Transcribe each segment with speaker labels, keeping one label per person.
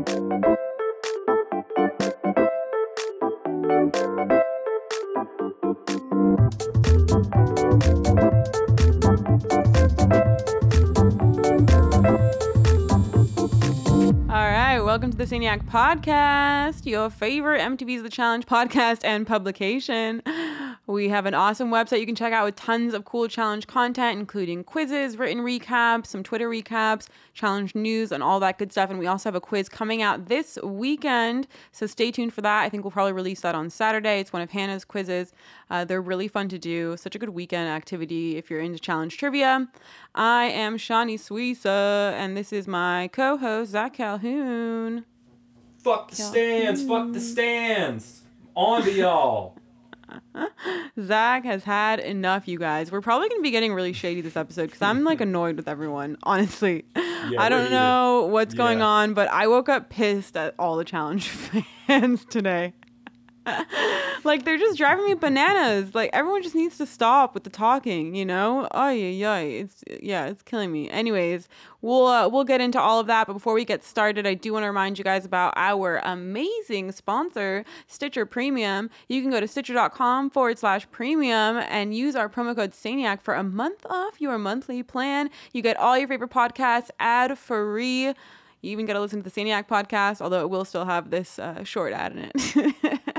Speaker 1: All right, welcome to the Saniac Podcast, your favorite MTV's The Challenge podcast and publication. We have an awesome website you can check out with tons of cool challenge content, including quizzes, written recaps, some Twitter recaps, challenge news, and all that good stuff. And we also have a quiz coming out this weekend, so stay tuned for that. I think we'll probably release that on Saturday. It's one of Hannah's quizzes. Uh, they're really fun to do. Such a good weekend activity if you're into challenge trivia. I am Shanni Suissa, and this is my co-host Zach Calhoun.
Speaker 2: Fuck the stans. Fuck the stans. On to y'all.
Speaker 1: Zach has had enough, you guys. We're probably going to be getting really shady this episode because I'm like annoyed with everyone, honestly. I don't know what's going
Speaker 2: Yeah.
Speaker 1: on, but I woke up pissed at all the challenge fans today. like they're just driving me bananas. Like everyone just needs to stop with the talking, you know? Oh yeah, yeah. It's yeah, it's killing me. Anyways, we'll uh, we'll get into all of that, but before we get started, I do want to remind you guys about our amazing sponsor, Stitcher Premium. You can go to stitcher.com forward slash premium and use our promo code Saniac for a month off your monthly plan. You get all your favorite podcasts ad free. You even get to listen to the Saniac podcast, although it will still have this uh, short ad in it.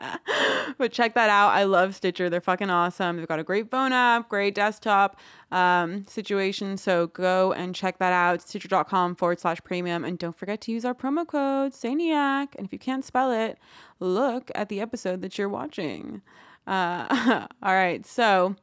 Speaker 1: but check that out. I love Stitcher. They're fucking awesome. They've got a great phone app, great desktop um, situation. So go and check that out. Stitcher.com forward slash premium. And don't forget to use our promo code Saniac. And if you can't spell it, look at the episode that you're watching. Uh, all right. So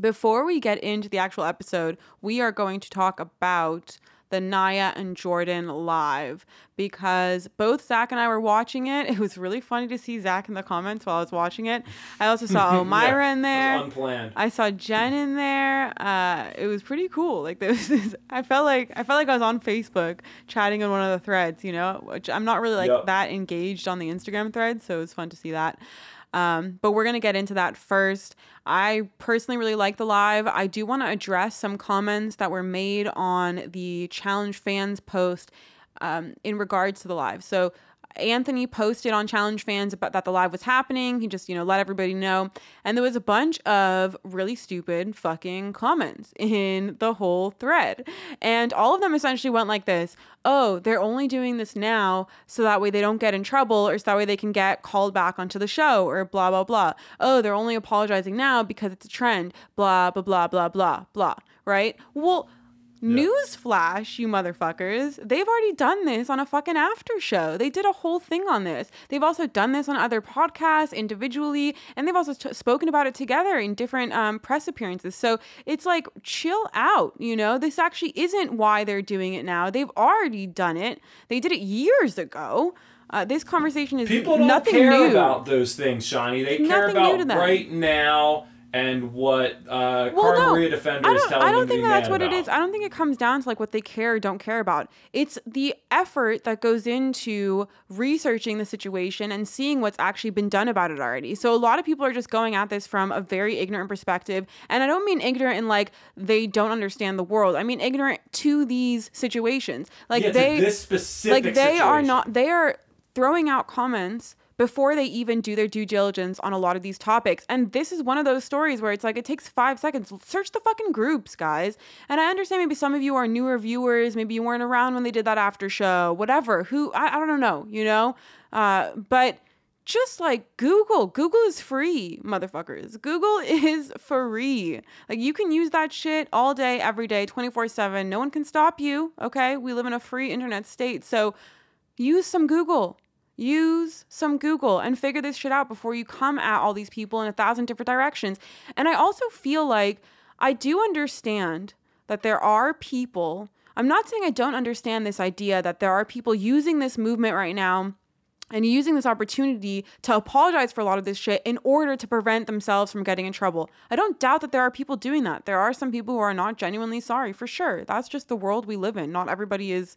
Speaker 1: before we get into the actual episode, we are going to talk about the Nia and Jordan live because both Zach and I were watching it. It was really funny to see Zach in the comments while I was watching it. I also saw Elmira in there.
Speaker 2: Unplanned.
Speaker 1: I saw Jen in there. Uh, it was pretty cool. Like there was this, I felt like I felt like I was on Facebook chatting on one of the threads, you know, which I'm not really like
Speaker 2: Yup.
Speaker 1: that engaged on the Instagram thread, so it was fun to see that. Um, but we're gonna get into that first. I personally really like the live. I do want to address some comments that were made on the challenge fans post um, in regards to the live. So Anthony posted on Challenge Fans about that the live was happening. He just, you know, let everybody know. And there was a bunch of really stupid fucking comments in the whole thread. And all of them essentially went like this Oh, they're only doing this now so that way they don't get in trouble or so that way they can get called back onto the show or blah, blah, blah. Oh, they're only apologizing now because it's a trend. Blah, blah, blah, blah, blah, blah. Right? Well, Newsflash, you motherfuckers. They've already done this on a fucking after show. They did a whole thing on this. They've also done this on other podcasts individually, and they've also t- spoken about it together in different um, press appearances. So it's like, chill out, you know? This actually isn't why they're doing it now. They've already done it, they did it years ago. Uh, this conversation is nothing new.
Speaker 2: People don't
Speaker 1: nothing
Speaker 2: care
Speaker 1: new.
Speaker 2: about those things, Shanni. They care
Speaker 1: Nothing new to
Speaker 2: about right now and what uh,
Speaker 1: Well,
Speaker 2: Carmen
Speaker 1: no,
Speaker 2: Maria Defender
Speaker 1: I
Speaker 2: is
Speaker 1: don't,
Speaker 2: telling
Speaker 1: I don't think that's what it
Speaker 2: about.
Speaker 1: is. I don't think it comes down to like what they care or don't care about. It's the effort that goes into researching the situation and seeing what's actually been done about it already. So a lot of people are just going at this from a very ignorant perspective. And I don't mean ignorant in like they don't understand the world. I mean ignorant to these situations. Like
Speaker 2: Yeah,
Speaker 1: they
Speaker 2: this specific
Speaker 1: like they are not they are throwing out comments before they even do their due diligence on a lot of these topics. And this is one of those stories where it's like it takes five seconds. Search the fucking groups, guys. And I understand maybe some of you are newer viewers, maybe you weren't around when they did that after show, whatever. Who I, I don't know, you know? Uh, but just like Google. Google is free, motherfuckers. Google is free. Like you can use that shit all day, every day, 24 7. No one can stop you. Okay. We live in a free internet state. So use some Google. Use some Google and figure this shit out before you come at all these people in a thousand different directions. And I also feel like I do understand that there are people. I'm not saying I don't understand this idea that there are people using this movement right now and using this opportunity to apologize for a lot of this shit in order to prevent themselves from getting in trouble. I don't doubt that there are people doing that. There are some people who are not genuinely sorry for sure. That's just the world we live in. Not everybody is,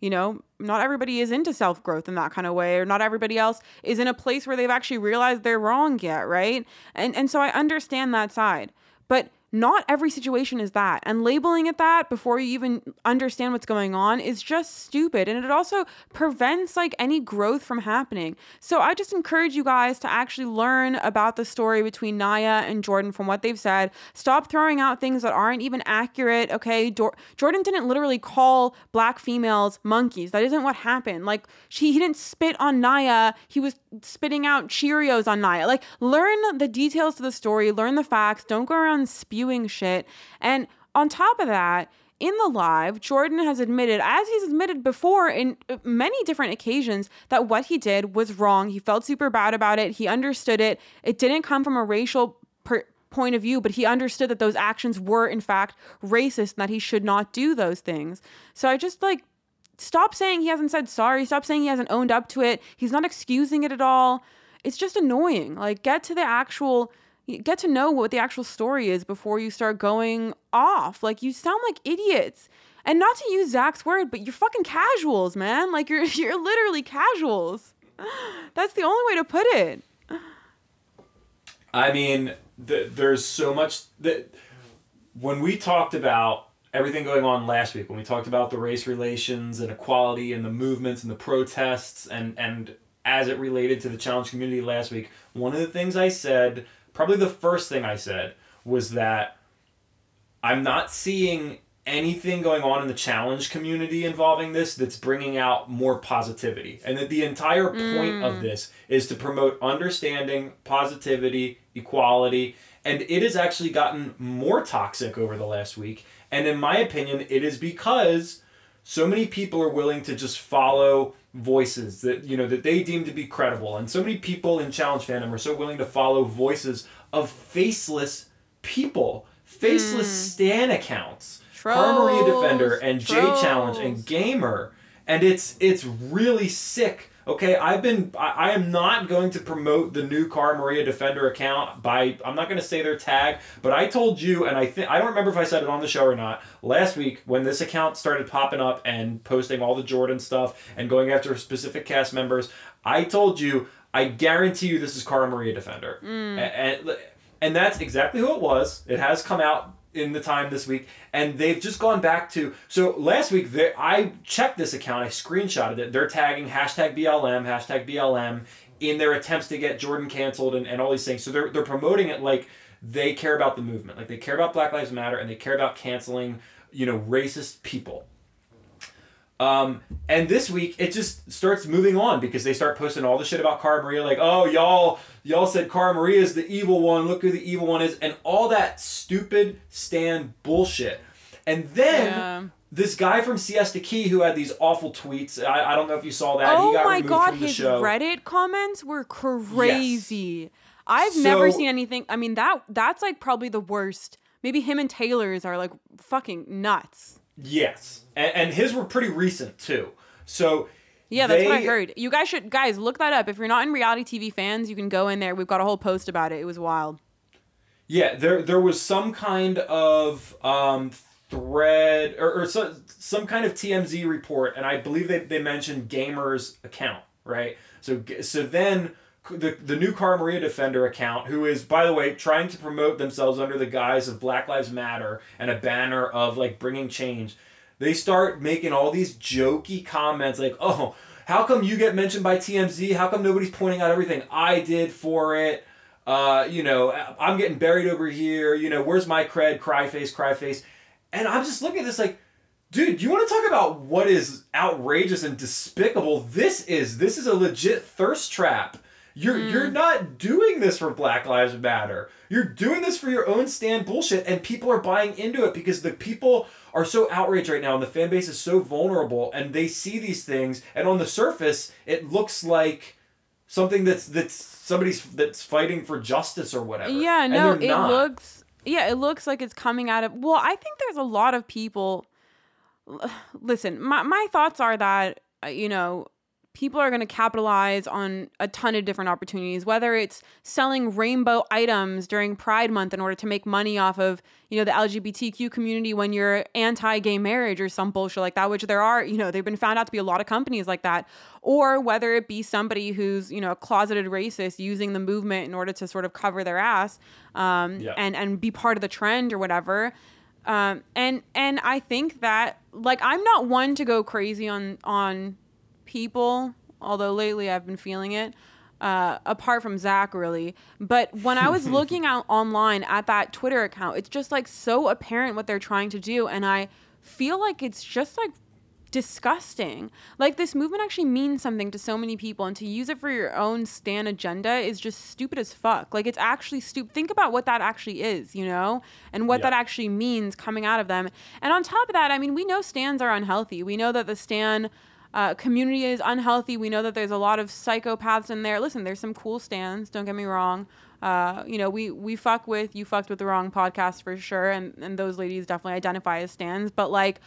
Speaker 1: you know, not everybody is into self growth in that kind of way, or not everybody else is in a place where they've actually realized they're wrong yet, right? And and so I understand that side. But not every situation is that. And labeling it that before you even understand what's going on is just stupid. And it also prevents like any growth from happening. So I just encourage you guys to actually learn about the story between Nia and Jordan from what they've said. Stop throwing out things that aren't even accurate. Okay. Do- Jordan didn't literally call black females monkeys. That isn't what happened. Like, she, he didn't spit on Nia. He was spitting out Cheerios on Nia. Like, learn the details to the story, learn the facts. Don't go around spewing shit. And on top of that, in the live, Jordan has admitted, as he's admitted before in uh, many different occasions, that what he did was wrong. He felt super bad about it. He understood it. It didn't come from a racial per- point of view, but he understood that those actions were, in fact, racist and that he should not do those things. So I just like, stop saying he hasn't said sorry. Stop saying he hasn't owned up to it. He's not excusing it at all. It's just annoying. Like, get to the actual get to know what the actual story is before you start going off. Like you sound like idiots. And not to use Zach's word, but you're fucking casuals, man. Like you're you're literally casuals. That's the only way to put it.
Speaker 2: I mean, th- there's so much that when we talked about everything going on last week, when we talked about the race relations and equality and the movements and the protests and and as it related to the challenge community last week, one of the things I said probably the first thing I said was that I'm not seeing anything going on in the challenge community involving this that's bringing out more positivity. And that the entire point mm. of this is to promote understanding, positivity, equality, and it has actually gotten more toxic over the last week. And in my opinion, it is because so many people are willing to just follow voices that you know that they deem to be credible and so many people in challenge fandom are so willing to follow voices of faceless people faceless mm. stan accounts Trolls. Maria Defender and J Challenge and Gamer and it's it's really sick okay i've been I, I, am not going to promote the new Cara Maria Defender account by i'm not going to say their tag but i told you and i think i don't remember if i said it on the show or not last week when this account started popping up and posting all the jordan stuff and going after specific cast members i told you i guarantee you this is Cara Maria Defender mm. and, and and that's exactly who it was it has come out in the time this week, and they've just gone back to. So last week, they, I checked this account, I screenshotted it. They're tagging hashtag BLM, hashtag BLM in their attempts to get Jordan canceled and, and all these things. So they're, they're promoting it like they care about the movement, like they care about Black Lives Matter, and they care about canceling, you know, racist people. Um, and this week it just starts moving on because they start posting all the shit about Cara Maria, like, oh y'all, y'all said Cara Maria is the evil one. Look who the evil one is, and all that stupid Stan bullshit. And then yeah. this guy from Siesta Key who had these awful tweets. I, I don't know if you saw that.
Speaker 1: Oh my god, his show. Reddit comments were crazy. Yes. I've so, never seen anything. I mean that that's like probably the worst. Maybe him and Taylor's are like fucking nuts.
Speaker 2: Yes, and, and his were pretty recent too. So
Speaker 1: yeah, that's they, what I heard. You guys should guys look that up. If you're not in reality TV fans, you can go in there. We've got a whole post about it. It was wild.
Speaker 2: Yeah, there there was some kind of um, thread or, or so, some kind of TMZ report, and I believe they, they mentioned Gamer's account, right? So so then the, the new Cara Maria Defender account, who is, by the way, trying to promote themselves under the guise of Black Lives Matter and a banner of like bringing change, they start making all these jokey comments like, oh, how come you get mentioned by TMZ? How come nobody's pointing out everything I did for it? Uh, you know, I'm getting buried over here. You know, where's my cred? Cry face, cry face. And I'm just looking at this like, dude, you want to talk about what is outrageous and despicable? This is this is a legit thirst trap. You're mm. you're not doing this for Black Lives Matter. You're doing this for your own stan bullshit, and people are buying into it because the people are so outraged right now, and the fan base is so vulnerable, and they see these things, and on the surface, it looks like something that's that's somebody's that's fighting for justice or whatever.
Speaker 1: Yeah, no, it looks yeah, it looks like it's coming out of. Well, I think there's a lot of people. Listen, my my thoughts are that uh, you know people are going to capitalize on a ton of different opportunities whether it's selling rainbow items during pride month in order to make money off of you know the lgbtq community when you're anti-gay marriage or some bullshit like that which there are you know they've been found out to be a lot of companies like that or whether it be somebody who's you know a closeted racist using the movement in order to sort of cover their ass um,
Speaker 2: Yeah.
Speaker 1: and and be part of the trend or whatever um, and and I think that like I'm not one to go crazy on on people, although lately I've been feeling it. Uh, apart from Zach, really, but when I was looking out online at that Twitter account, it's just like so apparent what they're trying to do, and I feel like it's just like disgusting. Like this movement actually means something to so many people, and to use it for your own stan agenda is just stupid as fuck. Like it's actually stupid. Think about what that actually is, you know, and what
Speaker 2: Yeah.
Speaker 1: that actually means coming out of them. And on top of that, I mean, we know stans are unhealthy. We know that the stan. Uh, community is unhealthy. We know that there's a lot of psychopaths in there. Listen, there's some cool stans. Don't get me wrong. Uh, you know, we we fuck with you fucked with the wrong podcast for sure, and and those ladies definitely identify as stans. But like,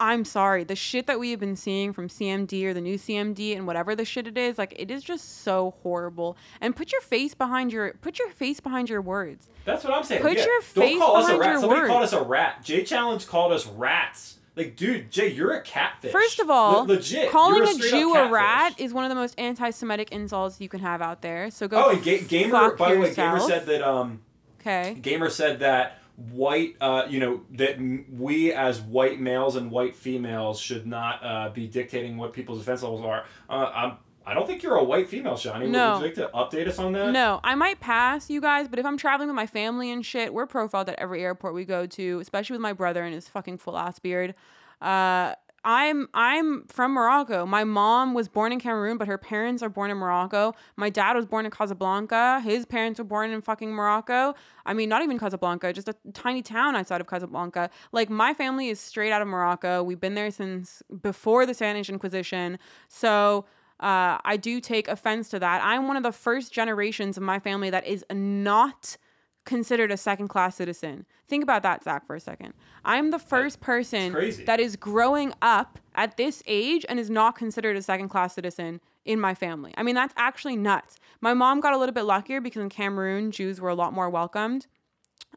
Speaker 1: I'm sorry, the shit that we have been seeing from CMD or the new CMD and whatever the shit it is, like it is just so horrible. And put your face behind your put your face behind your words.
Speaker 2: That's what I'm saying.
Speaker 1: Put
Speaker 2: yeah.
Speaker 1: your
Speaker 2: Don't
Speaker 1: face
Speaker 2: call us a rat.
Speaker 1: your
Speaker 2: Somebody called us a rat. Jay Challenge called us rats. Like, dude, Jay, you're a catfish.
Speaker 1: First of all,
Speaker 2: Le- legit,
Speaker 1: calling a,
Speaker 2: up
Speaker 1: Jew a rat is one of the most anti-Semitic insults you can have out there. So go.
Speaker 2: Oh, and Ga- Gamer, by the way, Gamer said that um,
Speaker 1: Okay.
Speaker 2: Gamer said that white, uh, you know, that we as white males and white females should not uh, be dictating what people's defense levels are. Uh, I'm, I don't think you're a white female, Shanni.
Speaker 1: No.
Speaker 2: Would you like to update us on that?
Speaker 1: No, I might pass you guys, but if I'm traveling with my family and shit, we're profiled at every airport we go to, especially with my brother and his fucking full ass beard. Uh, I'm I'm from Morocco. My mom was born in Cameroon, but her parents are born in Morocco. My dad was born in Casablanca. His parents were born in fucking Morocco. I mean, not even Casablanca, just a tiny town outside of Casablanca. Like my family is straight out of Morocco. We've been there since before the Spanish Inquisition. So uh, I do take offense to that. I'm one of the first generations of my family that is not considered a second class citizen. Think about that, Zach, for a second. I'm the first person that is growing up at this age and is not considered a second class citizen in my family. I mean, that's actually nuts. My mom got a little bit luckier because in Cameroon, Jews were a lot more welcomed.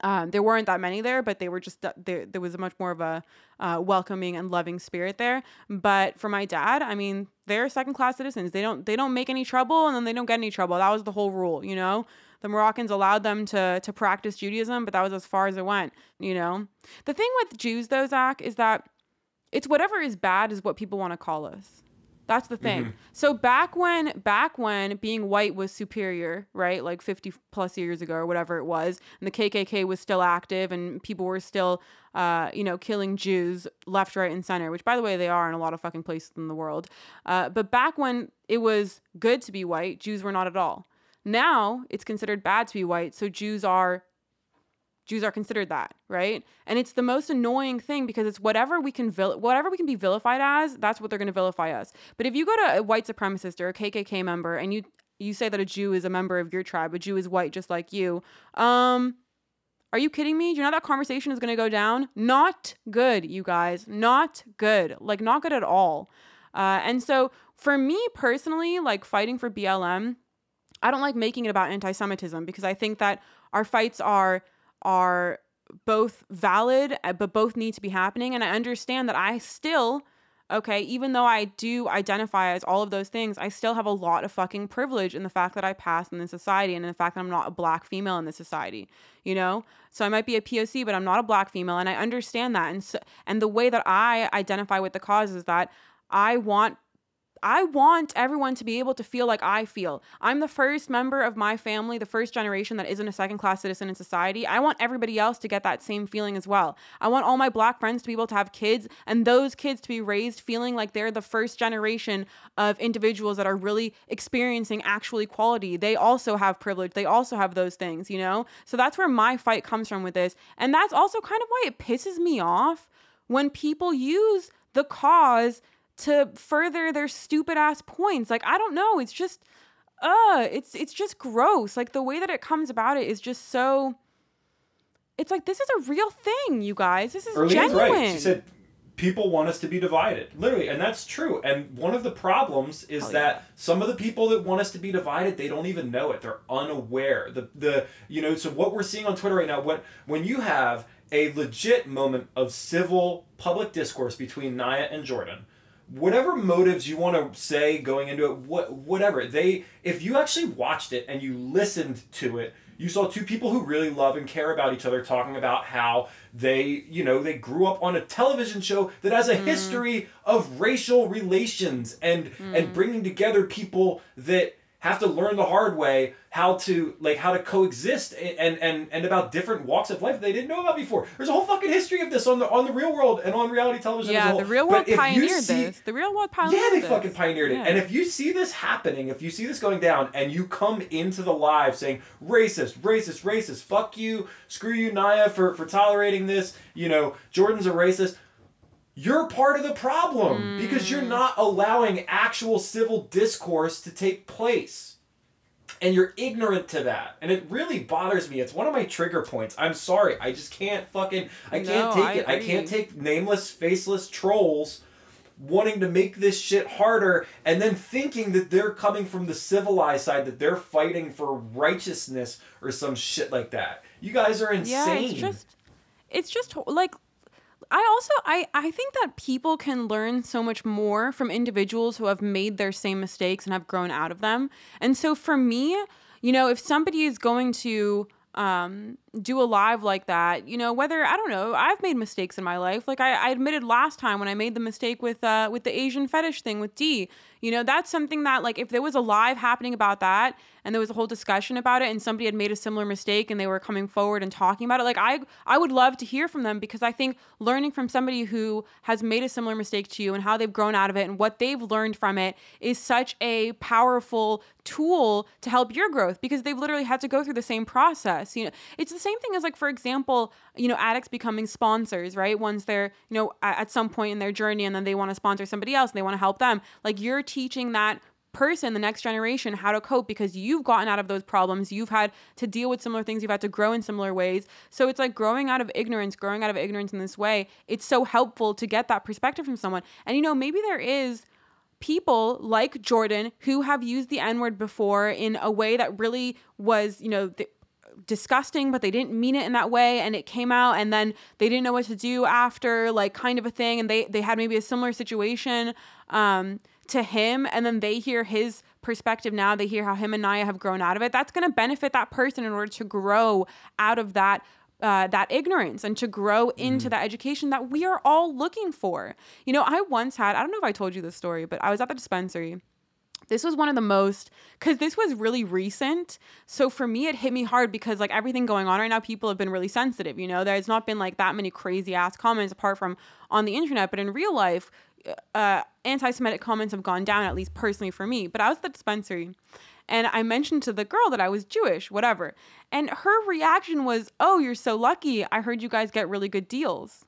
Speaker 1: Um, there weren't that many there, but they were just there. There was much more of a uh, welcoming and loving spirit there. But for my dad, I mean, they're second class citizens. They don't they don't make any trouble, and then they don't get any trouble. That was the whole rule, you know. The Moroccans allowed them to to practice Judaism, but that was as far as it went, you know. The thing with Jews, though, Zach, is that it's whatever is bad is what people want to call us. That's the thing. So back when back when being white was superior, right? Like 50 plus years ago or whatever it was, and the KKK was still active and people were still uh, you know, killing Jews left, right, and center, which by the way they are in a lot of fucking places in the world. Uh, but back when it was good to be white, Jews were not at all. Now it's considered bad to be white, so Jews are Jews are considered that, right? And it's the most annoying thing because it's whatever we can vil- whatever we can be vilified as, that's what they're going to vilify us. But if you go to a white supremacist or a KKK member and you you say that a Jew is a member of your tribe, a Jew is white just like you, um are you kidding me? Do you know that conversation is going to go down? Not good, you guys. Not good. Like not good at all. Uh, and so for me personally, like fighting for BLM, I don't like making it about anti-Semitism because I think that our fights are are both valid uh, but both need to be happening. And I understand that I still okay even though I do identify as all of those things I still have a lot of fucking privilege in the fact that I pass in this society and in the fact that I'm not a black female in this society you know? So I might be a POC but I'm not a black female. And I understand that. And so, and the way that I identify with the cause is that I want I want everyone to be able to feel like I feel. I'm the first member of my family, the first generation that isn't a second class citizen in society. I want everybody else to get that same feeling as well. I want all my black friends to be able to have kids and those kids to be raised feeling like they're the first generation of individuals that are really experiencing actual equality. They also have privilege. They also have those things, you know? So that's where my fight comes from with this. And that's also kind of why it pisses me off when people use the cause to further their stupid ass points. Like I don't know, it's just uh it's it's just gross. Like the way that it comes about it is just so it's like this is a real thing, you guys. This is genuine.
Speaker 2: right. She said people want us to be divided literally and that's true and one of the problems is
Speaker 1: Oh,
Speaker 2: that
Speaker 1: yeah.
Speaker 2: some of the people that want us to be divided they don't even know it they're unaware the the you know so what we're seeing on twitter right now when when you have a legit moment of civil public discourse between Nia and jordan whatever motives you want to say going into it what whatever they if you actually watched it and you listened to it you saw two people who really love and care about each other talking about how they you know they grew up on a television show that has a mm. history of racial relations and and mm. bringing together people that have to learn the hard way how to like how to coexist and and and about different walks of life they didn't know about before. There's a whole fucking history of this on the on the real world and on reality television.
Speaker 1: Yeah, the real world pioneered
Speaker 2: see-
Speaker 1: this. The real world pioneered
Speaker 2: yeah, they
Speaker 1: this.
Speaker 2: fucking pioneered it.
Speaker 1: Yeah.
Speaker 2: And if you see this happening, if you see this going down, and you come into the live saying racist, racist, racist, fuck you, screw you, Nia, for for tolerating this. You know, Jordan's a racist. You're part of the problem because
Speaker 1: Mm.
Speaker 2: you're not allowing actual civil discourse to take place. And you're ignorant to that. And it really bothers me. It's one of my trigger points. I'm sorry. I just can't fucking I can't take
Speaker 1: I
Speaker 2: it. I can't take nameless, faceless trolls wanting to make this shit harder and then thinking that they're coming from the civilized side that they're fighting for righteousness or some shit like that. You guys are insane.
Speaker 1: Yeah, it's just it's just like I also I I think that people can learn so much more from individuals who have made their same mistakes and have grown out of them. And so for me, you know, if somebody is going to um do a live like that you know whether i don't know i've made mistakes in my life. Like I, I admitted last time when i made the mistake with uh with the asian fetish thing with Dee. You know that's something that like if there was a live happening about that and there was a whole discussion about it and somebody had made a similar mistake and they were coming forward and talking about it like i i would love to hear from them because i think learning from somebody who has made a similar mistake to you and how they've grown out of it and what they've learned from it is such a powerful tool to help your growth because they've literally had to go through the same process you know. It's the same thing as like for example you know addicts becoming sponsors right? Once they're you know at, some point in their journey and then they want to sponsor somebody else and they want to help them. Like you're teaching that person the next generation how to cope because you've gotten out of those problems. You've had to deal with similar things. You've had to grow in similar ways. So it's like growing out of ignorance growing out of ignorance in this way it's so helpful to get that perspective from someone. And you know maybe there is people like Jordan who have used the N word before in a way that really was, you know, th- disgusting, but they didn't mean it in that way. And it came out and then they didn't know what to do after, like kind of a thing. And they, they had maybe a similar situation um, to him. And then they hear his perspective now. They hear how him and Nia have grown out of it. That's going to benefit that person in order to grow out of that uh, that ignorance and to grow into that education that we are all looking for. You know, I once had, I don't know if I told you this story, but I was at the dispensary. This was one of the most, because this was really recent. So for me, it hit me hard because, like, everything going on right now, people have been really sensitive. You know, there's not been like that many crazy ass comments apart from on the internet, but in real life, uh, anti Semitic comments have gone down, at least personally for me. But I was at the dispensary and I mentioned to the girl that I was Jewish, whatever. And her reaction was, Oh, you're so lucky. I heard you guys get really good deals.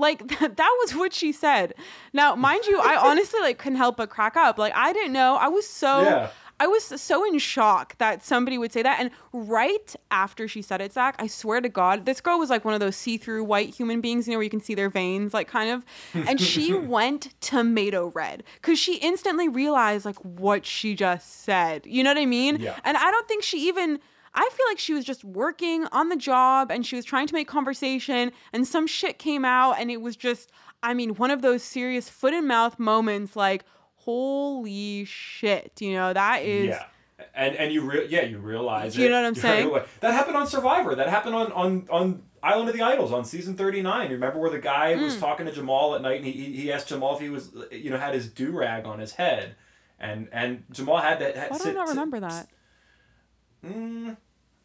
Speaker 1: Like that, that was what she said. Now, mind you, I honestly like couldn't help but crack up. Like I didn't know. I was so
Speaker 2: Yeah.
Speaker 1: I was so in shock that somebody would say that. And right after she said it, Zach, I swear to God, this girl was like one of those see-through white human beings, you know, where you can see their veins, like kind of. And she went tomato red because she instantly realized like what she just said. You know what I mean?
Speaker 2: Yeah.
Speaker 1: And I don't think she even. I feel like she was just working on the job and she was trying to make conversation and some shit came out and it was just, I mean, one of those serious foot and mouth moments like, holy shit, you know, that is.
Speaker 2: yeah. And and you re- yeah you realize
Speaker 1: You
Speaker 2: it
Speaker 1: know what I'm
Speaker 2: right
Speaker 1: saying?
Speaker 2: away. That happened on Survivor. That happened on on on Island of the Idols on season thirty nine. Remember where the guy was
Speaker 1: Hmm.
Speaker 2: talking to Jamal at night and he he asked Jamal if he was you know had his do rag on his head, and and Jamal had to. Had,
Speaker 1: Why do I
Speaker 2: sit-
Speaker 1: not
Speaker 2: sit-
Speaker 1: remember that?
Speaker 2: Mm,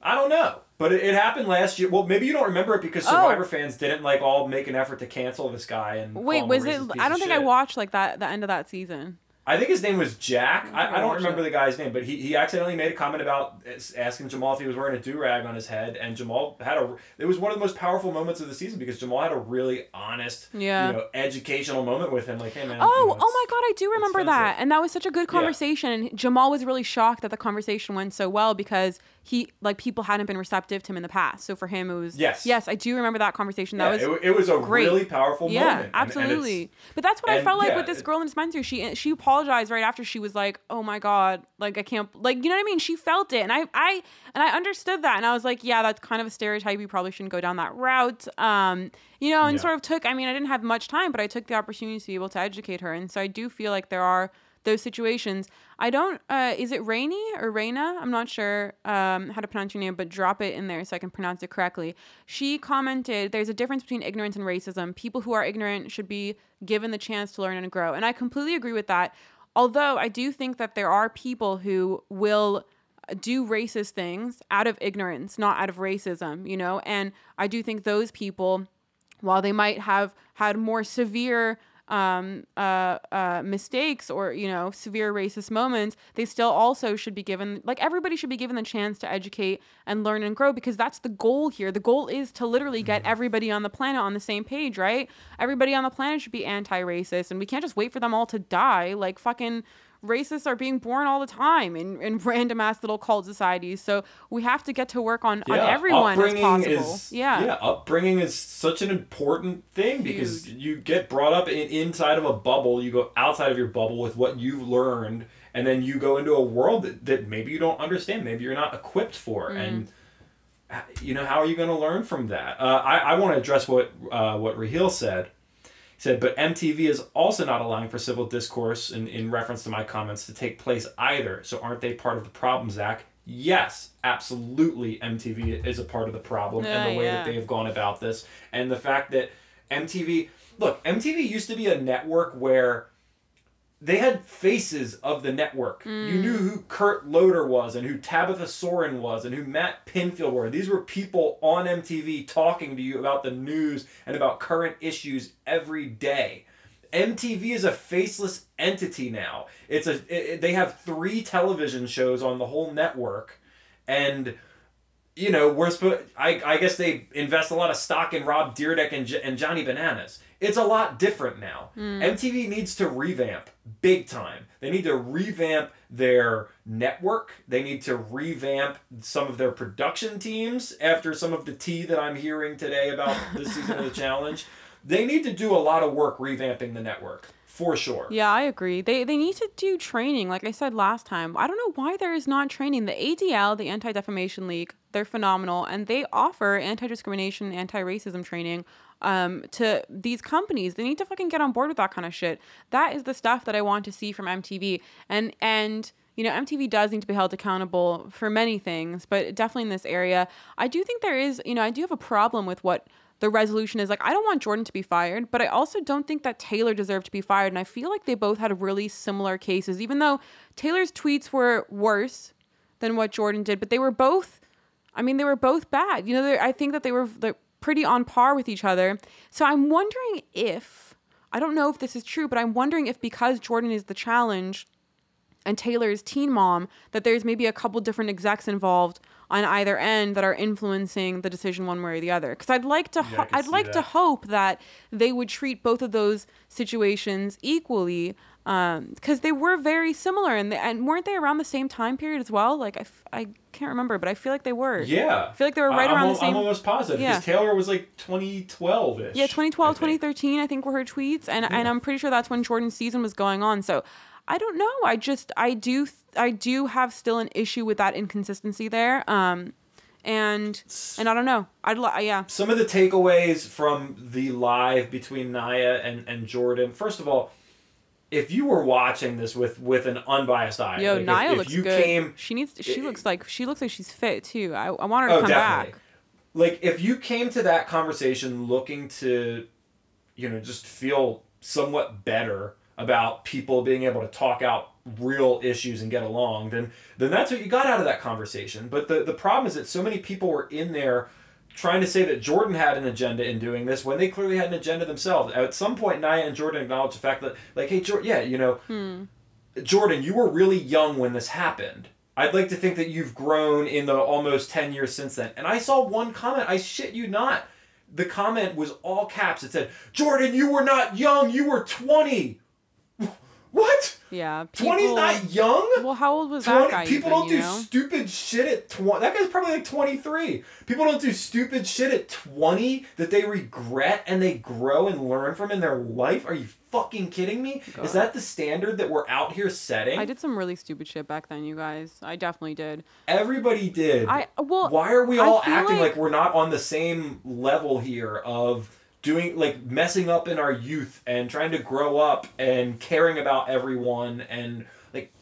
Speaker 2: I don't know, but it, it happened last year. Well, maybe you don't remember it because
Speaker 1: Oh.
Speaker 2: Survivor fans didn't like all make an effort to cancel this guy and.
Speaker 1: Wait, was it? I don't think I watched like that the end of that season.
Speaker 2: I think his name was Jack. I, I don't remember the guy's name, but he, he accidentally made a comment about asking Jamal if he was wearing a do rag on his head, and Jamal had a. It was one of the most powerful moments of the season because Jamal had a really honest,
Speaker 1: Yeah.
Speaker 2: you know, educational moment with him. Like, hey man.
Speaker 1: Oh,
Speaker 2: you know,
Speaker 1: oh my God, I do remember that. And that was such a good conversation. And Jamal was really shocked that the conversation went so well because he, like, people hadn't been receptive to him in the past. So for him, it was.
Speaker 2: Yes.
Speaker 1: Yes, I do remember that conversation.
Speaker 2: Yeah,
Speaker 1: That was.
Speaker 2: it, it was a
Speaker 1: great.
Speaker 2: really powerful
Speaker 1: yeah,
Speaker 2: moment. and- and
Speaker 1: absolutely. but that's what I felt like
Speaker 2: yeah,
Speaker 1: with this girl in dispensary. She she apologized right after she was like, "Oh my god, like I can't, like you know what I mean." She felt it, and I I and I understood that, and I was like, "Yeah, that's kind of a stereotype. You probably shouldn't go down that route." Um, you know, and
Speaker 2: Yeah.
Speaker 1: sort of took. I mean, I didn't have much time, but I took the opportunity to be able to educate her, and so I do feel like there are those situations. I don't. Uh, is it Rainy or Raina? I'm not sure um, how to pronounce your name, but drop it in there so I can pronounce it correctly. She commented, "There's a difference between ignorance and racism. People who are ignorant should be given the chance to learn and grow." And I completely agree with that. Although I do think that there are people who will do racist things out of ignorance, not out of racism, you know? And I do think those people, while they might have had more severe um, uh, uh, mistakes or, you know, severe racist moments, they still also should be given, like, everybody should be given the chance to educate and learn and grow because that's the goal here. The goal is to literally get everybody on the planet on the same page, right? Everybody on the planet should be anti racist and we can't just wait for them all to die. Like, fucking racists are being born all the time in, in random ass little cult societies. So we have to get to work on, on everyone as
Speaker 2: upbringing
Speaker 1: possible.
Speaker 2: Is,
Speaker 1: yeah.
Speaker 2: yeah, upbringing is such an important thing because you get brought up in, inside of a bubble, you go outside of your bubble with what you've learned, and then you go into a world that, that maybe you don't understand, maybe you're not equipped for,
Speaker 1: Mm.
Speaker 2: and uh, you know how are you going to learn from that? Uh, I, I want to address what uh, what Rahil said. Said, but MTV is also not allowing for civil discourse in, in reference to my comments to take place either. So aren't they part of the problem, Zach? Yes, absolutely. MTV is a part of the problem and the way
Speaker 1: yeah.
Speaker 2: that they have gone about this. And the fact that MTV, look, MTV used to be a network where they had faces of the network.
Speaker 1: Mm.
Speaker 2: You knew who Kurt Loder was and who Tabitha Soren was and who Matt Pinfield were. These were people on MTV talking to you about the news and about current issues every day. MTV is a faceless entity now. It's a it, they have 3 television shows on the whole network and you know, we're. I, I guess they invest a lot of stock in Rob Dyrdek and, and Johnny Bananas. It's a lot different now. Hmm. MTV needs to revamp big time. They need to revamp their network. They need to revamp some of their production teams after some of the tea that I'm hearing today about this season of the challenge. They need to do a lot of work revamping the network for sure.
Speaker 1: Yeah, I agree. They they need to do training. Like I said last time, I don't know why there is not training. The ADL, the Anti Defamation League, they're phenomenal, and they offer anti discrimination, anti racism training um, to these companies. They need to fucking get on board with that kind of shit. That is the stuff that I want to see from MTV, and and. You know, MTV does need to be held accountable for many things, but definitely in this area, I do think there is, you know, I do have a problem with what the resolution is like I don't want Jordan to be fired, but I also don't think that Taylor deserved to be fired. And I feel like they both had really similar cases, even though Taylor's tweets were worse than what Jordan did, but they were both, I mean, they were both bad. You know, I think that they were they're pretty on par with each other. So I'm wondering if, I don't know if this is true, but I'm wondering if because Jordan is the challenge, and Taylor is teen mom that there's maybe a couple different execs involved on either end that are influencing the decision one way or the other. Because I'd like to, ho-
Speaker 2: can
Speaker 1: I'd like to hope that they would treat both of those situations equally, because they were very similar and they, and weren't they around the same time period as well? Like I, f- I can't remember, but I feel like they were.
Speaker 2: Yeah.
Speaker 1: I feel like they were right
Speaker 2: I- I'm
Speaker 1: around
Speaker 2: al-
Speaker 1: the same.
Speaker 2: I'm almost positive
Speaker 1: Yeah.
Speaker 2: because Taylor was like 2012 ish.
Speaker 1: Yeah, 2012, 2013, I think were her tweets, and and I'm pretty sure that's when Jordan's season was going on. So, I don't know. I just I do I do have still an issue with that inconsistency there. Um, and and I don't know. I'd li- yeah.
Speaker 2: some of the takeaways from the live between Nia and, and Jordan. First of all, if you were watching this with with an unbiased eye,
Speaker 1: Yo,
Speaker 2: like if-
Speaker 1: Nia
Speaker 2: if,
Speaker 1: looks
Speaker 2: you
Speaker 1: good.
Speaker 2: came
Speaker 1: she needs. She
Speaker 2: i-
Speaker 1: looks like she looks like she's fit too. I, I want her to
Speaker 2: Oh,
Speaker 1: come
Speaker 2: definitely.
Speaker 1: back.
Speaker 2: like if you came to that conversation looking to you know just feel somewhat better about people being able to talk out real issues and get along then then that's what you got out of that conversation but the the problem is that so many people were in there trying to say that Jordan had an agenda in doing this when they clearly had an agenda themselves at some point Nia and Jordan acknowledged the fact that like hey Jordan yeah you know hmm. Jordan, you were really young when this happened. I'd like to think that you've grown in the almost 10 years since then. And I saw one comment, I shit you not. The comment was all caps. It said, Jordan, you were not young, you were 20. What?
Speaker 1: Yeah.
Speaker 2: 20's not young?
Speaker 1: Well, how old was
Speaker 2: 20
Speaker 1: that guy?
Speaker 2: people
Speaker 1: even,
Speaker 2: don't
Speaker 1: you
Speaker 2: do
Speaker 1: know?
Speaker 2: stupid shit at 20 that guy's probably like 23 people don't do stupid shit at 20 that they regret and they grow and learn from in their life are you fucking kidding me
Speaker 1: God.
Speaker 2: is that the standard that we're out here setting
Speaker 1: I did some really stupid shit back then, you guys. I definitely did.
Speaker 2: everybody did
Speaker 1: I well.
Speaker 2: why are we all acting like...
Speaker 1: like-
Speaker 2: we're not on the same level here of doing like messing up in our youth and trying to grow up and caring about everyone and like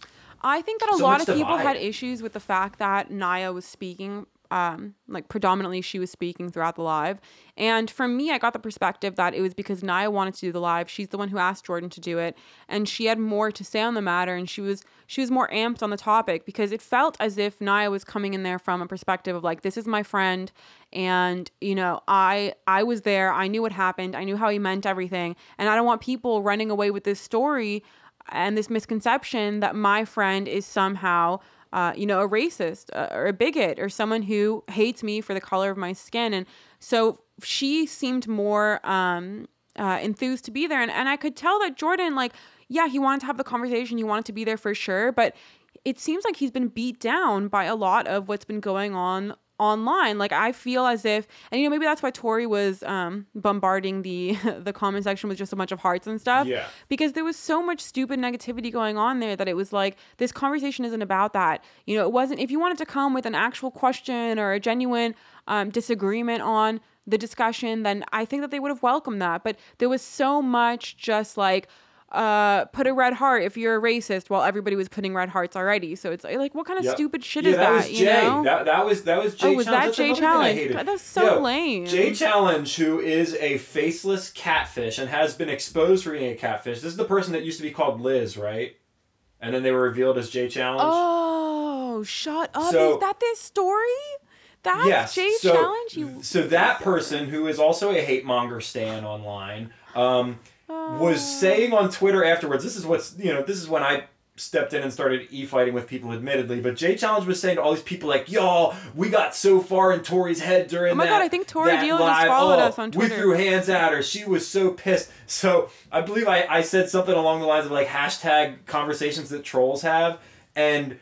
Speaker 1: I think that a
Speaker 2: so
Speaker 1: lot of people had issues with the fact that Nia was speaking, um, like predominantly she was speaking throughout the live. And from me, I got the perspective that it was because Nia wanted to do the live. She's the one who asked Jordan to do it, and she had more to say on the matter, and she was she was more amped on the topic because it felt as if Nia was coming in there from a perspective of like, this is my friend, and you know, I I was there, I knew what happened, I knew how he meant everything, and I don't want people running away with this story and this misconception that my friend is somehow uh, you know a racist uh, or a bigot or someone who hates me for the color of my skin. And so she seemed more um, uh, enthused to be there. And, and i could tell that jordan like yeah he wanted to have the conversation. He wanted to be there for sure. But it seems like he's been beat down by a lot of what's been going on online like i feel as if and you know maybe that's why tori was um bombarding the the comment section with just a bunch of hearts and stuff.
Speaker 2: Yeah.
Speaker 1: because there was so much stupid negativity going on there that it was like this conversation isn't about that. You know it wasn't if you wanted to come with an actual question or a genuine um, disagreement on the discussion then i think that they would have welcomed that. But there was so much just like uh, put a red heart if you're a racist while everybody was putting red hearts already so it's like what kind of
Speaker 2: Yep.
Speaker 1: stupid shit
Speaker 2: yeah,
Speaker 1: is that,
Speaker 2: was
Speaker 1: you
Speaker 2: Jay.
Speaker 1: know
Speaker 2: That, that was that was Jay.
Speaker 1: Oh, was
Speaker 2: Challenge.
Speaker 1: that Jay
Speaker 2: another thing I
Speaker 1: Challenge? God, that's so
Speaker 2: Yo,
Speaker 1: lame.
Speaker 2: Jay Challenge, who is a faceless catfish and has been exposed for being a catfish. This is the person that used to be called Liz, right? And then they were revealed as Jay Challenge.
Speaker 1: oh shut up
Speaker 2: So-
Speaker 1: is that this story that's
Speaker 2: yes.
Speaker 1: Jay
Speaker 2: so,
Speaker 1: Challenge you
Speaker 2: so that person who is also a hate monger stan online um, was saying on Twitter afterwards. This is what's you know. This is when I stepped in and started e-fighting with people admittedly but jay challenge was saying to all these people like y'all we got so far in tori's head during
Speaker 1: Oh my
Speaker 2: that
Speaker 1: God, I think Tori Deal just followed
Speaker 2: Oh,
Speaker 1: us on Twitter.
Speaker 2: we threw hands at her she was so pissed so i believe i, I said something along the lines of like hashtag conversations that trolls have and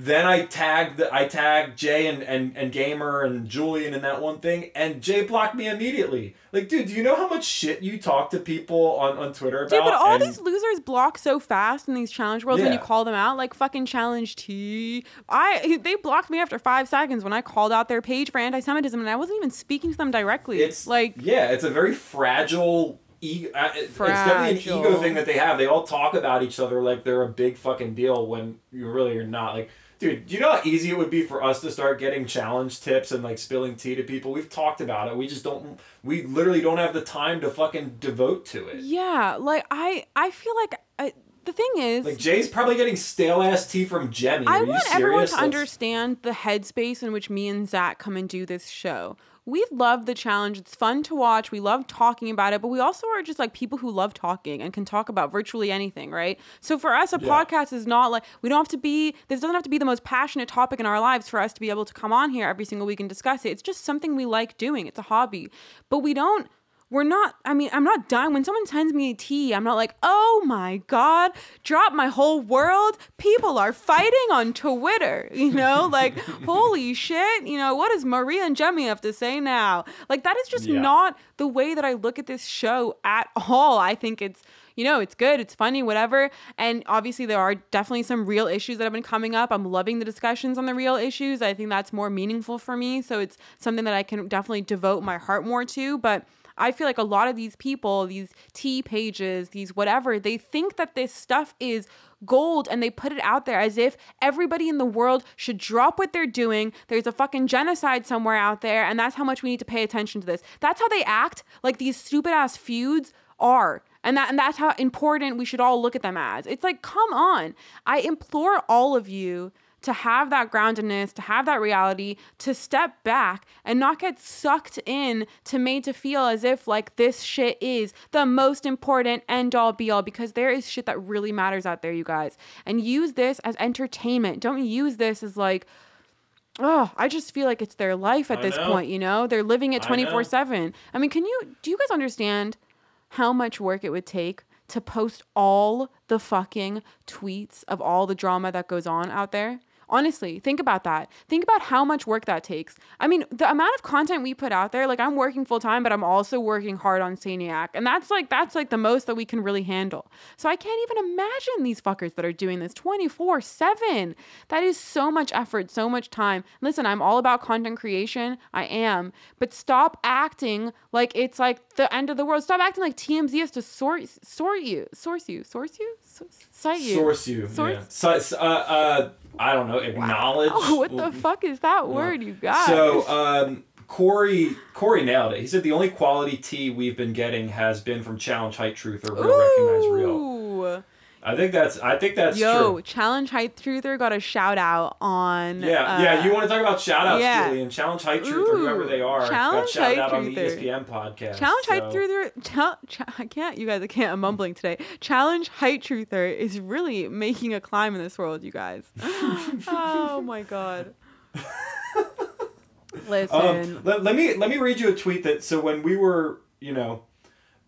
Speaker 2: then I tagged I tagged Jay and, and, and Gamer and Julian in that one thing, and Jay blocked me immediately. Like, dude, do you know how much shit you talk to people on, on Twitter about?
Speaker 1: Dude, but all
Speaker 2: And-
Speaker 1: these losers block so fast in these challenge worlds when you call them out, like fucking challenge T. I they blocked me after five seconds when I called out their page for anti-Semitism, and I wasn't even speaking to them directly.
Speaker 2: it's
Speaker 1: like
Speaker 2: yeah, it's a very fragile. Ego, uh, it's definitely an ego thing that they have. They all talk about each other like they're a big fucking deal when you really are not. Like, dude, do you know how easy it would be for us to start getting challenge tips and like spilling tea to people? We've talked about it. We just don't. We literally don't have the time to fucking devote to it.
Speaker 1: yeah, like I I feel like I, the thing is.
Speaker 2: Like Jay's probably getting stale ass tea from Jemmye.
Speaker 1: I
Speaker 2: Are you
Speaker 1: want
Speaker 2: serious?
Speaker 1: everyone to
Speaker 2: Let's-
Speaker 1: understand the headspace in which me and Zach come and do this show. We love the challenge. It's fun to watch. We love talking about it, but we also are just like people who love talking and can talk about virtually anything, right? So for us, a
Speaker 2: Yeah.
Speaker 1: podcast is not like we don't have to be. This doesn't have to be the most passionate topic in our lives for us to be able to come on here every single week and discuss it. It's just something we like doing. It's a hobby, but we don't we're not i mean i'm not dying when someone sends me a tea i'm not like oh my god drop my whole world people are fighting on twitter you know like holy shit you know what does maria and Jemmye have to say now like that is just
Speaker 2: Yeah.
Speaker 1: not the way that i look at this show at all i think it's you know, it's good, it's funny, whatever. And obviously, there are definitely some real issues that have been coming up. I'm loving the discussions on the real issues. I think that's more meaningful for me. So it's something that I can definitely devote my heart more to. But I feel like a lot of these people, these tea pages, these whatever, they think that this stuff is gold and they put it out there as if everybody in the world should drop what they're doing. There's a fucking genocide somewhere out there, and that's how much we need to pay attention to this. That's how they act like these stupid ass feuds are. And that and that's how important we should all look at them as. It's like, come on. I implore all of you to have that groundedness, to have that reality, to step back and not get sucked in to made to feel as if like this shit is the most important end all be all because there is shit that really matters out there, you guys. And use this as entertainment. Don't use this as like, oh, I just feel like it's their life at
Speaker 2: I
Speaker 1: this
Speaker 2: know.
Speaker 1: point, you know? They're living it 24 7. I mean, can you, do you guys understand how much work it would take to post all the fucking tweets of all the drama that goes on out there? Honestly, think about that. Think about how much work that takes. I mean, the amount of content we put out there, like I'm working full time, but I'm also working hard on Saniac. And that's like that's like the most that we can really handle. So I can't even imagine these fuckers that are doing this 24/7. That is so much effort, so much time. Listen, I'm all about content creation. I am. But stop acting like it's like the end of the world. Stop acting like TMZ has to sort sort you, source you, source you, cite you.
Speaker 2: Source you.
Speaker 1: Source-
Speaker 2: Yeah. So, uh, uh, I don't know. Acknowledge.
Speaker 1: Oh, what the fuck is that word, you got?
Speaker 2: So um, Corey Corey nailed it. He said the only quality tea we've been getting has been from Challenge Height Truth or Real Recognize Real.
Speaker 1: Ooh.
Speaker 2: I think that's I think that's
Speaker 1: Yo,
Speaker 2: true.
Speaker 1: Challenge Height Truther got a shout out on.
Speaker 2: Yeah,
Speaker 1: uh,
Speaker 2: yeah. You want to talk about shout outs,
Speaker 1: yeah.
Speaker 2: Julian? Challenge Height Truth or whoever they are
Speaker 1: Challenge
Speaker 2: shouted
Speaker 1: Height
Speaker 2: out on the
Speaker 1: Truther.
Speaker 2: ESPN podcast.
Speaker 1: Challenge Height Truther. I can't, you guys. I can't. I'm mumbling today. Challenge Height Truther is really making a climb in this world, you guys. oh my god. Listen.
Speaker 2: Um, let, let me let me read you a tweet that so when we were you know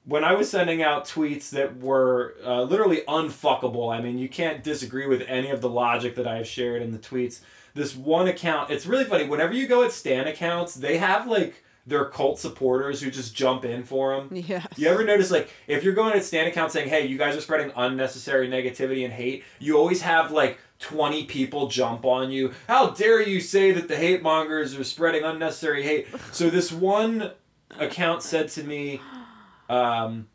Speaker 2: when I was sending out tweets that were uh, literally unfuckable. I mean, you can't disagree with any of the logic that I've shared in the tweets. This one account, it's really funny. Whenever you go at Stan accounts, they have like their cult supporters who just jump in for them.
Speaker 1: yes.
Speaker 2: You ever notice, like, if you're going at Stan account saying, hey, you guys are spreading unnecessary negativity and hate, you always have, like, 20 people jump on you. How dare you say that the hate mongers are spreading unnecessary hate? So this one account said to me um,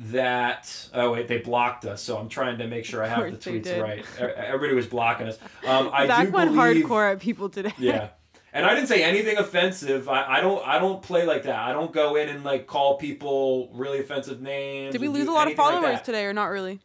Speaker 2: that, oh, wait, they blocked us. So I'm trying to make sure I have the tweets right. Everybody was blocking us. Um, I
Speaker 1: Zach
Speaker 2: do
Speaker 1: went
Speaker 2: believe,
Speaker 1: hardcore at people today.
Speaker 2: yeah. And I didn't say anything offensive. I, I don't I don't play like that. I don't go in and like call people really offensive names.
Speaker 1: Did we lose a lot of
Speaker 2: anything like
Speaker 1: followers today, or not really?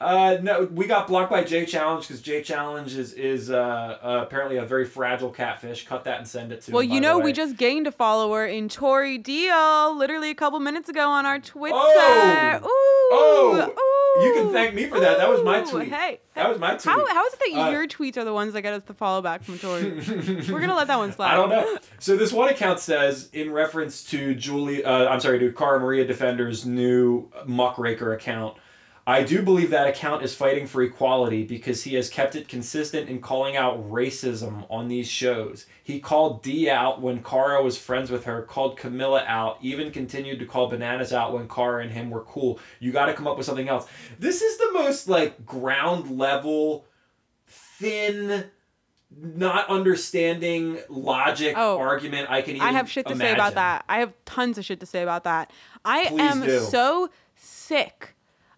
Speaker 2: Uh, no, we got blocked by J Challenge because J Challenge is is uh, uh, apparently a very fragile catfish. Cut that and send it to.
Speaker 1: Well,
Speaker 2: him,
Speaker 1: you know, we just gained a follower in Tori Deal literally a couple minutes ago on our Twitter.
Speaker 2: Oh!
Speaker 1: Ooh,
Speaker 2: Oh! You can thank me for that. That was my tweet.
Speaker 1: Hey,
Speaker 2: That was my tweet.
Speaker 1: how, how is it that
Speaker 2: Uh,
Speaker 1: your tweets are the ones that get us the follow back from Tori? We're gonna let that one slide.
Speaker 2: I don't know. So this one account says, in reference to Julie, uh, I'm sorry, to Cara Maria Defender's new muckraker account, I do believe that account is fighting for equality because he has kept it consistent in calling out racism on these shows. He called Dee out when Cara was friends with her, called Camila out, even continued to call Bananas out when Cara and him were cool. You got to come up with something else. This is the most like ground level, thin, not understanding logic
Speaker 1: Oh,
Speaker 2: argument I can even
Speaker 1: I have shit to say about that. I have tons of shit to say about that. I
Speaker 2: Please
Speaker 1: am
Speaker 2: do.
Speaker 1: so sick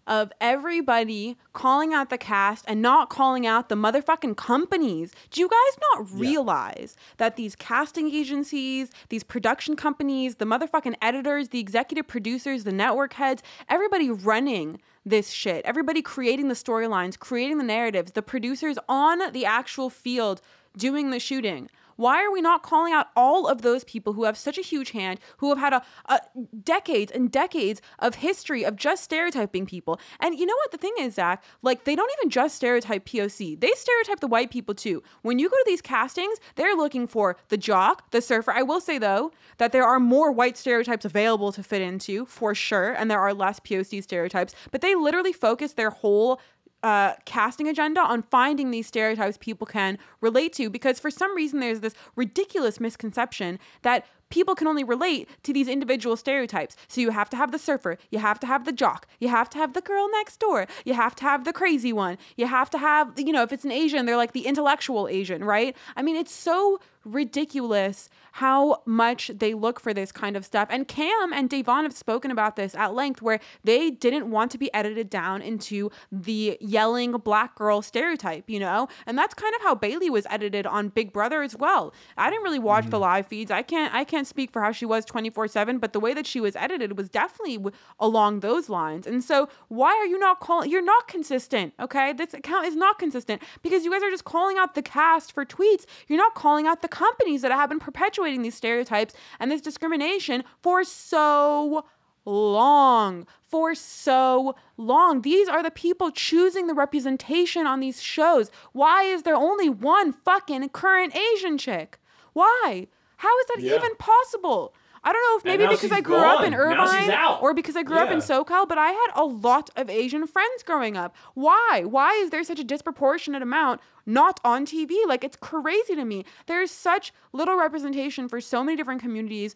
Speaker 1: of everybody calling out the cast and not calling out the motherfucking companies. Do you guys not
Speaker 2: Yeah.
Speaker 1: realize that these casting agencies, these production companies, the motherfucking editors, the executive producers, the network heads, everybody running this shit, everybody creating the storylines, creating the narratives, the producers on the actual field doing the shooting. Why are we not calling out all of those people who have such a huge hand, who have had a, a decades and decades of history of just stereotyping people? And you know what the thing is, Zach? Like they don't even just stereotype POC; they stereotype the white people too. When you go to these castings, they're looking for the jock, the surfer. I will say though that there are more white stereotypes available to fit into for sure, and there are less POC stereotypes. But they literally focus their whole uh, casting agenda on finding these stereotypes people can relate to because for some reason there's this ridiculous misconception that people can only relate to these individual stereotypes. So you have to have the surfer, you have to have the jock, you have to have the girl next door, you have to have the crazy one, you have to have, you know, if it's an Asian, they're like the intellectual Asian, right? I mean, it's so ridiculous how much they look for this kind of stuff. And Kam and Davon have spoken about this at length, where they didn't want to be edited down into the yelling black girl stereotype, you know? And that's kind of how Bayleigh was edited on Big Brother as well. I didn't really watch the mm-hmm. live feeds. I can't I can't speak for how she was 24 7, but the way that she was edited was definitely w- along those lines. And so, why are you not calling? You're not consistent, okay? This account is not consistent because you guys are just calling out the cast for tweets. You're not calling out the companies that have been perpetuating these stereotypes and this discrimination for so long for so long. These are the people choosing the representation on these shows. Why is there only one fucking current Asian chick? Why? How is that
Speaker 2: Yeah.
Speaker 1: even possible? I don't know if maybe because I grew up in
Speaker 2: gone. Now she's
Speaker 1: Irvine or because I grew up in SoCal, but I had a lot of Asian friends growing up. Why? Why is there such a disproportionate amount not on TV? Like it's crazy to me. There's such little representation for so many different communities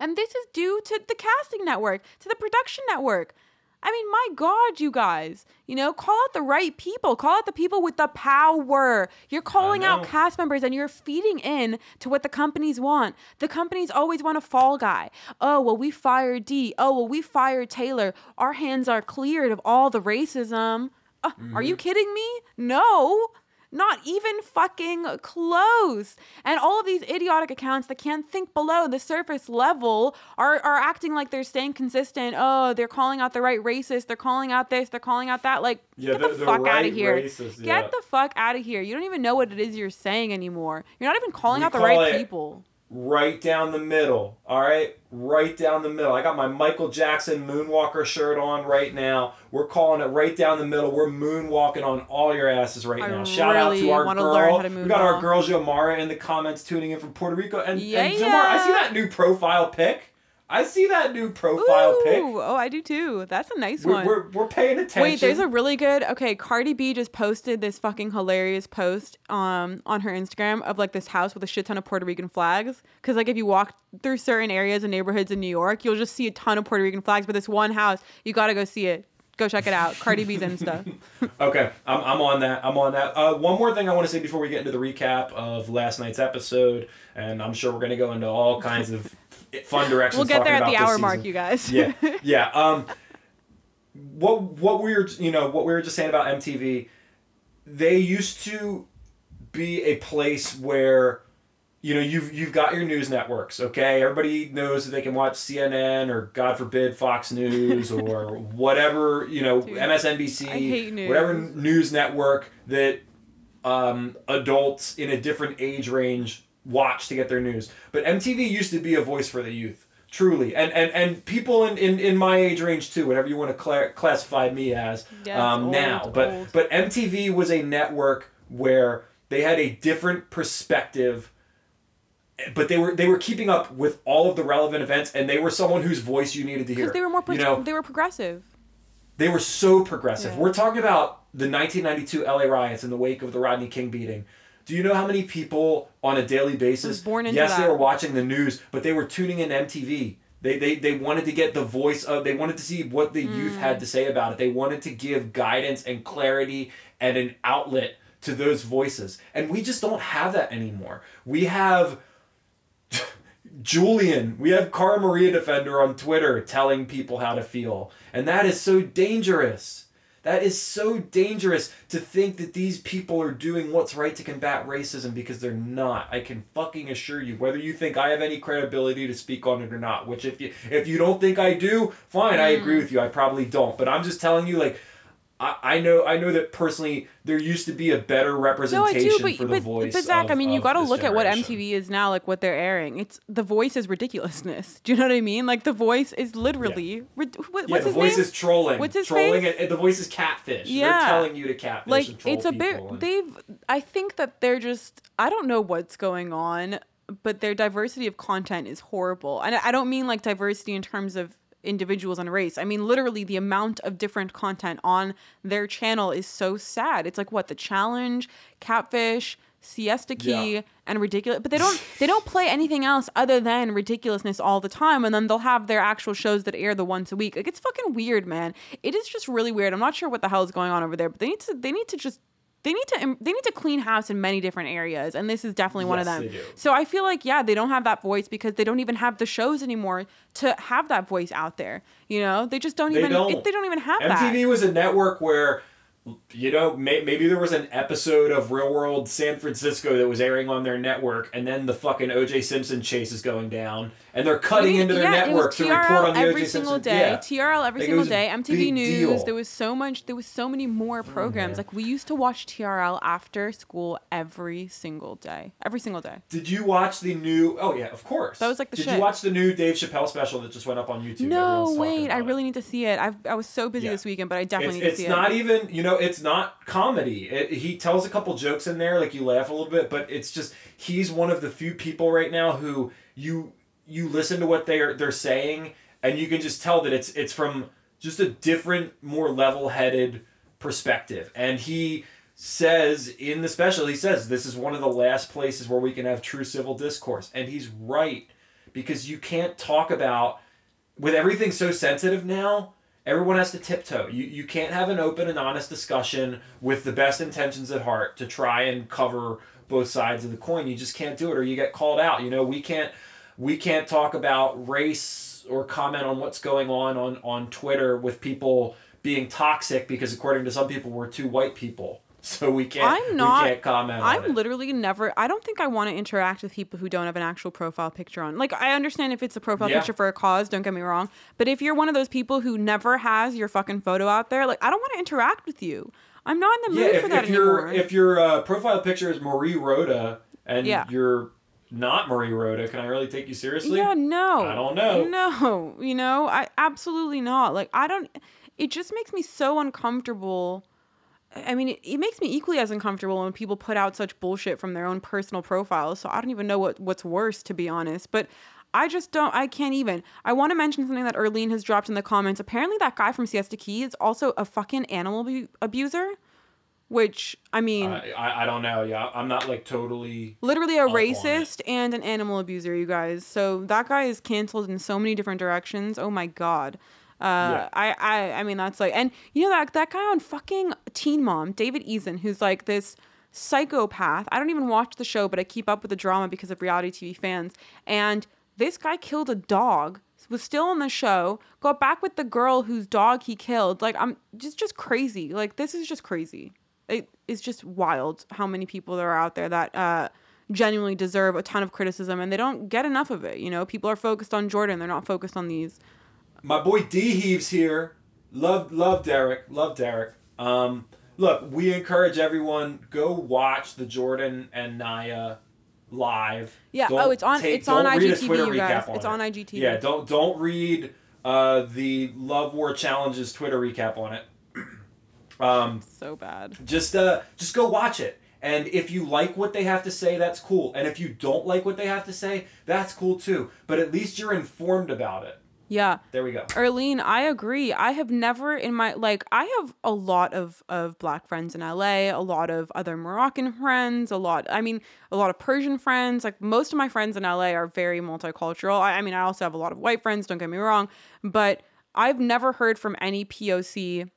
Speaker 1: and this is due to the casting network, to the production network. I mean, my God, you guys, you know, call out the right people, call out the people with the power. You're calling out cast members and you're feeding in to what the companies want. The companies always want a fall guy. Oh, well, we fired Dee. Oh, well, we fired Taylor. Our hands are cleared of all the racism. Uh, Are you kidding me? No. Not even fucking close. And all of these idiotic accounts that can't think below the surface level are, are acting like they're staying consistent. Oh, they're calling out the right racist. They're calling out this. They're calling out that. Like,
Speaker 2: Yeah,
Speaker 1: get
Speaker 2: the-
Speaker 1: the, fuck out of here.
Speaker 2: racist, yeah.
Speaker 1: Get the fuck out of here. You don't even know what it is you're saying anymore. You're not even calling
Speaker 2: We
Speaker 1: out the right
Speaker 2: it-
Speaker 1: people.
Speaker 2: Right down the middle. All right, right down the middle. I got my Michael Jackson Moonwalker shirt on right now. We're calling it right down the middle. We're moonwalking on all your asses right
Speaker 1: I
Speaker 2: now. Shout out to our girl.
Speaker 1: to
Speaker 2: we got our girl Jomara in the comments tuning in from Puerto Rico. And, and
Speaker 1: Yeah.
Speaker 2: Jomara, I see that new profile pic. I see that new profile pic.
Speaker 1: Oh, I do too. That's a nice
Speaker 2: We're,
Speaker 1: one.
Speaker 2: we're, we're paying attention.
Speaker 1: Wait, there's a really good. Okay, Cardi B just posted this fucking hilarious post um on her Instagram of like this house with a shit ton of Puerto Rican flags. Because like if you walk through certain areas and neighborhoods in New York, you'll just see a ton of Puerto Rican flags. But this one house, you gotta go see it. Go check it out. Cardi B's Insta.
Speaker 2: Okay, I'm, I'm on that. I'm on that. Uh, one more thing I want to say before we get into the recap of last night's episode, and I'm sure we're going to go into all kinds of fun directions.
Speaker 1: we'll get there at the hour mark, you guys.
Speaker 2: yeah, yeah. Um, what what we were you know what we were just saying about MTV, they used to be a place where you know you've you've got your news networks okay everybody knows that they can watch cnn or god forbid fox news or whatever you know
Speaker 1: Dude,
Speaker 2: msnbc
Speaker 1: news.
Speaker 2: whatever news network that um, adults in a different age range watch to get their news but mtv used to be a voice for the youth truly and and, and people in, in, in my age range too whatever you want to cla classify me as um,
Speaker 1: old,
Speaker 2: now but
Speaker 1: old.
Speaker 2: but mtv was a network where they had a different perspective but they were they were keeping up with all of the relevant events and they were someone whose voice you needed to hear
Speaker 1: Because they were more. Pro-
Speaker 2: you know
Speaker 1: they were progressive.
Speaker 2: they were so progressive
Speaker 1: Yeah.
Speaker 2: we're talking about the 1992 la riots in the wake of the rodney king beating do you know how many people on a daily basis
Speaker 1: born into
Speaker 2: yes they were watching the news but they were tuning in mtv they, they, they wanted to get the voice of they wanted to see what the youth
Speaker 1: Mm.
Speaker 2: had to say about it they wanted to give guidance and clarity and an outlet to those voices and we just don't have that anymore we have Julian, we have Cara Maria Defender on Twitter telling people how to feel. And that is so dangerous. That is so dangerous to think that these people are doing what's right to combat racism because they're not. I can fucking assure you, whether you think I have any credibility to speak on it or not, which if you if you don't think I do, fine, I agree mm. with you. I probably don't. But I'm just telling you like I, I know I know that personally there used to be a better representation No,
Speaker 1: do, but
Speaker 2: for the
Speaker 1: but,
Speaker 2: voice.
Speaker 1: but Zach,
Speaker 2: of-
Speaker 1: I mean, you got to look at what. MTV is now, like what they're airing. It's the voice is ridiculousness. Do you know what I mean? Like the voice is literally. rid- what-
Speaker 2: Yeah, the voice
Speaker 1: name?
Speaker 2: is trolling.
Speaker 1: What's his
Speaker 2: trolling
Speaker 1: face?
Speaker 2: And, the voice is catfish. They're
Speaker 1: Yeah.
Speaker 2: telling you to catfish
Speaker 1: like
Speaker 2: and troll
Speaker 1: it's a bit
Speaker 2: and-
Speaker 1: they've i think that they're just i don't know what's going on but their diversity of content is horrible and i don't mean like diversity in terms of individuals and race. I mean literally the amount of different content on their channel is so sad. It's like what the challenge catfish siesta key
Speaker 2: Yeah.
Speaker 1: and ridiculous but they don't they don't play anything else other than ridiculousness all the time and then they'll have their actual shows that air the once a week. Like it's fucking weird man. It is just really weird. I'm not sure what the hell is going on over there but they need to they need to just they need to they need to clean house in many different areas and this is definitely one of them so i feel like yeah they don't have that voice because they don't even have the shows anymore to have that voice out there you know they just don't
Speaker 2: They
Speaker 1: even
Speaker 2: don't.
Speaker 1: It, they don't even have
Speaker 2: MTV
Speaker 1: that
Speaker 2: was a network where, you know, may, maybe there was an episode of Real World San Francisco that was airing on their network, and then the fucking O.J. Simpson chase is going down, and they're cutting into their
Speaker 1: yeah,
Speaker 2: network to report on the
Speaker 1: every
Speaker 2: O.J.
Speaker 1: single
Speaker 2: Simpson.
Speaker 1: day.
Speaker 2: Yeah.
Speaker 1: TRL every
Speaker 2: Like,
Speaker 1: single day. MTV News.
Speaker 2: deal. Mm-hmm.
Speaker 1: There was so much. There was so many more programs. Like we used to watch TRL after school every single day. Every single day.
Speaker 2: Did you watch the new? Oh yeah, of course.
Speaker 1: That was, like, the
Speaker 2: Did
Speaker 1: shit.
Speaker 2: you watch the new Dave Chappelle special that just went up on YouTube?
Speaker 1: No, wait. I
Speaker 2: about it.
Speaker 1: really need to see it. I've, I was so busy
Speaker 2: Yeah.
Speaker 1: this weekend, but I definitely
Speaker 2: It's,
Speaker 1: need to see it.
Speaker 2: it's not
Speaker 1: it.
Speaker 2: even you know it's not comedy. It, he tells a couple jokes in there, like you laugh a little bit, but it's just he's one of the few people right now who you you listen to what they're they're saying, and you can just tell that it's it's from just a different, more level headed perspective. And he says in the special, he says this is one of the last places where we can have true civil discourse, and he's right because you can't talk about with everything so sensitive now, everyone has to tiptoe. You you can't have an open and honest discussion with the best intentions at heart to try and cover both sides of the coin. You just can't do it or you get called out. You know, we can't we can't talk about race or comment on what's going on on on Twitter with people being toxic because according to some people we're two white people. So we can't
Speaker 1: I'm not-
Speaker 2: we can't comment
Speaker 1: I'm
Speaker 2: it.
Speaker 1: literally never. I don't think I want to interact with people who don't have an actual profile picture on. Like, I understand if it's a profile
Speaker 2: Yeah.
Speaker 1: picture for a cause. Don't get me wrong. But if you're one of those people who never has your fucking photo out there, like, I don't want to interact with you. I'm not in the
Speaker 2: yeah,
Speaker 1: mood
Speaker 2: if,
Speaker 1: for that
Speaker 2: if your
Speaker 1: anymore.
Speaker 2: if your uh, profile picture is Marie Rhoda and
Speaker 1: Yeah.
Speaker 2: you're not Marie Rhoda, can I really take you seriously?
Speaker 1: yeah, no.
Speaker 2: I don't know.
Speaker 1: No, you know, I absolutely not. Like, I don't. It just makes me so uncomfortable. I mean, it, it makes me equally as uncomfortable when people put out such bullshit from their own personal profiles. So I don't even know what what's worse, to be honest. But I just don't. I can't even. I want to mention something that Erlene has dropped in the comments. Apparently, that guy from Siesta Key is also a fucking animal abu- abuser. Which I mean,
Speaker 2: I, I I don't know. Yeah, I'm not like totally.
Speaker 1: literally a racist and an animal abuser, you guys. So that guy is canceled in so many different directions. Oh my god. Uh,
Speaker 2: Yeah.
Speaker 1: I, I, I mean, that's like, and you know that that guy on fucking Teen Mom, David Eason, who's like this psychopath. I don't even watch the show, but I keep up with the drama because of reality TV fans. And this guy killed a dog. Was still on the show. Got back with the girl whose dog he killed. Like I'm just just crazy. Like this is just crazy. It is just wild how many people there are out there that uh, genuinely deserve a ton of criticism and they don't get enough of it. You know, people are focused on Jordan. They're not focused on these.
Speaker 2: My boy D Heaves here. Love love Derek. Love Derek. Um, look, we encourage everyone go watch the Jordan and Nia live.
Speaker 1: Yeah.
Speaker 2: Don't
Speaker 1: oh, it's on.
Speaker 2: take-
Speaker 1: it's on
Speaker 2: don't read a
Speaker 1: IGTV, you guys.
Speaker 2: on
Speaker 1: It's
Speaker 2: it.
Speaker 1: on IGTV.
Speaker 2: Yeah, don't don't read uh, the Love War Challenges Twitter recap on it. Um,
Speaker 1: So bad.
Speaker 2: just uh, just go watch it. And if you like what they have to say, that's cool. And if you don't like what they have to say, that's cool too. But at least you're informed about it.
Speaker 1: Yeah.
Speaker 2: There we go.
Speaker 1: Erlene, I agree. I have never in my like I have a lot of of black friends in LA, a lot of other Moroccan friends, a lot I mean, a lot of Persian friends. Like most of my friends in LA are very multicultural. I, I mean, I also have a lot of white friends, don't get me wrong, but I've never heard from any POC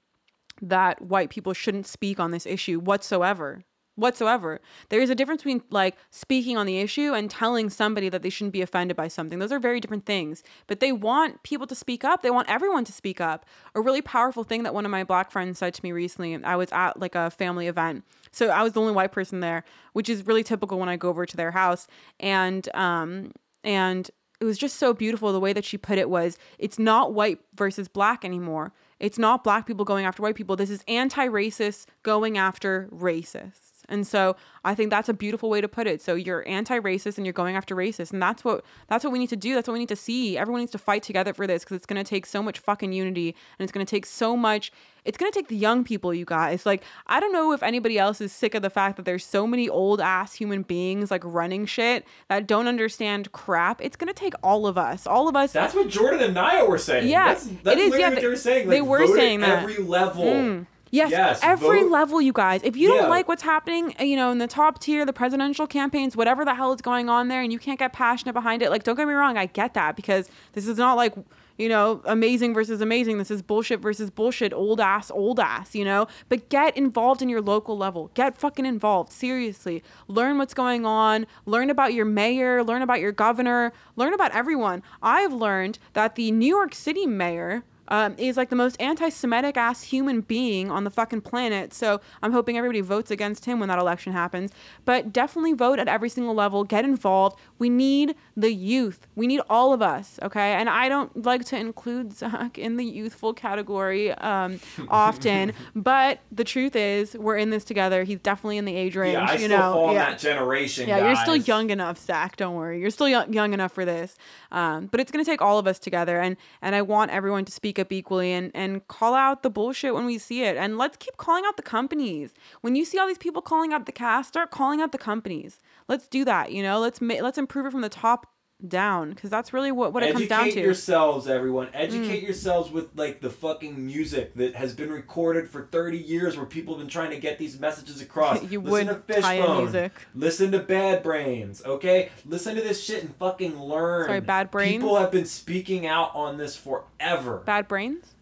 Speaker 1: that white people shouldn't speak on this issue whatsoever whatsoever. There is a difference between like speaking on the issue and telling somebody that they shouldn't be offended by something. Those are very different things. But they want people to speak up. They want everyone to speak up. A really powerful thing that one of my black friends said to me recently i was at like a family event. So i was the only white person there which is really typical when i go over to their house. And um and it was just so beautiful. The way that she put it was it's not white versus black anymore it's not black people going after white people. This is anti-racist going after racists and so i think that's a beautiful way to put it so you're anti-racist and you're going after racists and that's what that's what we need to do that's what we need to see everyone needs to fight together for this because it's going to take so much fucking unity and it's going to take so much it's going to take the young people you guys like i don't know if anybody else is sick of the fact that there's so many old ass human beings like running shit that don't understand crap it's going to take all of us all of us
Speaker 2: That's what Jordan and Nia were saying.
Speaker 1: Yeah,
Speaker 2: that's, that's
Speaker 1: it is, yeah,
Speaker 2: what
Speaker 1: they-
Speaker 2: were saying.
Speaker 1: they were saying that.
Speaker 2: every level. Mm.
Speaker 1: Yes,
Speaker 2: Yes,
Speaker 1: every
Speaker 2: vote-
Speaker 1: level, you guys. If you
Speaker 2: Yeah.
Speaker 1: don't like what's happening, uh, you know, in the top tier, the presidential campaigns, whatever the hell is going on there, and you can't get passionate behind it, like, don't get me wrong, I get that because this is not like, you know, amazing versus amazing. This is bullshit versus bullshit, old ass, old ass, you know? But get involved in your local level. Get fucking involved. Seriously. Learn what's going on. Learn about your mayor. Learn about your governor. Learn about everyone. I've learned that the New York City mayor um, is like the most anti-Semitic ass human being on the fucking planet. So I'm hoping everybody votes against him when that election happens. But definitely vote at every single level. Get involved. We need the youth. We need all of us. Okay. And I don't like to include Zach in the youthful category um, often, but the truth is we're in this together. He's definitely in the age range.
Speaker 2: Yeah, I
Speaker 1: you
Speaker 2: still
Speaker 1: know.
Speaker 2: fall
Speaker 1: yeah.
Speaker 2: that generation.
Speaker 1: Yeah, you're still young enough, Zach. Don't worry, you're still young, young enough for this. Um, but it's gonna take all of us together, and and I want everyone to speak equally and and call out the bullshit when we see it, and let's keep calling out the companies. When you see all these people calling out the cast, start calling out the companies. Let's do that. You know, let's ma- let's improve it from the top down because that's really what what it comes down to. Mm.
Speaker 2: yourselves, everyone. Educate yourselves with like the fucking music that has been recorded for 30 years where people have been trying to get these messages across.
Speaker 1: You
Speaker 2: Listen
Speaker 1: would
Speaker 2: to Fishbone.
Speaker 1: music.
Speaker 2: Listen to Bad Brains, okay? Listen to this shit and fucking learn.
Speaker 1: Sorry, Bad Brains?
Speaker 2: People have been speaking out on this forever.
Speaker 1: Bad brains.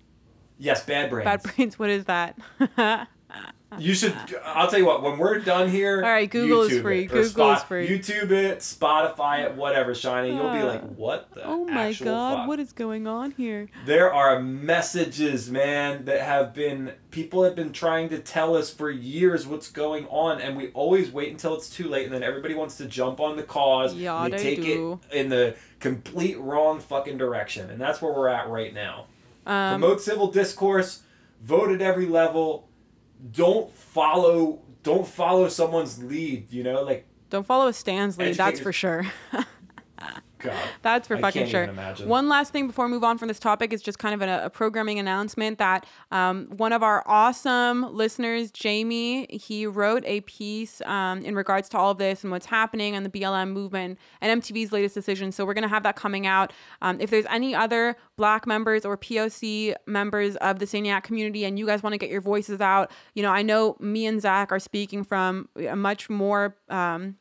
Speaker 2: yes, Bad Brains.
Speaker 1: Bad brains. What is that?
Speaker 2: You should. I'll tell you what. When we're done here,
Speaker 1: All right, Google is free.
Speaker 2: It,
Speaker 1: Google is free.
Speaker 2: YouTube it, Spotify it, whatever, Shanni. You'll be like,
Speaker 1: Uh,
Speaker 2: what the?
Speaker 1: oh my god,
Speaker 2: fuck?
Speaker 1: what is going on here?
Speaker 2: There are messages, man, that have been people have been trying to tell us for years what's going on, and we always wait until it's too late, and then everybody wants to jump on the cause.
Speaker 1: Yeah,
Speaker 2: and they take
Speaker 1: do.
Speaker 2: it in the complete wrong fucking direction, and that's where we're at right now.
Speaker 1: Um,
Speaker 2: Promote civil discourse. Vote at every level. Don't follow. Don't follow someone's lead. You know, like
Speaker 1: Don't follow a Stan's lead, that's for sure.
Speaker 2: God.
Speaker 1: That's for
Speaker 2: I
Speaker 1: fucking sure. One last thing before we move on from this topic is just kind of a, a programming announcement that um, one of our awesome listeners, Jamie, he wrote a piece um, in regards to all of this and what's happening and the BLM movement and MTV's latest decision. So we're going to have that coming out. Um, if there's any other Black members or POC members of the Saniac community and you guys want to get your voices out, you know, I know me and Zach are speaking from a much more. Um,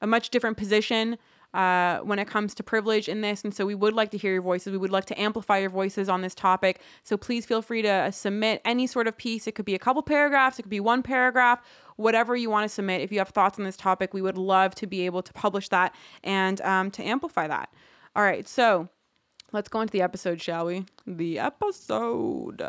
Speaker 1: a much different position uh, when it comes to privilege in this. And so we would like to hear your voices. We would like to amplify your voices on this topic. So please feel free to uh, submit any sort of piece. It could be a couple paragraphs, it could be one paragraph, whatever you want to submit. If you have thoughts on this topic, we would love to be able to publish that and um, to amplify that. All right. So let's go into the episode, shall we? The episode.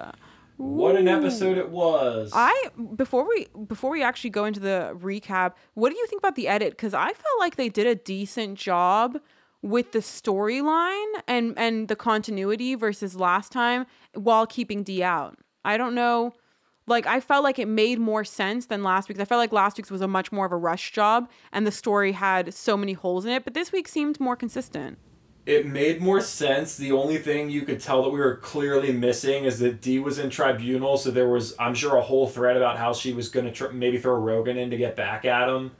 Speaker 2: What an episode it was.
Speaker 1: I before we before we actually go into the recap, what do you think about the edit? Because I felt like they did a decent job with the storyline and and the continuity versus last time while keeping Dee out. I don't know. Like I felt like it made more sense than last week's. I felt like last week's was a much more of a rush job and the story had so many holes in it, but this week seemed more consistent.
Speaker 2: It made more sense. The only thing you could tell that we were clearly missing is that Dee was in tribunal, so there was, I'm sure, a whole thread about how she was going to tr- maybe throw Rogan in to get back at him,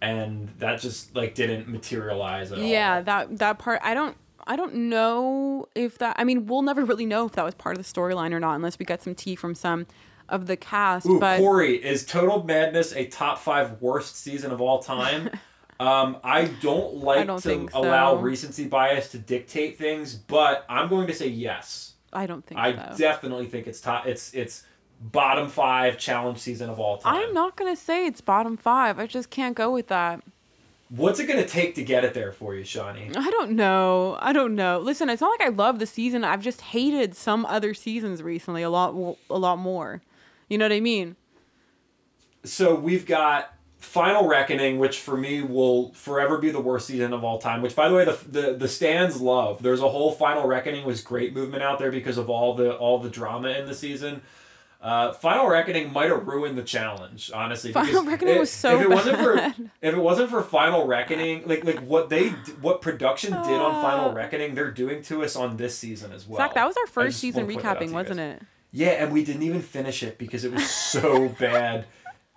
Speaker 2: and that just like didn't materialize at all.
Speaker 1: Yeah, that that part I don't I don't know if that I mean we'll never really know if that was part of the storyline or not unless we get some tea from some of the cast.
Speaker 2: Ooh,
Speaker 1: but
Speaker 2: Corey, is Total Madness a top five worst season of all time? um, I don't like
Speaker 1: don't
Speaker 2: to allow
Speaker 1: so.
Speaker 2: recency bias to dictate things, but I'm going to say yes.
Speaker 1: I don't think
Speaker 2: I
Speaker 1: so.
Speaker 2: definitely think it's top. It's it's bottom five challenge season of all time.
Speaker 1: I'm not gonna say it's bottom five. I just can't go with that.
Speaker 2: What's it gonna take to get it there for you, Shanni?
Speaker 1: I don't know. I don't know. Listen, it's not like I love the season. I've just hated some other seasons recently a lot a lot more. You know what I mean?
Speaker 2: So we've got Final Reckoning, which for me will forever be the worst season of all time. Which, by the way, the the, the stans love. There's a whole Final Reckoning was great movement out there because of all the all the drama in the season. Uh, Final Reckoning might have ruined the challenge, honestly.
Speaker 1: Final Reckoning
Speaker 2: if-
Speaker 1: was so
Speaker 2: if it wasn't for
Speaker 1: bad.
Speaker 2: if it wasn't for Final Reckoning, like like what they what production did on Final
Speaker 1: Uh.
Speaker 2: Reckoning, they're doing to us on this season as well.
Speaker 1: Zach, that was our first season
Speaker 2: wanna point that out to
Speaker 1: recapping, wasn't it?
Speaker 2: Yeah, and we didn't even finish it because it was so bad.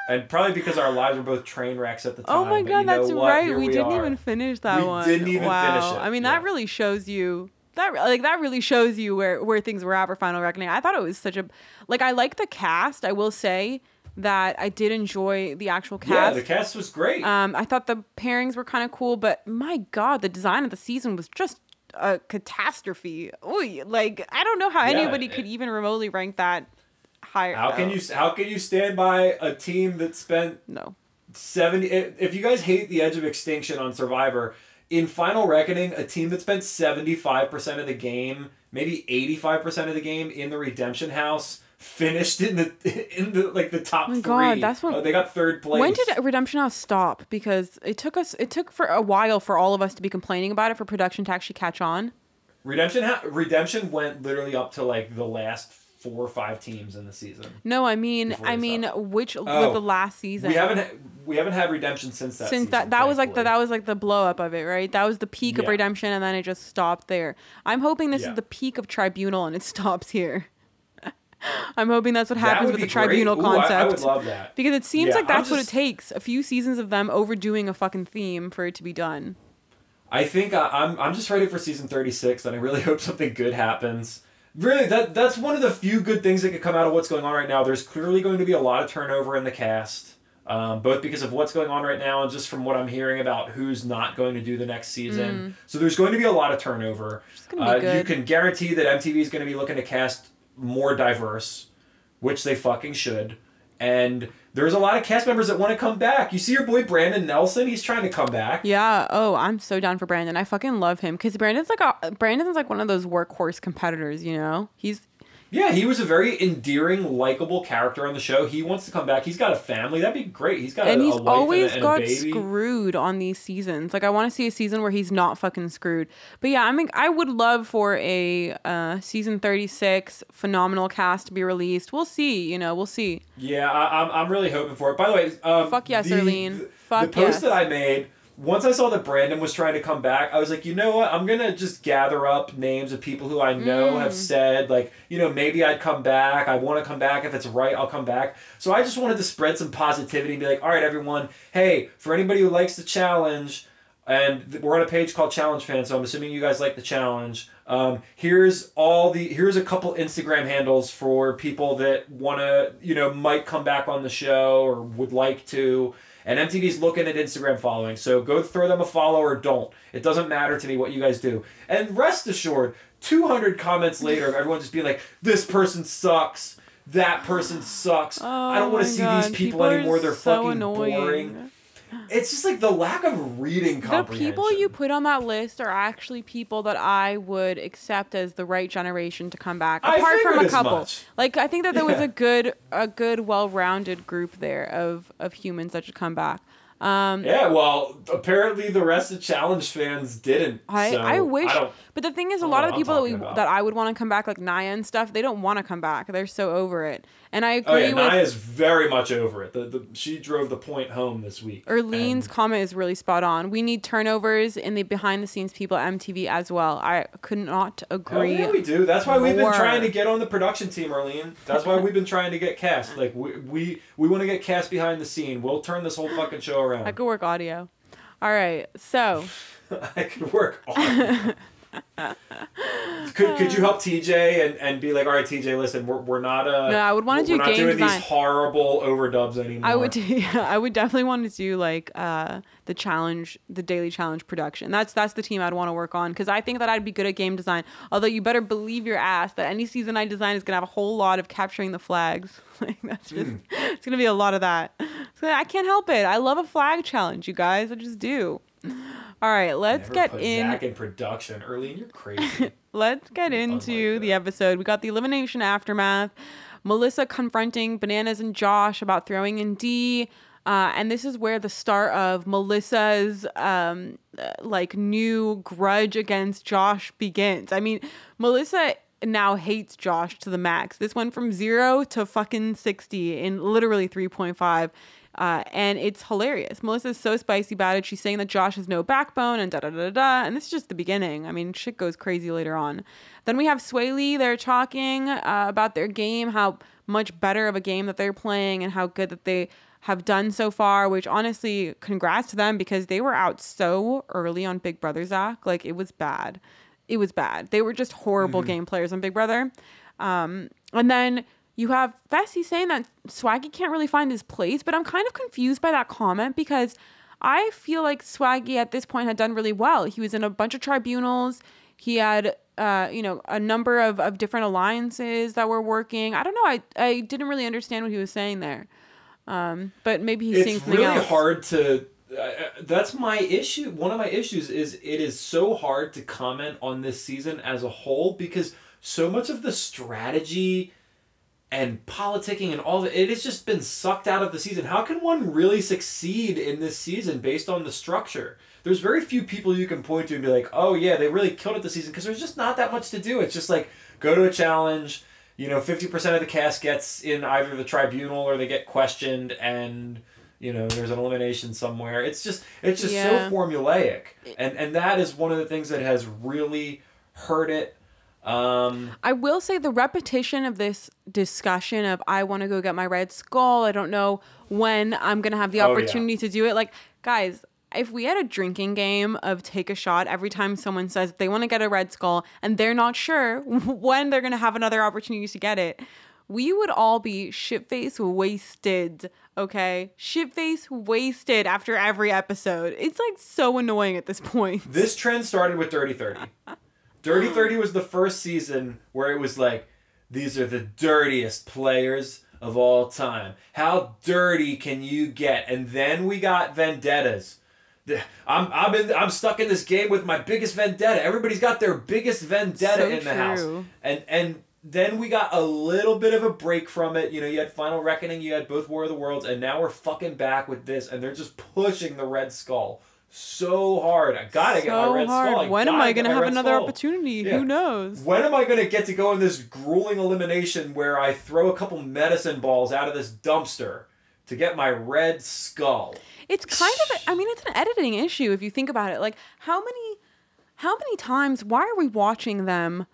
Speaker 2: And probably because our lives were both train wrecks at the time.
Speaker 1: Oh my god, that's right.
Speaker 2: Here
Speaker 1: We, didn't
Speaker 2: are.
Speaker 1: even finish that one.
Speaker 2: We
Speaker 1: one.
Speaker 2: didn't even
Speaker 1: wow.
Speaker 2: finish it,
Speaker 1: I mean,
Speaker 2: yeah.
Speaker 1: that really shows you that like that really shows you where where things were at for Final Reckoning. I thought it was such a like I like the cast. I will say that I did enjoy the actual cast.
Speaker 2: Yeah, the cast was great.
Speaker 1: um, I thought the pairings were kind of cool, but my god, the design of the season was just a catastrophe. Ooh, like I don't know how
Speaker 2: Yeah,
Speaker 1: anybody
Speaker 2: it-
Speaker 1: could even remotely rank that higher.
Speaker 2: how can
Speaker 1: oh,
Speaker 2: you how can you stand by a team that spent
Speaker 1: No.
Speaker 2: 70 if if you guys hate the edge of extinction on survivor in Final Reckoning, a team that spent seventy five percent of the game, maybe eighty five percent of the game in the Redemption House, finished in the in the like the top
Speaker 1: Oh my
Speaker 2: three.
Speaker 1: God, that's when-
Speaker 2: Uh, they got third place.
Speaker 1: When did Redemption House stop? Because it took us, it took for a while for all of us to be complaining about it for production to actually catch on.
Speaker 2: Redemption ha- Redemption went literally up to like the last four or five teams in the season.
Speaker 1: No, I mean, I mean,
Speaker 2: stopped.
Speaker 1: which
Speaker 2: Oh,
Speaker 1: was the last season?
Speaker 2: We haven't we haven't had Redemption since that.
Speaker 1: since
Speaker 2: season,
Speaker 1: that that was like the that was like the blow up of it, right? That was the peak of redemption, and then it just stopped there. I'm hoping this
Speaker 2: Yeah.
Speaker 1: is the peak of tribunal, and it stops here. I'm hoping that's what happens
Speaker 2: would
Speaker 1: with the
Speaker 2: be great.
Speaker 1: tribunal
Speaker 2: Ooh, I-
Speaker 1: concept.
Speaker 2: I, would love that.
Speaker 1: because it seems
Speaker 2: Yeah,
Speaker 1: like that's
Speaker 2: I'm
Speaker 1: what it takes. A few seasons of them overdoing a fucking theme for it to be done.
Speaker 2: I think I, I'm I'm just ready for season 36, and I really hope something good happens. Really, that that's one of the few good things that could come out of what's going on right now. There's clearly going to be a lot of turnover in the cast, um, both because of what's going on right now and just from what I'm hearing about who's not going to do the next season. So there's going to be a lot of turnover. Uh, you can guarantee that MTV is going to be looking to cast more diverse, which they fucking should. And there's a lot of cast members that want to come back. You see your boy Brandon Nelson; he's trying to come back.
Speaker 1: Yeah. Oh, I'm so down for Brandon. I fucking love him because Brandon's like a Brandon's like one of those workhorse competitors. You know, he's
Speaker 2: Yeah, he was a very endearing, likable character on the show. He wants to come back. He's got a family. That'd be great. He's got
Speaker 1: and
Speaker 2: a,
Speaker 1: he's
Speaker 2: a wife
Speaker 1: always
Speaker 2: and a, and
Speaker 1: got screwed on these seasons. Like I want to see a season where he's not fucking screwed. But yeah, I mean, I would love for a uh, season thirty six phenomenal cast to be released. We'll see. You know, we'll see.
Speaker 2: Yeah, I, I'm, I'm really hoping for it. By the way, um,
Speaker 1: Fuck yes,
Speaker 2: the,
Speaker 1: Arlene.
Speaker 2: The,
Speaker 1: Fuck
Speaker 2: the post
Speaker 1: yes.
Speaker 2: that I made. Once I saw that Brandon was trying to come back, I was like, you know what? I'm gonna just gather up names of people who I know
Speaker 1: Mm.
Speaker 2: have said, like, you know, maybe I'd come back. I want to come back if it's right. I'll come back. So I just wanted to spread some positivity and be like, all right, everyone. Hey, for anybody who likes the challenge, and we're on a page called Challenge Fan, so I'm assuming you guys like the challenge. Um, here's all the here's a couple Instagram handles for people that want to you know might come back on the show or would like to. And MTV's looking at Instagram following, so go throw them a follow or don't. It doesn't matter to me what you guys do. And rest assured, 200 comments later of everyone just being like, "This person sucks." That person sucks. I don't want
Speaker 1: Oh
Speaker 2: to see
Speaker 1: God,
Speaker 2: these people,
Speaker 1: are
Speaker 2: anymore. They're
Speaker 1: so
Speaker 2: fucking
Speaker 1: annoying.
Speaker 2: boring. It's just like the lack of reading comprehension.
Speaker 1: The people you put on that list are actually people that I would accept as the right generation to come back.
Speaker 2: I
Speaker 1: Apart from a couple, like I think that there was a good, a good, well-rounded group there of of humans that should come back. Um,
Speaker 2: Yeah, well, apparently the rest of Challenge fans didn't.
Speaker 1: I,
Speaker 2: so
Speaker 1: I wish,
Speaker 2: don't-
Speaker 1: but the thing is, a
Speaker 2: don't
Speaker 1: lot of the people that we
Speaker 2: about.
Speaker 1: that I would want to come back, like Nia and stuff, they don't want to come back. They're so over it. And I
Speaker 2: oh
Speaker 1: agree
Speaker 2: yeah,
Speaker 1: with
Speaker 2: Nia's very much over it. The, the she drove the point home this week.
Speaker 1: Erlene's
Speaker 2: And-
Speaker 1: comment is really spot on. We need turnovers in the behind the scenes people at MTV as well. I could not oh,
Speaker 2: Hell
Speaker 1: agree.
Speaker 2: yeah, we do. That's why we've been trying to get on the production team, Arlene. That's why we've been trying to get cast. Like we we, we want to get cast behind the scene. We'll turn this whole fucking show around.
Speaker 1: I could work audio. All right, so
Speaker 2: I could work on. Could could you help TJ and, and be like, all right, TJ, listen, we're, we're not uh
Speaker 1: No, I would wanna
Speaker 2: we're
Speaker 1: do
Speaker 2: not
Speaker 1: game
Speaker 2: doing
Speaker 1: design.
Speaker 2: these horrible overdubs anymore.
Speaker 1: I would do, yeah, I would definitely want to do like uh, the challenge, the daily challenge production. That's that's the team I'd want to work on because I think that I'd be good at game design. Although you better believe your ass that any season I design is gonna have a whole lot of capturing the flags. like that's just
Speaker 2: Hmm.
Speaker 1: it's gonna be a lot of that. So I can't help it. I love a flag challenge, you guys. I just do. All right, let's
Speaker 2: Never
Speaker 1: get in.
Speaker 2: Zach in production. Arlene, you're crazy.
Speaker 1: Let's get into the episode. We got the elimination aftermath. Melissa confronting Bananas and Josh about throwing in Dee. Uh, and this is where the start of Melissa's um, uh, like new grudge against Josh begins. I mean, Melissa now hates Josh to the max. This went from zero to fucking 60 in literally 3.5. Uh, and it's hilarious. Melissa's so spicy about it. She's saying that Josh has no backbone and da da da da. And this is just the beginning. I mean, shit goes crazy later on. Then we have Swayleigh. They're talking uh, about their game, how much better of a game that they're playing, and how good that they have done so far. Which honestly, congrats to them because they were out so early on Big Brother Zach. Like it was bad. It was bad. They were just horrible game players on Big Brother. Um, and then you have Fessy saying that Swaggy can't really find his place, but I'm kind of confused by that comment because I feel like Swaggy at this point had done really well. He was in a bunch of tribunals. He had, uh, you know, a number of, of different alliances that were working. I don't know. I, I didn't really understand what he was saying there. Um, but maybe he's saying
Speaker 2: it's
Speaker 1: something
Speaker 2: really
Speaker 1: else.
Speaker 2: hard to uh, that's my issue. One of my issues is it is so hard to comment on this season as a whole because so much of the strategy and politicking and all that it has just been sucked out of the season. How can one really succeed in this season based on the structure? There's very few people you can point to and be like, "Oh yeah, they really killed it this season" because there's just not that much to do. It's just like go to a challenge, you know, 50% of the cast gets in either the tribunal or they get questioned and you know there's an elimination somewhere it's just it's just
Speaker 1: Yeah.
Speaker 2: so formulaic and and that is one of the things that has really hurt it um
Speaker 1: I will say the repetition of this discussion of I want to go get my red skull. I don't know when I'm gonna have the
Speaker 2: Oh, yeah.
Speaker 1: opportunity to do it. Like, guys, if we had a drinking game of take a shot every time someone says they want to get a red skull and they're not sure when they're gonna have another opportunity to get it, we would all be shit face wasted. Okay, shit face wasted after every episode. It's like so annoying at this point.
Speaker 2: This trend started with Dirty 30. Dirty 30 was the first season where it was like, these are the dirtiest players of all time. How dirty can you get? And then we got vendettas. I'm I'm in I'm stuck in this game with my biggest vendetta. Everybody's got their biggest vendetta
Speaker 1: So
Speaker 2: in the house. And and then we got a little bit of a break from it. You know, you had Final Reckoning, you had both War of the Worlds, and now we're fucking back with this, and they're just pushing the Red Skull so hard. I gotta get my
Speaker 1: so
Speaker 2: Red
Speaker 1: hard.
Speaker 2: Skull. I
Speaker 1: when am I gonna have another
Speaker 2: Skull.
Speaker 1: opportunity?
Speaker 2: Yeah.
Speaker 1: Who knows?
Speaker 2: When am I gonna get to go in this grueling elimination where I throw a couple medicine balls out of this dumpster to get my Red Skull?
Speaker 1: It's kind of, a, I mean, it's an editing issue if you think about it. Like, how many, how many times? Why are we watching them?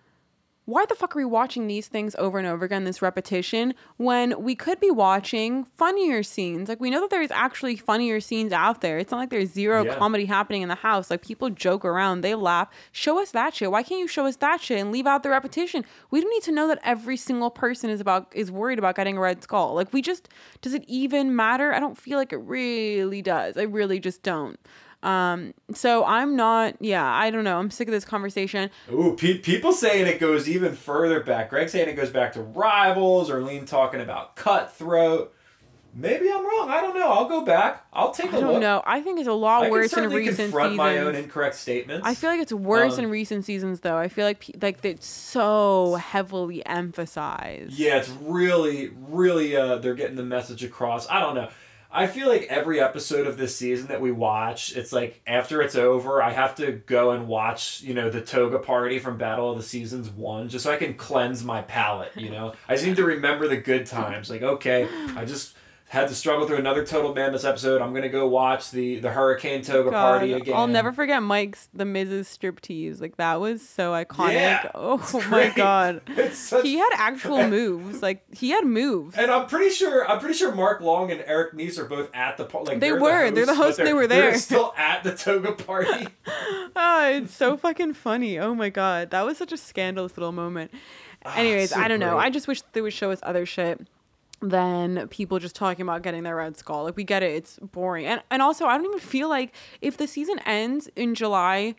Speaker 1: Why the fuck are we watching these things over and over again? This repetition when we could be watching funnier scenes. Like we know that there's actually funnier scenes out there. It's not like there's zero
Speaker 2: Yeah.
Speaker 1: comedy happening in the house. Like people joke around, they laugh. Show us that shit. Why can't you show us that shit and leave out the repetition? We don't need to know that every single person is about is worried about getting a red skull. Like we just does it even matter? I don't feel like it really does. I really just don't. Um, so I'm not. Yeah, I don't know. I'm sick of this conversation.
Speaker 2: Ooh, pe- people saying it goes even further back. Greg saying it goes back to rivals, or Lean talking about cutthroat. Maybe I'm wrong. I don't know. I'll go back. I'll take a
Speaker 1: I don't
Speaker 2: look.
Speaker 1: know. I think it's a lot
Speaker 2: I
Speaker 1: worse in recent
Speaker 2: confront
Speaker 1: seasons.
Speaker 2: my own incorrect statements.
Speaker 1: I feel like it's worse
Speaker 2: Um,
Speaker 1: in recent seasons, though. I feel like pe- like it's so heavily emphasized.
Speaker 2: Yeah, it's really, really. Uh, they're getting the message across. I don't know. I feel like every episode of this season that we watch, it's like after it's over, I have to go and watch, you know, the toga party from Battle of the Seasons one, just so I can cleanse my palate. You know, I just need to remember the good times. Like, okay, I just had to struggle through another Total Madness episode. I'm gonna go watch the the Hurricane Toga
Speaker 1: God,
Speaker 2: party again.
Speaker 1: I'll never forget Mike's the Mrs. striptease. Like that was so iconic.
Speaker 2: Yeah,
Speaker 1: oh my god.
Speaker 2: Such
Speaker 1: He had actual moves. Like he had moves.
Speaker 2: And I'm pretty sure I'm pretty sure Mark Long and Eric Nies are both at the party. like
Speaker 1: They
Speaker 2: they're
Speaker 1: were. They're the hosts and they were there.
Speaker 2: They're still at the toga party.
Speaker 1: oh, it's so fucking funny. Oh my god. That was such a scandalous little moment. Anyways,
Speaker 2: Ah, so
Speaker 1: I don't know.
Speaker 2: great.
Speaker 1: I just wish they would show us other shit than people just talking about getting their red skull. Like we get it, it's boring. And and also I don't even feel like if the season ends in July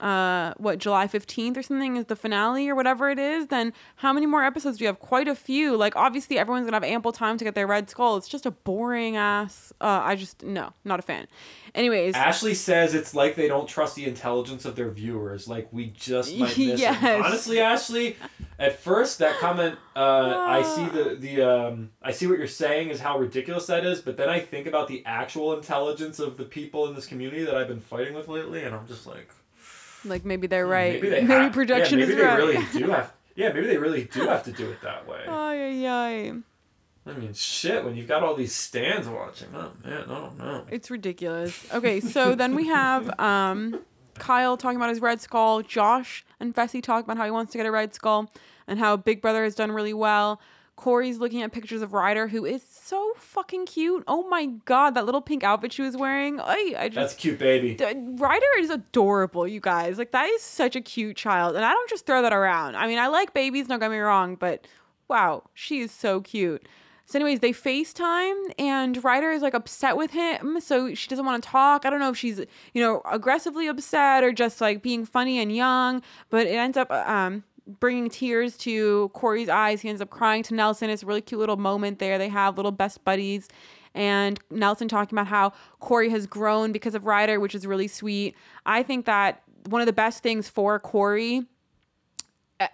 Speaker 1: uh what July 15th or something is the finale or whatever it is then how many more episodes do you have quite a few like obviously everyone's gonna have ample time to get their red skull it's just a boring ass uh i just no not a fan anyways
Speaker 2: Ashley says it's like they don't trust the intelligence of their viewers. Like we just might miss
Speaker 1: Yes.
Speaker 2: it. Honestly, Ashley, at first that comment, uh, I see the the um, I see what you're saying is how ridiculous that is. But then I think about the actual intelligence of the people in this community that I've been fighting with lately, and I'm just like,
Speaker 1: like maybe they're right
Speaker 2: maybe they
Speaker 1: maybe
Speaker 2: have,
Speaker 1: projection
Speaker 2: yeah, maybe
Speaker 1: is
Speaker 2: they
Speaker 1: right
Speaker 2: really do have. Yeah, maybe they really do have to do it that way.
Speaker 1: Ay, ay, ay.
Speaker 2: I mean, shit, when you've got all these stans watching, oh man, I don't know.
Speaker 1: It's ridiculous. Okay, so then we have um, Kyle talking about his red skull, Josh and Fessy talk about how he wants to get a red skull and how Big Brother has done really well. Cory's looking at pictures of Ryder, who is so fucking cute. Oh my god, that little pink outfit she was wearing. I, I
Speaker 2: That's
Speaker 1: just.
Speaker 2: cute, baby.
Speaker 1: D- Ryder is adorable, you guys. Like, that is such a cute child. And I don't just throw that around. I mean, I like babies, don't get me wrong, but wow, she is so cute. So, anyways, they FaceTime and Ryder is like upset with him. So she doesn't want to talk. I don't know if she's, you know, aggressively upset or just like being funny and young, but it ends up, um, bringing tears to Cory's eyes. He ends up crying to Nelson. It's a really cute little moment there. They have little best buddies. and Nelson talking about how Cory has grown because of Ryder, which is really sweet. I think that one of the best things for Cory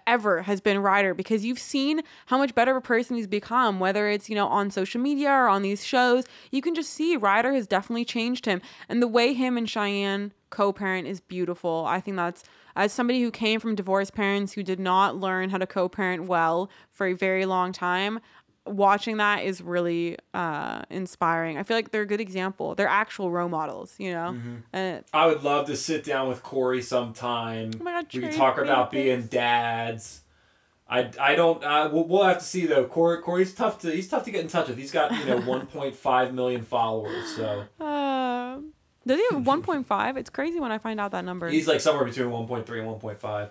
Speaker 1: ever has been Ryder because you've seen how much better of a person he's become, whether it's, you know, on social media or on these shows. You can just see Ryder has definitely changed him. And the way him and Cheyenne co parent is beautiful. I think that's, as somebody who came from divorced parents who did not learn how to co parent well for a very long time, watching that is really uh, inspiring. I feel like they're a good example. They're actual role models, you know? And
Speaker 2: I would love to sit down with Cory sometime.
Speaker 1: Oh God,
Speaker 2: we could talk about being dads. I, I don't uh, we'll, we'll have to see though. Cory Cory's tough to he's tough to get in touch with. He's got you know 1.5 million followers, so
Speaker 1: Uh, does he have 1.5? It's crazy when I find out that number.
Speaker 2: he's like somewhere between 1.3 and 1.5.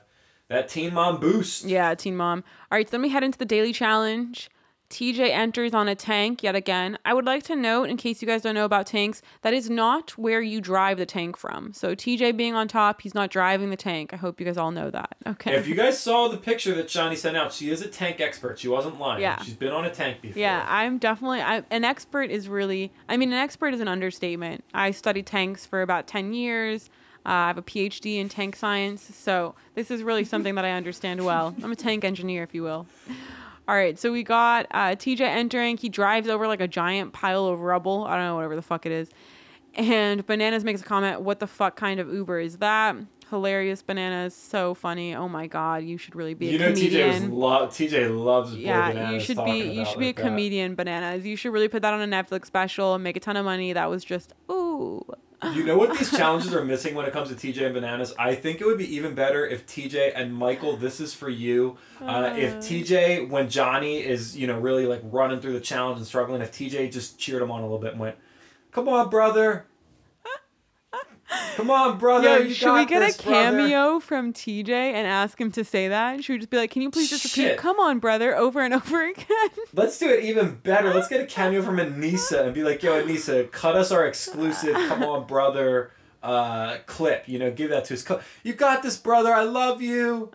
Speaker 2: That Teen Mom boost.
Speaker 1: yeah, Teen Mom. All right, so then we head into the daily challenge. TJ enters on a tank yet again. I would like to note, in case you guys don't know about tanks, that is not where you drive the tank from. So TJ being on top, he's not driving the tank. I hope you guys all know that. Okay.
Speaker 2: If you guys saw the picture that Shanni sent out, she is a tank expert. She wasn't lying.
Speaker 1: Yeah.
Speaker 2: She's been on a tank before.
Speaker 1: Yeah, I'm definitely I, an expert. Is really, I mean, an expert is an understatement. I studied tanks for about ten years. Uh, I have a PhD in tank science, so this is really something that I understand well. I'm a tank engineer, if you will. All right, so we got uh, TJ entering. He drives over like a giant pile of rubble. I don't know, whatever the fuck it is. And Bananas makes a comment, What the fuck kind of Uber is that? Hilarious Bananas, so funny. Oh my god, you should really be a
Speaker 2: You know TJ was lo- TJ loves
Speaker 1: Yeah, you should be you should be a
Speaker 2: like that.
Speaker 1: comedian, bananas. You should really put that on a Netflix special and make a ton of money. That was just ooh.
Speaker 2: You know what these challenges are missing when it comes to TJ and Bananas? I think it would be even better if TJ and Michael, this is for you. Uh, if TJ, when Johnny is, you know, really like running through the challenge and struggling, if TJ just cheered him on a little bit and went, "Come on, brother! Come on, brother!
Speaker 1: Yo, should we get
Speaker 2: this,
Speaker 1: a
Speaker 2: brother."
Speaker 1: cameo from TJ and ask him to say that? Should we just be like, can you please just repeat, "Come on, brother," over and over again?
Speaker 2: Let's do it even better. Let's get a cameo from Aneesa and be like, "Yo, Aneesa, cut us our exclusive. Come on, brother." Uh, clip. You know, give that to us. You got this, brother. I love you.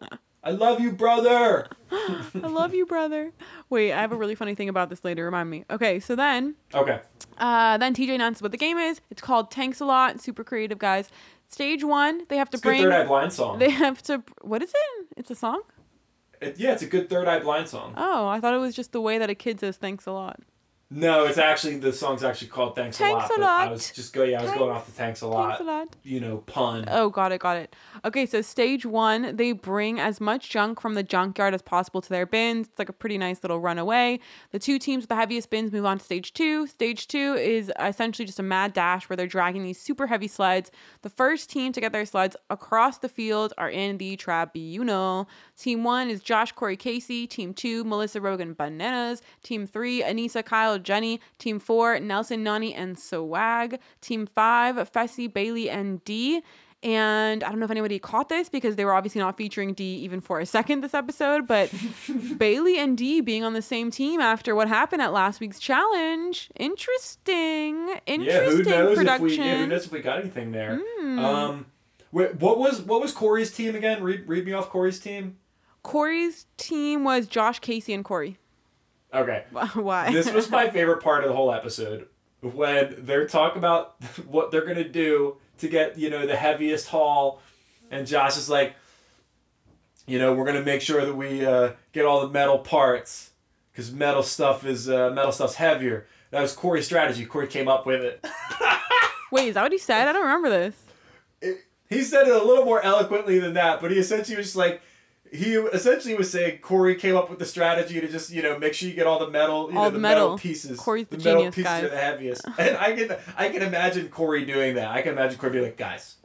Speaker 2: I love you, brother.
Speaker 1: I love you, brother. Wait, I have a really funny thing about this later. Remind me. Okay, so then
Speaker 2: Okay.
Speaker 1: Uh, then TJ announces what the game is. It's called Tanks a Lot. Super creative, guys. Stage one, they have to
Speaker 2: It's
Speaker 1: bring.
Speaker 2: Third Eye Blind song.
Speaker 1: They have to. What is it? It's a song.
Speaker 2: It- yeah, it's a good Third Eye Blind song.
Speaker 1: Oh, I thought it was just the way that a kid says "thanks a lot."
Speaker 2: No, it's actually the song's actually called Thanks,
Speaker 1: Thanks
Speaker 2: a
Speaker 1: a
Speaker 2: Lot. I was just going. yeah, I was going off the Thanks a
Speaker 1: Thanks
Speaker 2: Lot.
Speaker 1: a lot.
Speaker 2: You know, pun.
Speaker 1: Oh, got it, got it. Okay, so stage one, they bring as much junk from the junkyard as possible to their bins. It's like a pretty nice little runaway. The two teams with the heaviest bins move on to stage two. Stage two is essentially just a mad dash where they're dragging these super heavy sleds. The first team to get their sleds across the field are in the tribunal. Team one is Josh, Cory, Kaycee. Team two, Melissa, Rogan, Bananas. Team three, Aneesa, Kyle, Jenny. Team four, Nelson, Nany, and Swag. Team five, Fessy, Bayleigh, and Dee. And I don't know if anybody caught this because they were obviously not featuring Dee even for a second this episode, but Bayleigh and Dee being on the same team after what happened at last week's challenge. Interesting.
Speaker 2: yeah,
Speaker 1: Interesting
Speaker 2: who knows
Speaker 1: production.
Speaker 2: if we yeah, who knows if we got anything there.
Speaker 1: Hmm.
Speaker 2: Um wait, what was what was Cory's team again? Read read me off Cory's team.
Speaker 1: Cory's team was Josh, Kaycee, and Cory.
Speaker 2: Okay.
Speaker 1: Why?
Speaker 2: this was my favorite part of the whole episode when they're talking about what they're gonna do to get you know the heaviest haul, and Josh is like, you know, we're gonna make sure that we uh, get all the metal parts because metal stuff is uh, metal stuff's heavier. That was Cory's strategy. Cory came up with it.
Speaker 1: Wait, is that what he said? I don't remember this.
Speaker 2: it. He said it a little more eloquently than that, but he essentially was just like. He essentially was saying Cory came up with the strategy to just you know make sure you get all the metal you
Speaker 1: All
Speaker 2: know,
Speaker 1: the
Speaker 2: the metal,
Speaker 1: metal.
Speaker 2: pieces
Speaker 1: Cory's the
Speaker 2: metal
Speaker 1: genius,
Speaker 2: pieces
Speaker 1: guys.
Speaker 2: are the heaviest and I can I can imagine Cory doing that I can imagine Cory being like guys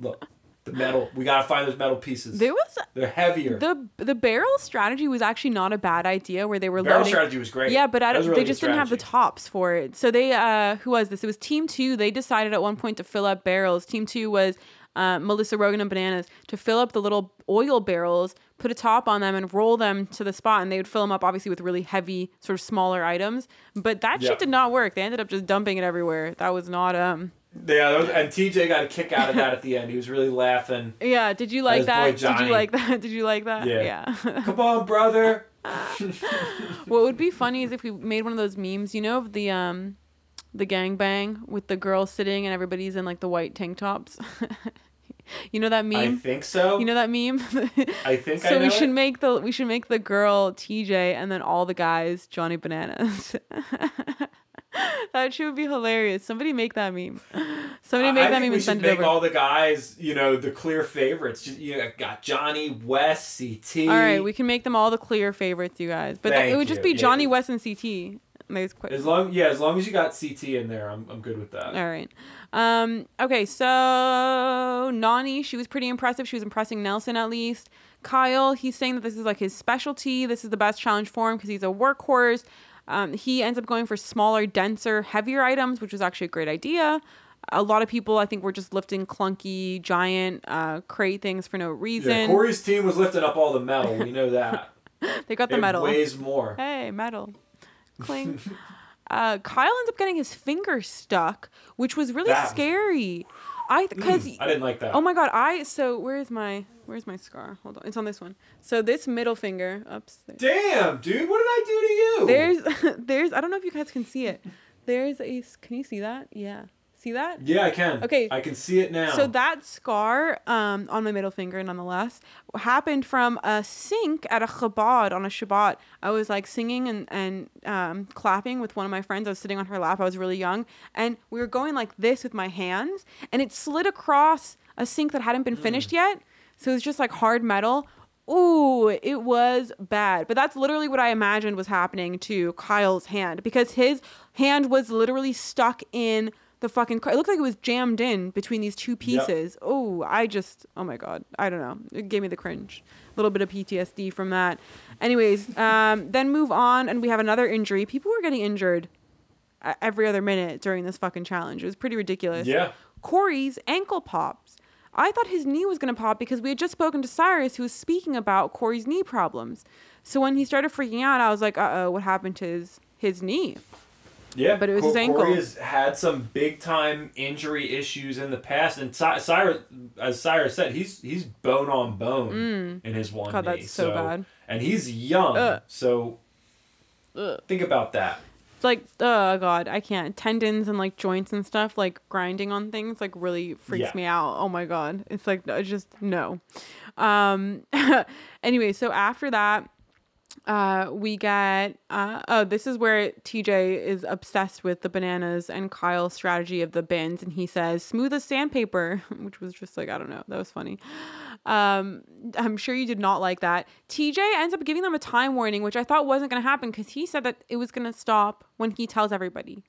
Speaker 2: look the metal we gotta find those metal pieces
Speaker 1: There was
Speaker 2: they're heavier
Speaker 1: the the barrel strategy was actually not a bad idea where they were
Speaker 2: barrel
Speaker 1: loading
Speaker 2: strategy was great
Speaker 1: Yeah, but I
Speaker 2: That was
Speaker 1: don't,
Speaker 2: a really
Speaker 1: they just didn't have the tops for it. So they, uh, who was this? It was Team Two. They decided at one point to fill up barrels. Team Two was uh, Melissa Rogan and Bananas to fill up the little oil barrels, put a top on them, and roll them to the spot. And they would fill them up, obviously, with really heavy, sort of smaller items. But that
Speaker 2: Yeah.
Speaker 1: shit did not work. They ended up just dumping it everywhere. That was not um.
Speaker 2: yeah was, and TJ got a kick out of that at the end he was really laughing
Speaker 1: Yeah. Did you like that? Did you like that? Did you like that?
Speaker 2: Yeah.
Speaker 1: yeah.
Speaker 2: come on brother
Speaker 1: what would be funny is if we made one of those memes, you know, of the um the gangbang with the girls sitting and everybody's in like the white tank tops. you know that meme?
Speaker 2: I think so.
Speaker 1: You know that meme?
Speaker 2: I think I
Speaker 1: so
Speaker 2: know
Speaker 1: we should
Speaker 2: it.
Speaker 1: make the we should make the girl TJ and then all the guys Johnny Bananas. that shit would be hilarious. Somebody make that meme. Somebody make
Speaker 2: I
Speaker 1: that meme
Speaker 2: we
Speaker 1: and
Speaker 2: should
Speaker 1: send it
Speaker 2: make
Speaker 1: over.
Speaker 2: all the guys, you know, the clear favorites. Just, you know, got Johnny, West, CT.
Speaker 1: all right, we can make them all the clear favorites, you guys. But it would just
Speaker 2: you.
Speaker 1: be
Speaker 2: Yeah.
Speaker 1: Johnny West and CT. There's qu-
Speaker 2: As long, yeah, as long as you got CT in there, I'm, I'm good with that.
Speaker 1: All right. Um, okay, so Nany, she was pretty impressive. She was impressing Nelson at least. Kyle, he's saying that this is like his specialty. This is the best challenge for him because he's a workhorse. Um, he ends up going for smaller, denser, heavier items, which was actually a great idea. A lot of people, I think, were just lifting clunky, giant uh, crate things for no reason.
Speaker 2: Yeah. Cory's team was lifting up all the metal. We know that.
Speaker 1: they got the
Speaker 2: it
Speaker 1: medal.
Speaker 2: weighs more.
Speaker 1: Hey, metal. Cling. uh, Kyle ends up getting his finger stuck, which was really
Speaker 2: That-
Speaker 1: scary. I because
Speaker 2: Mm, I didn't like that.
Speaker 1: oh my god, I so where's my where's my scar? Hold on, it's on this one. So this middle finger, oops. there-
Speaker 2: Damn, dude, what did I do to you?
Speaker 1: There's there's I don't know if you guys can see it. There's a can you see that? Yeah, see that?
Speaker 2: Yeah, I can.
Speaker 1: Okay.
Speaker 2: I can see it now.
Speaker 1: So that scar um, on my middle finger, nonetheless, happened from a sink at a Chabad on a Shabbat. I was like singing and and um, clapping with one of my friends. I was sitting on her lap. I was really young, and we were going like this with my hands, and it slid across a sink that hadn't been finished yet. So it was just like hard metal. Ooh, it was bad. But that's literally what I imagined was happening to Kyle's hand because his hand was literally stuck in the fucking car. It looked like it was jammed in between these two pieces. Oh, I just, oh my God. I don't know. It gave me the cringe. A little bit of PTSD from that. Anyways, um, then move on and we have another injury. People were getting injured every other minute during this fucking challenge. It was pretty ridiculous.
Speaker 2: Yeah.
Speaker 1: Cory's ankle pops. I thought his knee was going to pop because we had just spoken to Cyrus, who was speaking about Cory's knee problems. So when he started freaking out, I was like, "Uh oh, what happened to his his knee?"
Speaker 2: Yeah,
Speaker 1: But it was his ankle.
Speaker 2: Cory has had some big time injury issues in the past, and Cy- Cyrus, as Cyrus said, he's he's bone on bone in his one
Speaker 1: Mm. God,
Speaker 2: knee.
Speaker 1: that's so bad.
Speaker 2: And he's young,
Speaker 1: Ugh.
Speaker 2: so
Speaker 1: Ugh.
Speaker 2: think about that.
Speaker 1: It's like, oh god, I can't. Tendons and like joints and stuff, like grinding on things, like really freaks
Speaker 2: Yeah.
Speaker 1: me out. Oh my god, it's like it's just no. Um. anyway, so after that, uh, we get uh oh, this is where TJ is obsessed with the bananas and Kyle's strategy of the bins, and he says smooth as sandpaper, which was just like I don't know, that was funny. Um, I'm sure you did not like that. TJ ends up giving them a time warning, which I thought wasn't going to happen because he said that it was going to stop when he tells everybody.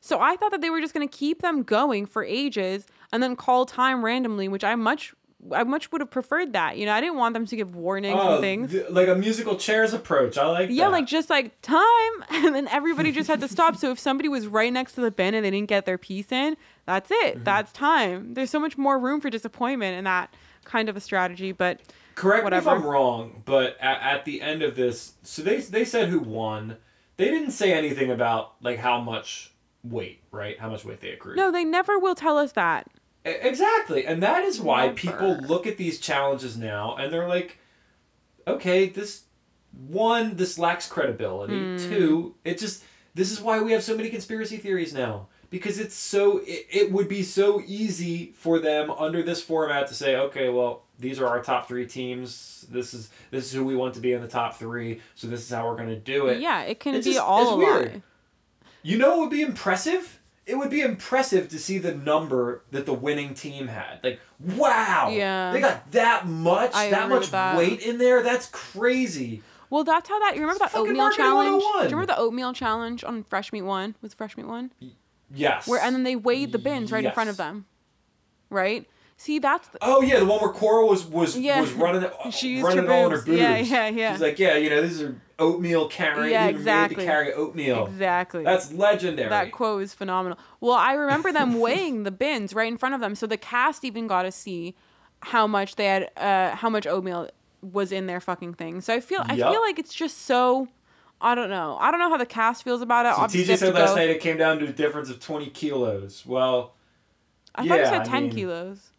Speaker 1: So I thought that they were just going to keep them going for ages and then call time randomly, which I much I much would have preferred that. You know, I didn't want them to give warnings
Speaker 2: Oh,
Speaker 1: and things.
Speaker 2: th- like a musical chairs approach. I like.
Speaker 1: Yeah,
Speaker 2: that.
Speaker 1: like just like time, and then everybody just had to stop. So if somebody was right next to the bin and they didn't get their piece in, that's
Speaker 2: Mm-hmm.
Speaker 1: it. That's time. There's so much more room for disappointment in that kind of a strategy. But
Speaker 2: Correct
Speaker 1: whatever.
Speaker 2: me if I'm wrong, but at, at the end of this, so they they said who won. They didn't say anything about like how much weight, right? How much weight they accrued.
Speaker 1: no, they never will tell us that.
Speaker 2: Exactly. And that is why
Speaker 1: Never.
Speaker 2: people look at these challenges now and they're like, okay, this one, this lacks credibility.
Speaker 1: Hmm.
Speaker 2: Two, it just this is why we have so many conspiracy theories now. Because it's so it, it would be so easy for them under this format to say, okay, well, these are our top three teams. This is this is who we want to be in the top three, so this is how we're gonna do it.
Speaker 1: yeah, it can
Speaker 2: It's
Speaker 1: be
Speaker 2: just-
Speaker 1: all
Speaker 2: it's weird. You know what would be impressive? It would be impressive to see the number that the winning team had. Like, wow.
Speaker 1: Yeah.
Speaker 2: They got that much,
Speaker 1: I
Speaker 2: that much
Speaker 1: that.
Speaker 2: weight in there. That's crazy.
Speaker 1: Well, that's how that. You remember that oatmeal challenge? Do you oh remember the oatmeal challenge on Fresh Meat One? Was Fresh Meat One?
Speaker 2: Yes.
Speaker 1: Where and then they weighed the bins right in front of them, right? See, that's the,
Speaker 2: Oh yeah, the one where Cora was was
Speaker 1: Yeah.
Speaker 2: was running
Speaker 1: She
Speaker 2: running
Speaker 1: her
Speaker 2: all in her
Speaker 1: boobs. Yeah, yeah, yeah.
Speaker 2: She's like, yeah, you know, these is oatmeal carrying.
Speaker 1: Yeah,
Speaker 2: you were made
Speaker 1: exactly.
Speaker 2: to carry oatmeal.
Speaker 1: exactly.
Speaker 2: That's legendary.
Speaker 1: That quote is phenomenal. Well, I remember them weighing the bins right in front of them, so the cast even got to see how much they had, uh, how much oatmeal was in their fucking thing. So I feel, I feel like it's just so. I don't know. I don't know how the cast feels about it.
Speaker 2: so
Speaker 1: Obviously,
Speaker 2: TJ said last
Speaker 1: go-
Speaker 2: night it came down to a difference of twenty kilos. Well,
Speaker 1: I thought he
Speaker 2: yeah,
Speaker 1: said
Speaker 2: I
Speaker 1: ten
Speaker 2: mean-
Speaker 1: kilos.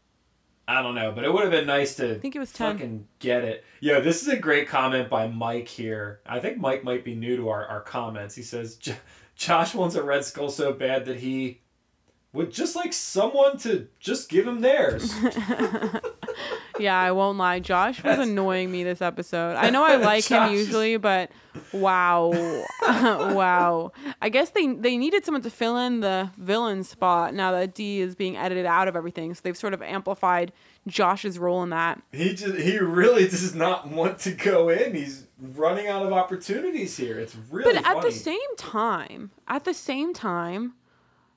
Speaker 2: I don't know, but it would have been nice to
Speaker 1: I think it was 10.
Speaker 2: fucking get it. Yeah, this is a great comment by Mike here. I think Mike might be new to our, our comments. He says, "J- Josh wants a Red Skull so bad that he would just like someone to just give him theirs.
Speaker 1: Yeah, I won't lie. Josh was
Speaker 2: That's-
Speaker 1: annoying me this episode. I know I like
Speaker 2: Josh
Speaker 1: him usually, but wow, wow. I guess they they needed someone to fill in the villain spot now that Dee is being edited out of everything. So they've sort of amplified Josh's role in that.
Speaker 2: he just he really does not want to go in. He's running out of opportunities here. It's really
Speaker 1: But at
Speaker 2: funny.
Speaker 1: the same time, at the same time,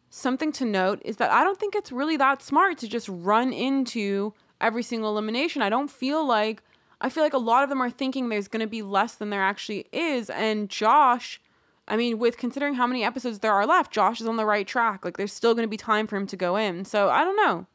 Speaker 1: something to note is that I don't think it's really that smart to just run into every single elimination. I don't feel like I feel like a lot of them are thinking there's going to be less than there actually is and Josh I mean, with considering how many episodes there are left, Josh is on the right track. Like there's still going to be time for him to go in. So, I don't know.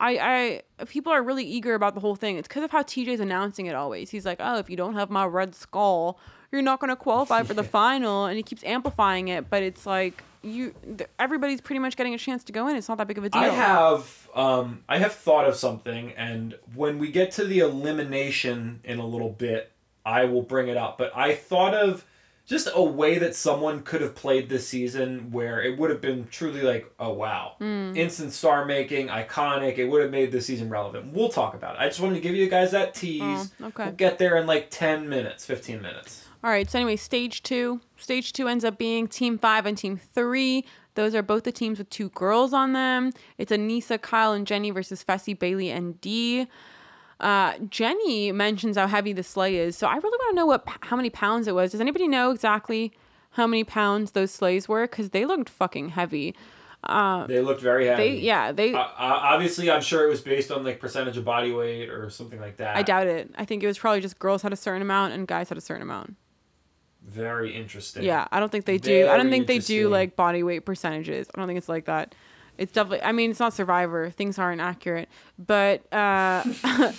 Speaker 1: I, I people are really eager about the whole thing. It's because of how TJ's announcing it always. He's like, "Oh, if you don't have my red skull, you're not going to qualify for the final," and he keeps amplifying it. But it's like you, th- everybody's pretty much getting a chance to go in. It's not that big of a deal.
Speaker 2: I have um, I have thought of something, and when we get to the elimination in a little bit, I will bring it up. But I thought of just a way that someone could have played this season where it would have been truly like, oh wow,
Speaker 1: Hmm.
Speaker 2: instant star making, iconic. It would have made the season relevant. We'll talk about it. I just wanted to give you guys that tease.
Speaker 1: Oh, okay.
Speaker 2: We'll get there in like ten minutes, fifteen minutes.
Speaker 1: All right. So anyway, stage two. Stage two ends up being Team Five and Team Three. Those are both the teams with two girls on them. It's Aneesa, Kyle, and Jenny versus Fessy, Bayleigh, and Dee. Uh, Jenny mentions how heavy the sleigh is, so I really want to know what how many pounds it was. Does anybody know exactly how many pounds those sleighs were? Because they looked fucking heavy.
Speaker 2: They looked very heavy.
Speaker 1: They yeah they.
Speaker 2: Uh, uh, obviously, I'm sure it was based on like percentage of body weight or something like that.
Speaker 1: I doubt it. I think it was probably just girls had a certain amount and guys had a certain amount.
Speaker 2: Very interesting.
Speaker 1: Yeah, I don't think they do. I don't think they do like body weight percentages. I don't think it's like that. It's definitely. I mean, it's not Survivor. Things aren't accurate. But uh,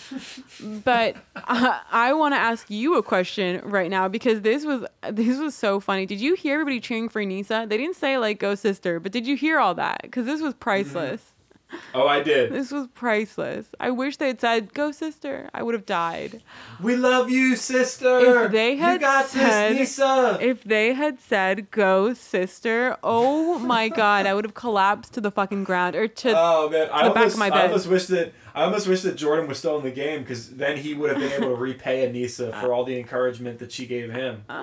Speaker 1: but I, I want to ask you a question right now because this was this was so funny. Did you hear everybody cheering for Nisa? They didn't say like "Go sister," but did you hear all that? Because this was priceless.
Speaker 2: Oh, I did.
Speaker 1: This was priceless. I wish they had said "Go sister." I would have died.
Speaker 2: We love you, sister.
Speaker 1: If they
Speaker 2: you
Speaker 1: had
Speaker 2: got
Speaker 1: said-
Speaker 2: this, Nisa.
Speaker 1: If they had said "Go sister," oh my god, I would have collapsed to the fucking ground or to.
Speaker 2: oh man, I
Speaker 1: the back of my bed.
Speaker 2: I almost wish that I almost wish that Jordan was still in the game because then he would have been able to repay Aneesa for all the encouragement that she gave him.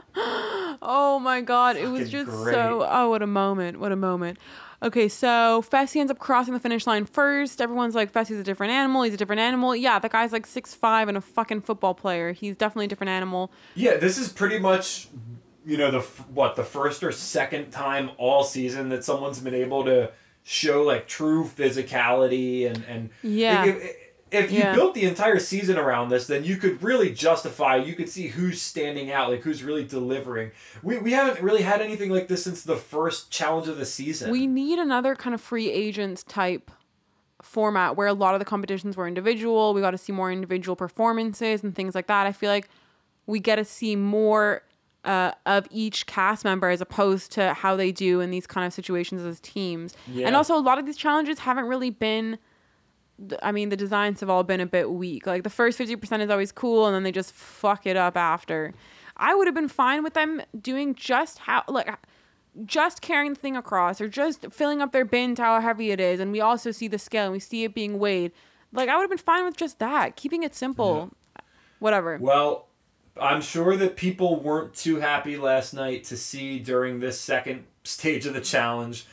Speaker 1: Oh my god, it was just
Speaker 2: great.
Speaker 1: so. Oh, what a moment! What a moment. Okay, so Fessy ends up crossing the finish line first. Everyone's like, Fessy's a different animal. He's a different animal. Yeah, that guy's like six five and a fucking football player. He's definitely a different animal.
Speaker 2: Yeah, this is pretty much, you know, the what the first or second time all season that someone's been able to show like true physicality and and
Speaker 1: Yeah.
Speaker 2: like, if, if you
Speaker 1: Yeah.
Speaker 2: built the entire season around this, then you could really justify. You could see who's standing out, like who's really delivering. We we haven't really had anything like this since the first challenge of the season.
Speaker 1: We need another kind of free agents type format where a lot of the competitions were individual. We got to see more individual performances and things like that. I feel like we get to see more uh, of each cast member as opposed to how they do in these kind of situations as teams.
Speaker 2: Yeah.
Speaker 1: And also, a lot of these challenges haven't really been. I mean, the designs have all been a bit weak. Like the first 50% is always cool, and then they just fuck it up after. I would have been fine with them doing just how, like, just carrying the thing across or just filling up their bin to how heavy it is and we also see the scale and we see it being weighed like i would have been fine with just that keeping it simple whatever
Speaker 2: Well, I'm sure that people weren't too happy last night to see during this second stage of the challenge,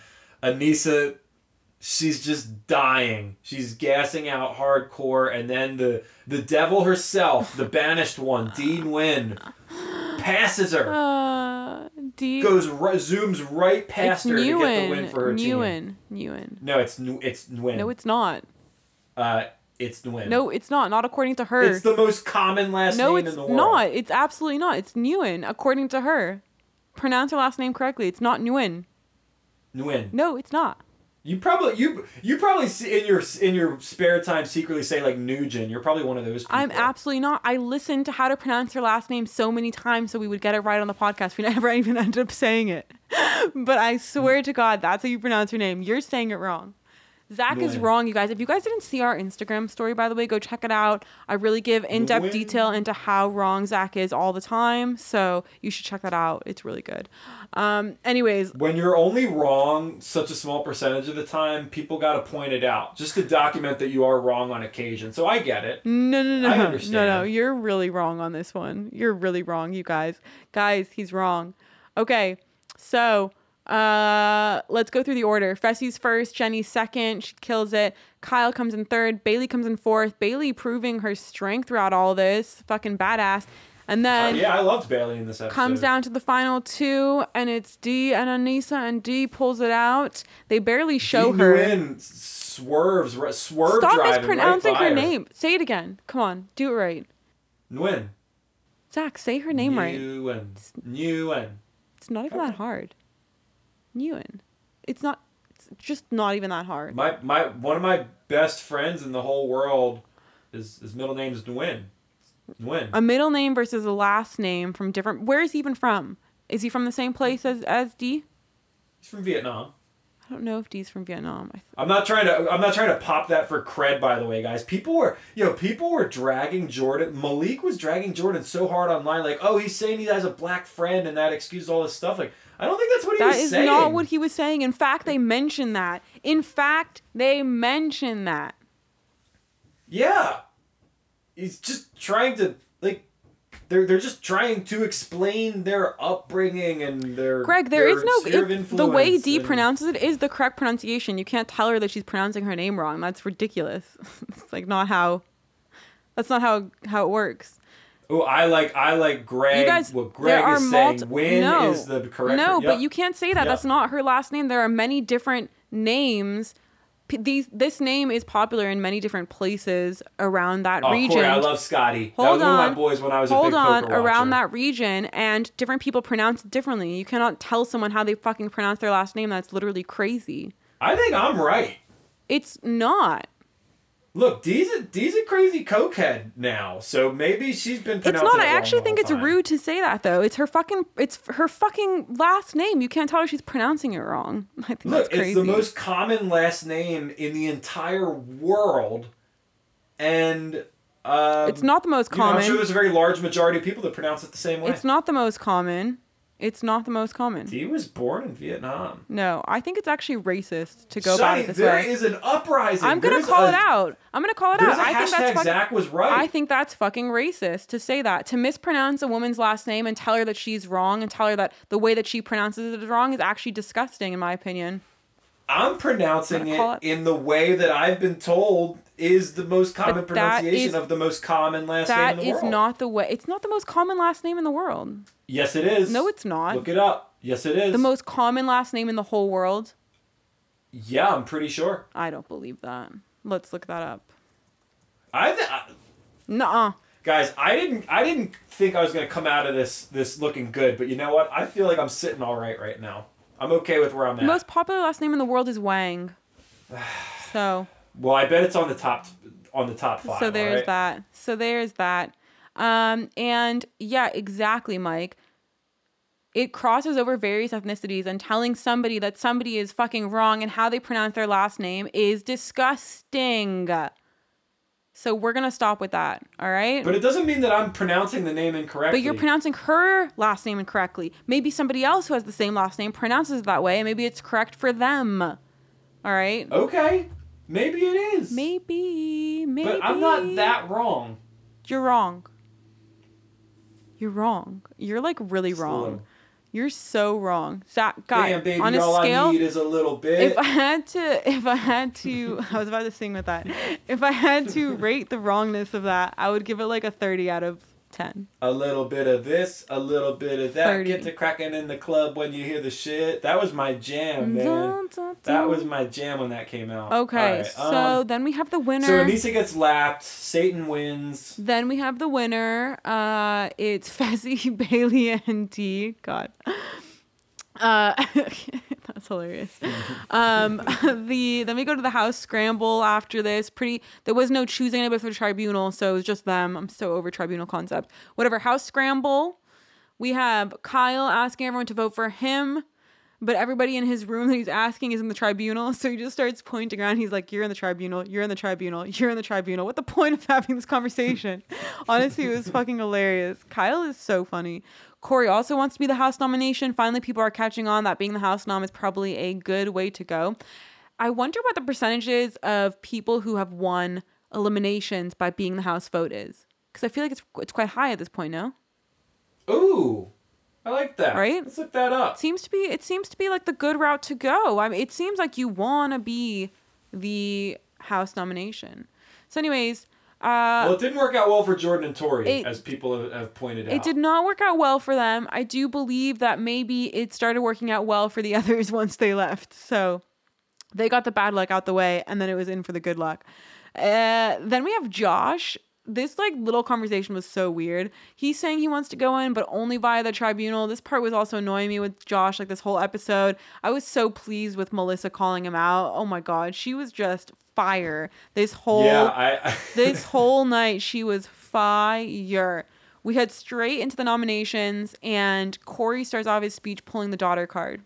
Speaker 2: Aneesa, she's just dying. She's gassing out hardcore, and then the the devil herself, the banished one, Dee Nguyen, passes her,
Speaker 1: uh D-
Speaker 2: goes right, zooms right
Speaker 1: it's
Speaker 2: past her to get the win for her team.
Speaker 1: Newen. Newen.
Speaker 2: No, it's it's Nguyen.
Speaker 1: No, it's not.
Speaker 2: uh, it's Nguyen.
Speaker 1: No, it's not. Not according to her.
Speaker 2: it's the most common last
Speaker 1: no,
Speaker 2: name in the world.
Speaker 1: No, it's not. It's absolutely not. It's Newen, according to her. Pronounce her last name correctly. It's not Nguyen.
Speaker 2: Nguyen.
Speaker 1: No, it's not.
Speaker 2: You probably you you probably see in your in your spare time secretly say like Nugent. You're probably one of those people.
Speaker 1: I'm absolutely not. I listened to how to pronounce her last name so many times so we would get it right on the podcast. We never even ended up saying it. but I swear to God, that's how you pronounce her name. You're saying it wrong. Zach is wrong, you guys. If you guys didn't see our Instagram story, by the way, go check it out. I really give in depth detail into how wrong Zach is all the time. So you should check that out. It's really good. Um, anyways,
Speaker 2: When you're only wrong such a small percentage of the time, people got to point it out just to document that you are wrong on occasion. So I get it.
Speaker 1: No, no, no,
Speaker 2: I
Speaker 1: no, no. You're really wrong on this one. You're really wrong, you guys. Guys, he's wrong. Okay, so uh, let's go through the order. Fessy's first, Jenny's second. She kills it. Kyle comes in third. Bayleigh comes in fourth. Bayleigh proving her strength throughout all this. Fucking badass. And
Speaker 2: Uh,
Speaker 1: then
Speaker 2: yeah, I loved Bayleigh in this episode.
Speaker 1: comes down to the final two, and it's Dee and Aneesa, and Dee pulls it out. They barely show
Speaker 2: Dee
Speaker 1: her.
Speaker 2: Nguyen swerves, r- swerve
Speaker 1: Stop
Speaker 2: driving
Speaker 1: mispronouncing
Speaker 2: right
Speaker 1: her name. Say it again. Come on, do it right.
Speaker 2: Nguyen.
Speaker 1: Zach, say her name right.
Speaker 2: Nguyen. Nguyen.
Speaker 1: It's not even that hard. Nguyen. It's not. It's just not even that hard.
Speaker 2: My my one of my best friends in the whole world, his his middle name is Nguyen. Nguyen.
Speaker 1: A middle name versus a last name from different. Where is he even from? Is he from the same place as as Dee?
Speaker 2: He's from Vietnam.
Speaker 1: I don't know if Dee's from Vietnam. I th-
Speaker 2: I'm not trying to. I'm not trying to pop that for cred, by the way, guys. People were, you know, people were dragging Jordan. Malik was dragging Jordan so hard online, like, oh, he's saying he has a black friend, and that excuses all this stuff. Like, I don't think that's what he
Speaker 1: that
Speaker 2: was
Speaker 1: is
Speaker 2: saying.
Speaker 1: not what he was saying. In fact, they mentioned that. In fact, they mentioned that.
Speaker 2: Yeah, he's just trying to like. They're, they're just trying to explain their upbringing and their
Speaker 1: Greg, there
Speaker 2: their
Speaker 1: is no. the way Dee
Speaker 2: and-
Speaker 1: pronounces it is the correct pronunciation. You can't tell her that she's pronouncing her name wrong. That's ridiculous. it's like not how. That's not how how it works.
Speaker 2: Oh, I like I like Greg.
Speaker 1: You guys,
Speaker 2: what
Speaker 1: there
Speaker 2: Greg
Speaker 1: are
Speaker 2: is saying.
Speaker 1: multi-
Speaker 2: Win
Speaker 1: no,
Speaker 2: is the correct.
Speaker 1: No, but you can't say that. That's not her last name. There are many different names. P- these this name is popular in many different places around that
Speaker 2: Oh,
Speaker 1: region.
Speaker 2: Corey, I love Scotty. that
Speaker 1: Hold
Speaker 2: was one of
Speaker 1: on.
Speaker 2: my boys when I was a
Speaker 1: Hold
Speaker 2: big
Speaker 1: on, around that region, and different people pronounce it differently. You cannot tell someone how they fucking pronounce their last name. That's literally crazy.
Speaker 2: I think I'm right.
Speaker 1: It's not.
Speaker 2: Look, Dee's a, Dee's a crazy cokehead now, so maybe she's been
Speaker 1: It's not. I actually think it's
Speaker 2: time.
Speaker 1: rude to say that though. It's her fucking. It's her fucking last name. You can't tell her she's pronouncing it wrong. I think
Speaker 2: Look,
Speaker 1: that's crazy.
Speaker 2: it's the most common last name in the entire world, and um,
Speaker 1: It's not the most
Speaker 2: you know, I'm sure there's a very large majority of people that pronounce it the same way.
Speaker 1: It's not the most common. It's not the most common.
Speaker 2: He was born in Vietnam.
Speaker 1: No, I think it's actually racist to go
Speaker 2: Sonny,
Speaker 1: about it this
Speaker 2: there
Speaker 1: way.
Speaker 2: is an uprising.
Speaker 1: I'm gonna
Speaker 2: There's
Speaker 1: call
Speaker 2: a-
Speaker 1: it out. I'm gonna call it out. I think that's fucking.
Speaker 2: Zach was right.
Speaker 1: I think that's fucking racist to say that. To mispronounce a woman's last name and tell her that she's wrong and tell her that the way that she pronounces it is wrong is actually disgusting, in my opinion.
Speaker 2: I'm pronouncing
Speaker 1: Wanna
Speaker 2: it,
Speaker 1: it-
Speaker 2: in the way that I've been told is the most common pronunciation
Speaker 1: is-
Speaker 2: of the most common last name in the
Speaker 1: is
Speaker 2: world.
Speaker 1: not the way. It's not the most common last name in the world.
Speaker 2: Yes, it is.
Speaker 1: No, it's not.
Speaker 2: Look it up. Yes, it is.
Speaker 1: The most common last name in the whole world.
Speaker 2: Yeah, I'm pretty sure.
Speaker 1: I don't believe that. Let's look that up.
Speaker 2: I, th- I
Speaker 1: Nuh-uh.
Speaker 2: guys, I didn't. I didn't think I was gonna come out of this this looking good, but you know what? I feel like I'm sitting all right right now. I'm okay with where I'm
Speaker 1: The
Speaker 2: at.
Speaker 1: The most popular last name in the world is Wang. So
Speaker 2: well, I bet it's on the top on the top five.
Speaker 1: so there's
Speaker 2: alright?
Speaker 1: that. So there's that. Um, and yeah, exactly, Mike. It crosses over various ethnicities, and telling somebody that somebody is fucking wrong and how they pronounce their last name is disgusting. So we're gonna stop with that. All right.
Speaker 2: But it doesn't mean that I'm pronouncing the name incorrectly.
Speaker 1: But you're pronouncing her last name incorrectly. Maybe somebody else who has the same last name pronounces it that way, and maybe it's correct for them. All right.
Speaker 2: Okay, maybe it is.
Speaker 1: Maybe, maybe.
Speaker 2: But I'm not that wrong.
Speaker 1: You're wrong. You're wrong. You're like really wrong.
Speaker 2: little.
Speaker 1: You're so wrong. Zach, guy,
Speaker 2: Damn, baby,
Speaker 1: on a
Speaker 2: all
Speaker 1: scale,
Speaker 2: I need is a little bit.
Speaker 1: if I had to, if I had to, I was about to sing with that. If I had to rate the wrongness of that, I would give it like a 30 out of 10.
Speaker 2: a little bit of this, a little bit of that.
Speaker 1: 30.
Speaker 2: Get to cracking in the club when you hear the shit. That was my jam, man.
Speaker 1: Dun, dun,
Speaker 2: That was my jam when that came out.
Speaker 1: Okay,
Speaker 2: Alright,
Speaker 1: so
Speaker 2: um,
Speaker 1: then we have the winner.
Speaker 2: so Aneesa gets lapped. Satan wins.
Speaker 1: Then we have the winner. Uh, it's Fessy, Bayleigh, and Dee. God. Uh, that's hilarious. Um, the then we go to the house scramble after this. Pretty. There was no choosing anybody for the tribunal, so it was just them. I'm so over tribunal concept. Whatever. House scramble. We have Kyle asking everyone to vote for him. but everybody in his room that he's asking is in the tribunal. So he just starts pointing around. He's like, You're in the tribunal, you're in the tribunal, you're in the tribunal. What the point of having this conversation? Honestly, it was fucking hilarious. Kyle is so funny. Cory also wants to be the House nomination. Finally, people are catching on that being the House nom is probably a good way to go. I wonder what the percentages of people who have won eliminations by being the House vote is. Because I feel like it's it's quite high at this point, no?
Speaker 2: Ooh, I like that.
Speaker 1: Right?
Speaker 2: Let's look that up.
Speaker 1: seems to be it seems to be like the good route to go. I mean, it seems like you want to be the House nomination. So, anyways, uh,
Speaker 2: well, it didn't work out well for Jordan and Tori,
Speaker 1: It-
Speaker 2: as people have, have pointed out.
Speaker 1: it did not work out well for them. I do believe that maybe it started working out well for the others once they left. So they got the bad luck out the way, and then it was in for the good luck. Uh, then we have Josh. This like little conversation was so weird. He's saying he wants to go in, but only via the tribunal. This part was also annoying me with Josh. Like this whole episode, I was so pleased with Melissa calling him out. Oh my god, she was just fire. This whole
Speaker 2: yeah, I. I
Speaker 1: this whole night she was fire. We head straight into the nominations, and Cory starts off his speech pulling the daughter card.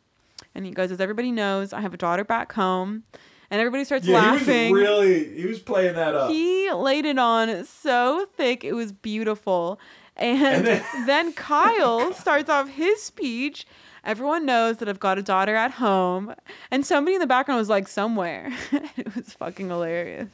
Speaker 1: And he goes, As everybody knows, I have a daughter back home. And everybody starts
Speaker 2: yeah,
Speaker 1: laughing.
Speaker 2: he was really he was playing that up.
Speaker 1: He laid it on so thick, it was beautiful. And,
Speaker 2: And
Speaker 1: then,
Speaker 2: then-
Speaker 1: Kyle starts off his speech. Everyone knows that I've got a daughter at home. And somebody in the background was like, somewhere. it was fucking hilarious.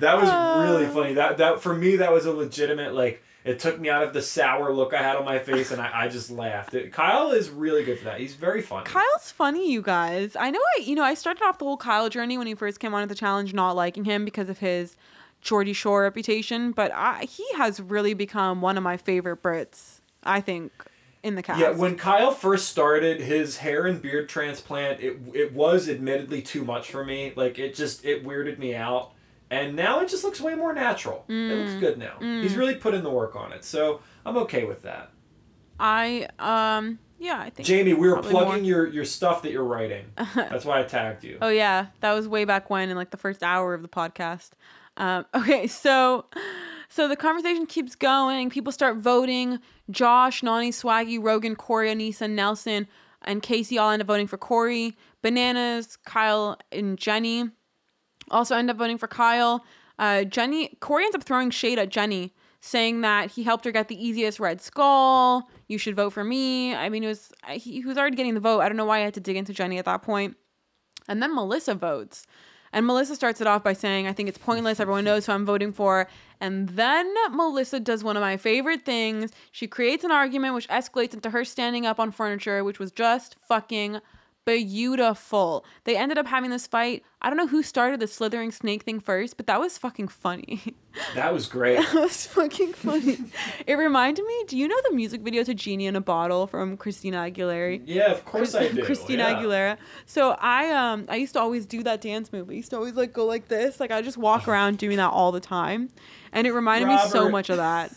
Speaker 2: That was really
Speaker 1: Uh.
Speaker 2: funny. That that for me that was a legitimate like it took me out of the sour look I had on my face and I, I just laughed. It, Kyle is really good for that. He's very funny.
Speaker 1: Kyle's funny, you guys. I know I, you know, I started off the whole Kyle journey when he first came on at the challenge, not liking him because of his Geordie Shore reputation, but I, he has really become one of my favorite Brits. I think in the cast.
Speaker 2: Yeah, when Kyle first started his hair and beard transplant, it it was admittedly too much for me. Like it just it weirded me out. And now it just looks way more natural. It
Speaker 1: Mm.
Speaker 2: looks good now. He's really put in the work on it. So I'm okay with that.
Speaker 1: I um yeah, I think
Speaker 2: Jamie, we were plugging
Speaker 1: more.
Speaker 2: your, your stuff that you're writing. That's why I tagged you.
Speaker 1: Oh yeah, that was way back when in like the first hour of the podcast. Um, okay, so so the conversation keeps going. People start voting. Josh, Nany, Swaggy, Rogan, Cory, Aneesa, Nelson, and Kaycee all end up voting for Cory. Bananas, Kyle, and Jenny also end up voting for Kyle. Uh, Jenny, Cory ends up throwing shade at Jenny, saying that he helped her get the easiest red skull. You should vote for me. I mean, it was he, he was already getting the vote. I don't know why I had to dig into Jenny at that point. And then Melissa votes. And Melissa starts it off by saying, I think it's pointless. Everyone knows who I'm voting for. And then Melissa does one of my favorite things. She creates an argument which escalates into her standing up on furniture, which was just fucking beautiful. They ended up having this fight. I don't know who started the slithering snake thing first, but that was fucking funny.
Speaker 2: That was great.
Speaker 1: that was fucking funny. it reminded me, do you know the music video to Genie in a Bottle from Christina Aguilera?
Speaker 2: Yeah, of course I do.
Speaker 1: Christina
Speaker 2: yeah.
Speaker 1: Aguilera. So I um I used to always do that dance move. I used to always like go like this. Like I just walk around doing that all the time. And it reminded me so much of that.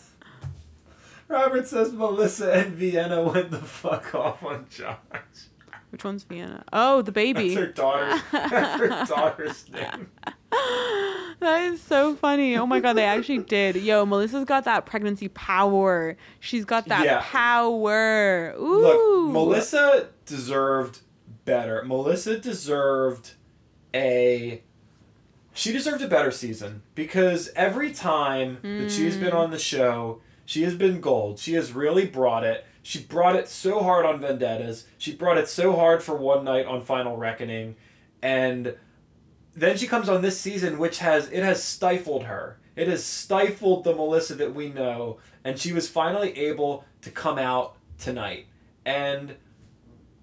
Speaker 2: Robert says Melissa and Vienna went the fuck off on Josh.
Speaker 1: Which one's Vienna? Oh, the baby.
Speaker 2: That's her daughter. That's her daughter's name.
Speaker 1: That is so funny. Oh my god, they actually did. Yo, Melissa's got that pregnancy power. She's got that
Speaker 2: Yeah.
Speaker 1: power. Ooh.
Speaker 2: Look, Melissa deserved better. Melissa deserved a. She deserved a better season because every time that she's been mm. on the show, she has been gold. She has really brought it. She brought it so hard on Vendettas. She brought it so hard for one night on Final Reckoning, and then she comes on this season, which has it has stifled her. It has stifled the Melissa that we know, and she was finally able to come out tonight, and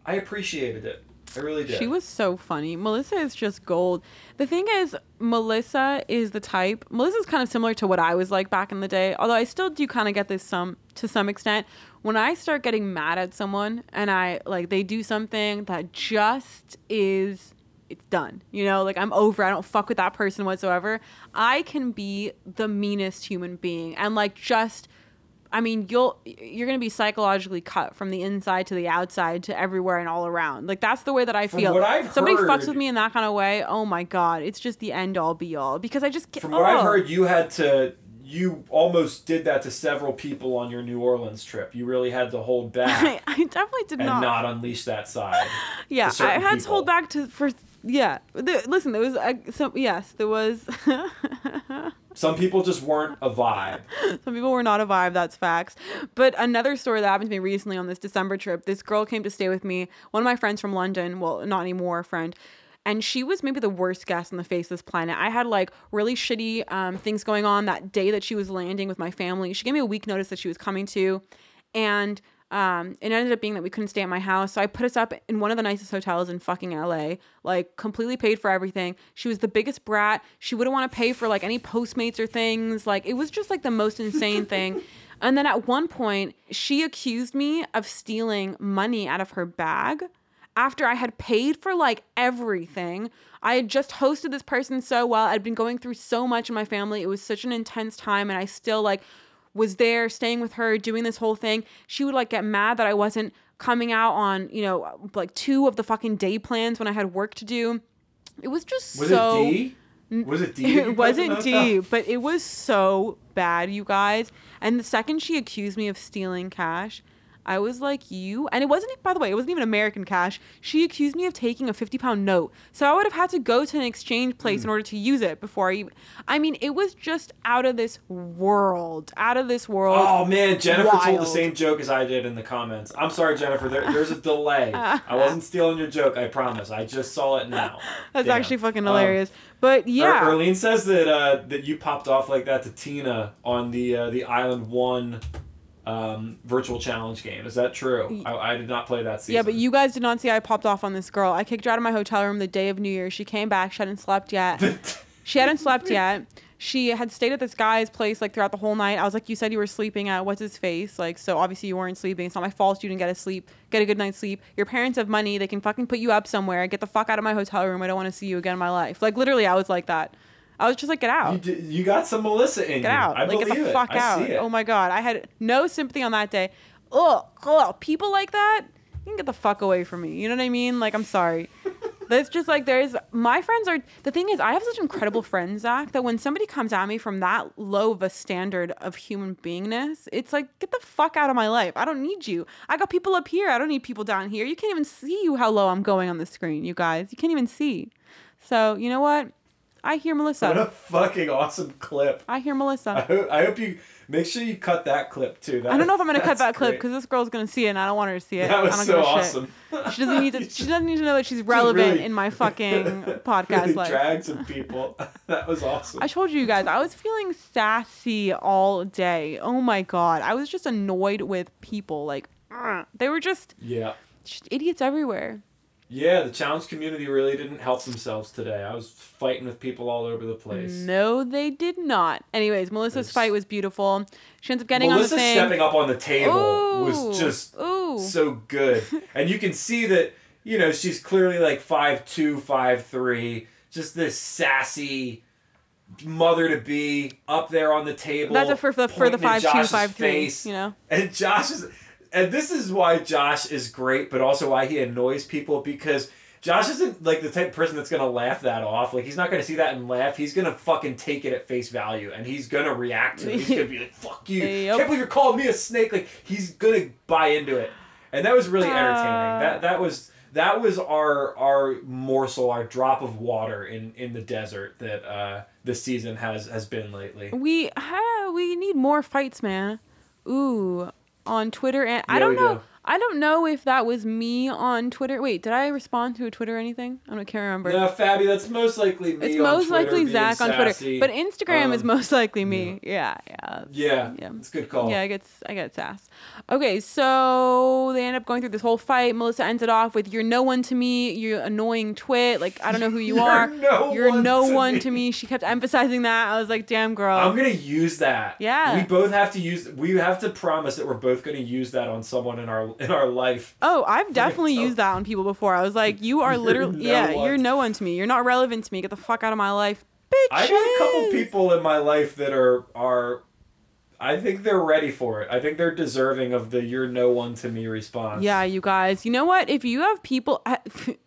Speaker 2: I appreciated it. I really did.
Speaker 1: She was so funny. Melissa is just gold. The thing is, Melissa is the type. Melissa's kind of similar to what I was like back in the day. Although I still do kind of get this some to some extent. When I start getting mad at someone and I like they do something that just is it's done. You know, like I'm over. I don't fuck with that person whatsoever. I can be the meanest human being and like just I mean, you'll you're gonna be psychologically cut from the inside to the outside to everywhere and all around. Like that's the way that I feel.
Speaker 2: what I've
Speaker 1: Somebody fucks with me in that kind of way. Oh my god, it's just the end all be all because I just.
Speaker 2: From what I've
Speaker 1: oh.
Speaker 2: heard, you had to you almost did that to several people on your New Orleans trip. You really had to hold back
Speaker 1: I definitely did
Speaker 2: and
Speaker 1: not.
Speaker 2: not unleash that side.
Speaker 1: yeah, I had to hold back to for yeah. The, listen, there was uh, some yes, there was.
Speaker 2: Some people just weren't a vibe.
Speaker 1: Some people were not a vibe, that's facts. But another story that happened to me recently on this December trip, this girl came to stay with me, one of my friends from London, well, not anymore, a friend. And she was maybe the worst guest on the face of this planet. I had like really shitty um, things going on that day that she was landing with my family. She gave me a week notice that she was coming to. And um, it ended up being that we couldn't stay at my house. So I put us up in one of the nicest hotels in fucking LA, like completely paid for everything. She was the biggest brat. She wouldn't want to pay for like any Postmates or things. Like it was just like the most insane thing. And then at one point, she accused me of stealing money out of her bag after I had paid for like everything. I had just hosted this person so well. I'd been going through so much in my family. It was such an intense time and I still like was there staying with her doing this whole thing. She would like get mad that I wasn't coming out on, you know, like two of the fucking day plans when I had work to do. It was just
Speaker 2: Was
Speaker 1: so
Speaker 2: it Dee? Was it Dee?
Speaker 1: It wasn't
Speaker 2: Dee,
Speaker 1: but it was so bad, you guys. And the second she accused me of stealing cash, I was like, you. And it wasn't, by the way, it wasn't even American cash. She accused me of taking a 50 pound note. So I would have had to go to an exchange place
Speaker 2: Hmm.
Speaker 1: in order to use it before I even. I mean, it was just out of this world. Out of this world.
Speaker 2: Oh man, Jennifer told the same joke as I did in the comments. I'm sorry, Jennifer. There, there's a delay. I wasn't stealing your joke. I promise. I just saw it now.
Speaker 1: That's
Speaker 2: Damn.
Speaker 1: actually fucking
Speaker 2: Um,
Speaker 1: hilarious. but
Speaker 2: Er-
Speaker 1: yeah.
Speaker 2: Erlene says that uh, that you popped off like that to Tina on the uh, the Island One um, virtual challenge game. Is that true? I, I did not play that season.
Speaker 1: Yeah, but you guys did not see I popped off on this girl. I kicked her out of my hotel room the day of New Year. She came back. She hadn't slept yet. she hadn't slept yet. She had stayed at this guy's place like throughout the whole night. I was like, you said you were sleeping at what's his face? Like, so obviously you weren't sleeping. It's not my fault you didn't get a sleep, get a good night's sleep. Your parents have money. They can fucking put you up somewhere. Get the fuck out of my hotel room. I don't want to see you again in my life. Like literally, I was like that. I was just like, get out.
Speaker 2: you, did, you got some Melissa in
Speaker 1: Get
Speaker 2: you.
Speaker 1: out.
Speaker 2: I
Speaker 1: like, get
Speaker 2: believe
Speaker 1: the
Speaker 2: it.
Speaker 1: fuck
Speaker 2: I
Speaker 1: out.
Speaker 2: See it.
Speaker 1: Oh my God. I had no sympathy on that day. Ugh, ugh. People like that, you can get the fuck away from me. You know what I mean? Like, I'm sorry. That's just like, there's, my friends are, the thing is, I have such incredible friends, Zach, that when somebody comes at me from that low of a standard of human beingness, it's like, get the fuck out of my life. I don't need you. I got people up here. I don't need people down here. You can't even see how low I'm going on the screen, you guys. You can't even see. So, you know what? I hear Melissa.
Speaker 2: What a fucking awesome clip.
Speaker 1: I hear
Speaker 2: I
Speaker 1: Melissa.
Speaker 2: hope, I hope you make sure you cut that clip too. That,
Speaker 1: I don't know if I'm gonna cut that clip because this girl's gonna see it and I don't want her to see it.
Speaker 2: that was
Speaker 1: I don't
Speaker 2: so awesome.
Speaker 1: shit. She doesn't need to. She doesn't need to know that she's relevant
Speaker 2: really-
Speaker 1: in my fucking podcast
Speaker 2: really
Speaker 1: life.
Speaker 2: dragged some people. that was awesome.
Speaker 1: I told you guys I was feeling sassy all day. Oh my god, I was just annoyed with people. Like they were just,
Speaker 2: yeah.
Speaker 1: just idiots everywhere.
Speaker 2: Yeah, the challenge community really didn't help themselves today. I was fighting with people all over the place.
Speaker 1: No, they did not. Anyways, Melissa's fight was beautiful. She ends up getting
Speaker 2: Melissa
Speaker 1: on the thing.
Speaker 2: stepping up on the table
Speaker 1: Ooh,
Speaker 2: was just
Speaker 1: ooh.
Speaker 2: so good. and you can see that, you know, she's clearly like five two, five three, just this sassy mother to be up there on the table.
Speaker 1: That's a for the for the five two five
Speaker 2: face.
Speaker 1: You know.
Speaker 2: And Josh is, and this is why Josh is great, but also why he annoys people because Josh isn't like the type of person that's gonna laugh that off. Like he's not gonna see that and laugh. He's gonna fucking take it at face value, and he's gonna react to it. He's gonna be like, "Fuck you!
Speaker 1: Yep.
Speaker 2: Can't believe you're calling me a snake!" Like he's gonna buy into it, and that was really entertaining.
Speaker 1: Uh.
Speaker 2: that that was. That was our our morsel, our drop of water in, in the desert that uh, this season has has been lately.
Speaker 1: We ha, we need more fights, man. Ooh, on Twitter and I don't know. I don't know if that was me on Twitter. Wait, did I respond to a Twitter or anything? I don't can't remember.
Speaker 2: No, Fabi, that's most likely me.
Speaker 1: it's most
Speaker 2: Twitter
Speaker 1: likely Zach on Twitter, but Instagram is
Speaker 2: Um,
Speaker 1: most likely me. Yeah, yeah.
Speaker 2: Yeah,
Speaker 1: Yeah.
Speaker 2: it's a good call.
Speaker 1: Yeah, I get I get sass. Okay, so they end up going through this whole fight. Melissa ends it off with "You're no one to me. You annoying twit. Like I don't know who you
Speaker 2: You're
Speaker 1: are.
Speaker 2: no
Speaker 1: You're
Speaker 2: one
Speaker 1: no
Speaker 2: to
Speaker 1: one
Speaker 2: me."
Speaker 1: to me." She kept emphasizing that. I was like, "Damn, girl."
Speaker 2: I'm gonna use that.
Speaker 1: Yeah.
Speaker 2: We both have to use. We have to promise that we're both gonna use that on someone in our in our life.
Speaker 1: Oh, I've definitely
Speaker 2: so-
Speaker 1: used that on people before. I was like, "You are literally,
Speaker 2: no
Speaker 1: yeah,
Speaker 2: one.
Speaker 1: you're no one to me. You're not relevant to me. Get the fuck out of my life, bitch."
Speaker 2: I got a couple people in my life that are are. I think they're ready for it. I think they're deserving of the "you're no one to me" response.
Speaker 1: Yeah, you guys. You know what? If you have people,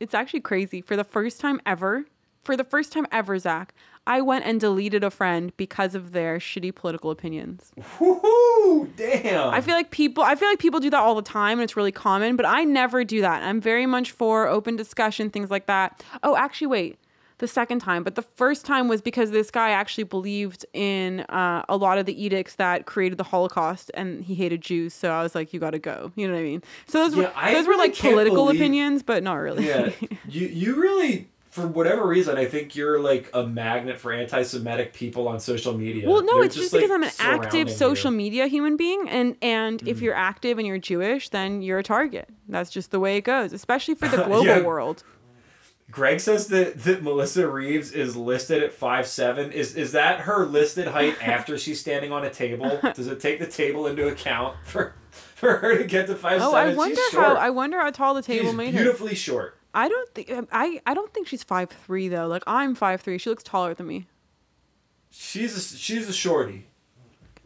Speaker 1: it's actually crazy. For the first time ever, for the first time ever, Zach, I went and deleted a friend because of their shitty political opinions.
Speaker 2: Woohoo! Damn.
Speaker 1: I feel like people I feel like people do that all the time and it's really common, but I never do that. I'm very much for open discussion, things like that. Oh, actually wait. The second time, but the first time was because this guy actually believed in uh, a lot of the edicts that created the Holocaust, and he hated Jews. So I was like, "You got to go." You know what I mean? So those
Speaker 2: Yeah,
Speaker 1: were
Speaker 2: I
Speaker 1: those were
Speaker 2: really
Speaker 1: like political
Speaker 2: believe-
Speaker 1: opinions, but not really.
Speaker 2: yeah. You you really for whatever reason I think you're like a magnet for anti-Semitic people on social media.
Speaker 1: Well, no,
Speaker 2: They're
Speaker 1: it's just, because
Speaker 2: like,
Speaker 1: I'm an active
Speaker 2: you.
Speaker 1: social media human being, and and
Speaker 2: Mm.
Speaker 1: if you're active and you're Jewish, then you're a target. That's just the way it goes, especially for the global
Speaker 2: Yeah.
Speaker 1: world.
Speaker 2: Greg says that, that Melissa Reeves is listed at five seven. Is is that her listed height after she's standing on a table? Does it take the table into account for for her to get to five
Speaker 1: Oh,
Speaker 2: seven?
Speaker 1: I wonder how. I wonder how tall the table
Speaker 2: she's
Speaker 1: made her.
Speaker 2: beautifully short.
Speaker 1: I don't think I I don't think she's five three though. Like I'm five three. She looks taller than me.
Speaker 2: She's a, she's a shorty.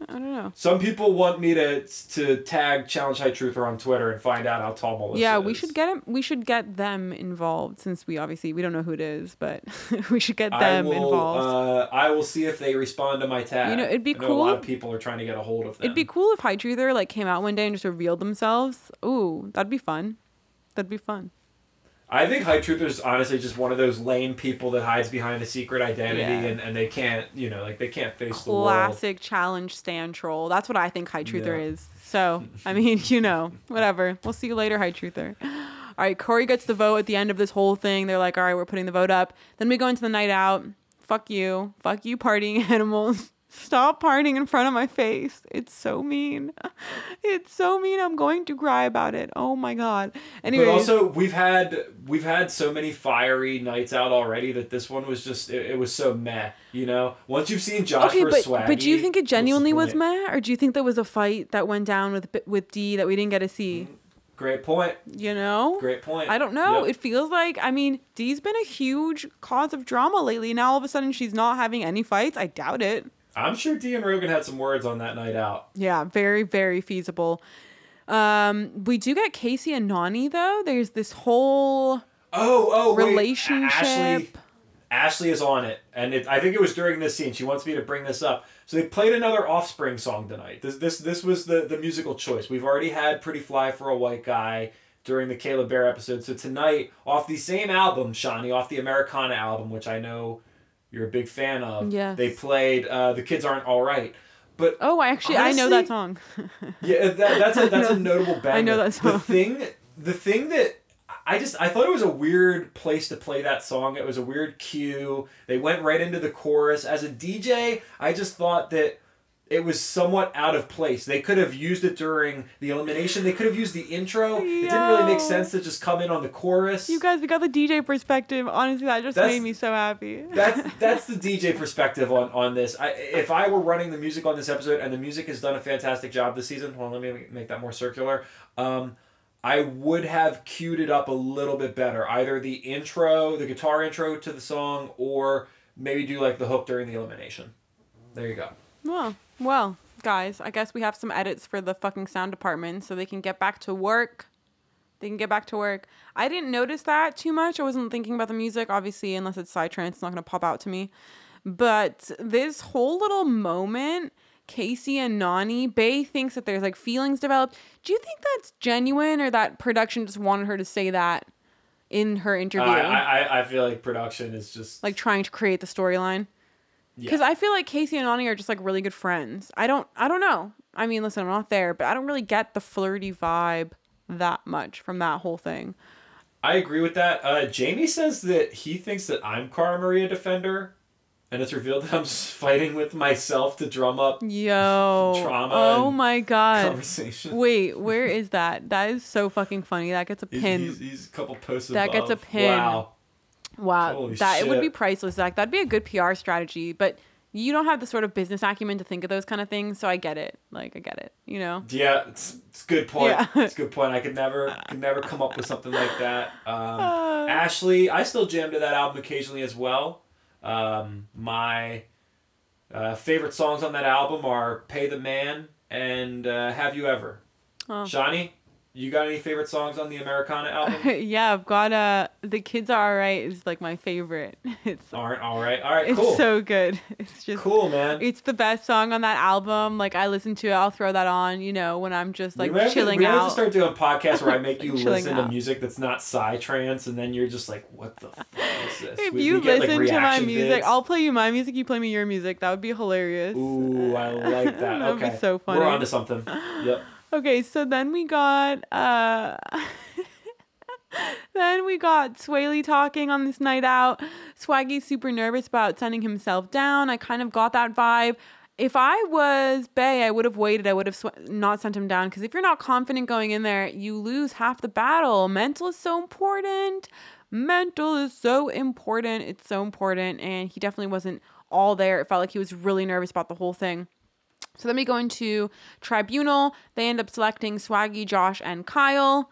Speaker 1: I don't know.
Speaker 2: Some people want me to to tag Challenge High Truther on Twitter and find out how tall Melissa
Speaker 1: yeah,
Speaker 2: is.
Speaker 1: we should get him. We should get them involved since we obviously we don't know who it is, but we should get
Speaker 2: I
Speaker 1: them
Speaker 2: will,
Speaker 1: involved.
Speaker 2: Uh, I will see if they respond to my tag.
Speaker 1: You know, it'd be
Speaker 2: I know A lot
Speaker 1: cool-
Speaker 2: of people are trying to get a hold of them.
Speaker 1: It'd be cool if High Truther like came out one day and just revealed themselves. Ooh, that'd be fun. That'd be fun.
Speaker 2: I think High Truther is honestly just one of those lame people that hides behind a secret identity
Speaker 1: Yeah.
Speaker 2: and, and they can't, you know, like they can't face the world.
Speaker 1: Classic challenge stand troll. That's what I think High Truther
Speaker 2: Yeah.
Speaker 1: is. So, I mean, you know, whatever. We'll see you later, High Truther. All right, Cory gets the vote at the end of this whole thing. They're like, all right, we're putting the vote up. Then we go into the night out. Fuck you. Fuck you, partying animals. Stop partying in front of my face. It's so mean. It's so mean. I'm going to cry about it. Oh my god. Anyway.
Speaker 2: But also, we've had we've had so many fiery nights out already that this one was just it, it was so meh. You know, once you've seen Josh
Speaker 1: okay, but
Speaker 2: Swaggy,
Speaker 1: but do you think it genuinely was meh, or do you think there was a fight that went down with with Dee that we didn't get to see?
Speaker 2: Mm, great point.
Speaker 1: You know,
Speaker 2: Great point.
Speaker 1: I don't know.
Speaker 2: Yep.
Speaker 1: It feels like I mean, Dee's been a huge cause of drama lately. Now all of a sudden she's not having any fights. I doubt it.
Speaker 2: I'm sure Dee and Rogan had some words on that night out.
Speaker 1: Yeah, very very feasible. Um, we do get Kaycee and Nany though. There's this whole
Speaker 2: Oh, oh, wait.
Speaker 1: relationship.
Speaker 2: Ashley, Ashley is on it, and it, I think it was during this scene. She wants me to bring this up. So they played another Offspring song tonight. This this this was the the musical choice. We've already had "Pretty Fly for a White Guy" during the Caleb Bear episode. So tonight, off the same album, Shanni, off the Americana album, which I know you're a big fan of.
Speaker 1: Yes.
Speaker 2: They played uh, "The Kids Aren't All Right." But
Speaker 1: Oh, I actually I know that song.
Speaker 2: yeah, that, that's a that's a notable banger.
Speaker 1: I know that song.
Speaker 2: The thing, the thing that I just I thought it was a weird place to play that song. It was a weird cue. They went right into the chorus. As a DJ, I just thought that it was somewhat out of place. They could have used it during the elimination. They could have used the intro. It didn't really make sense to just come in on the chorus.
Speaker 1: You guys, we got the DJ perspective. Honestly, that just
Speaker 2: That's-
Speaker 1: made me so happy.
Speaker 2: that's that's the DJ perspective on on this. I if I were running the music on this episode, and the music has done a fantastic job this season. Hold on, let me make that more circular. Um, I would have queued it up a little bit better. Either the intro, the guitar intro to the song, or maybe do like the hook during the elimination. There you go.
Speaker 1: Well, well, guys, I guess we have some edits for the fucking sound department so they can get back to work. They can get back to work. I didn't notice that too much. I wasn't thinking about the music, obviously, unless it's Psytrance, it's not going to pop out to me. But this whole little moment, Kaycee and Nany, Bay thinks that there's like feelings developed. Do you think that's genuine or that production just wanted her to say that in her interview?
Speaker 2: I, I I feel like production is just
Speaker 1: like trying to create the storyline?
Speaker 2: Yeah.
Speaker 1: because I feel like Kaycee and Nany are just like really good friends. I don't, I don't know. I mean, listen, I'm not there, but I don't really get the flirty vibe that much from that whole thing.
Speaker 2: I agree with that. Uh, Jamie says that he thinks that I'm Cara Maria Defender, and it's revealed that I'm just fighting with myself to drum up
Speaker 1: Yo,
Speaker 2: Trauma
Speaker 1: oh my god.
Speaker 2: conversation.
Speaker 1: Wait, where is that? That is so fucking funny. That gets a pin.
Speaker 2: he's, he's a couple posts
Speaker 1: That gets a pin.
Speaker 2: Wow.
Speaker 1: Wow,
Speaker 2: holy
Speaker 1: that it would be priceless. Zach, that'd be a good PR strategy, but you don't have the sort of business acumen to think of those kind of things. So I get it. Like I get it. You know.
Speaker 2: Yeah, it's, it's a good point.
Speaker 1: Yeah.
Speaker 2: it's a good point. I could never could never come up with something like that. Um,
Speaker 1: Uh.
Speaker 2: Ashley, I still jam to that album occasionally as well. Um, my uh, favorite songs on that album are "Pay the Man" and uh, "Have You Ever."
Speaker 1: Oh.
Speaker 2: Shanni, you got any favorite songs on the Americana album?
Speaker 1: yeah, I've got uh the kids are alright is like my favorite. It's
Speaker 2: all right, all right, all right,
Speaker 1: it's so good. It's just
Speaker 2: cool, man.
Speaker 1: It's the best song on that album. Like I listen to it, I'll throw that on, you know, when I'm just like
Speaker 2: we have to-
Speaker 1: chilling
Speaker 2: we
Speaker 1: out.
Speaker 2: have to start doing podcasts where I make you
Speaker 1: Chilling
Speaker 2: listen to music that's not psytrance, and then you're just like, "What the fuck is this?"
Speaker 1: if
Speaker 2: We-
Speaker 1: you
Speaker 2: we get, like,
Speaker 1: listen to my music,
Speaker 2: vids.
Speaker 1: I'll play you my music, you play me your music. That would be hilarious.
Speaker 2: Ooh, I like that.
Speaker 1: That would be so funny.
Speaker 2: We're onto something. Yep.
Speaker 1: Okay, so then we got uh then we got Swayleigh talking on this night out. Swaggy's super nervous about sending himself down. I kind of got that vibe. If I was Bay, I would have waited. I would have sw- not sent him down because if you're not confident going in there, you lose half the battle. Mental is so important. Mental is so important. It's so important. And he definitely wasn't all there. It felt like he was really nervous about the whole thing. So then we go into tribunal. They end up selecting Swaggy, Josh, and Kyle.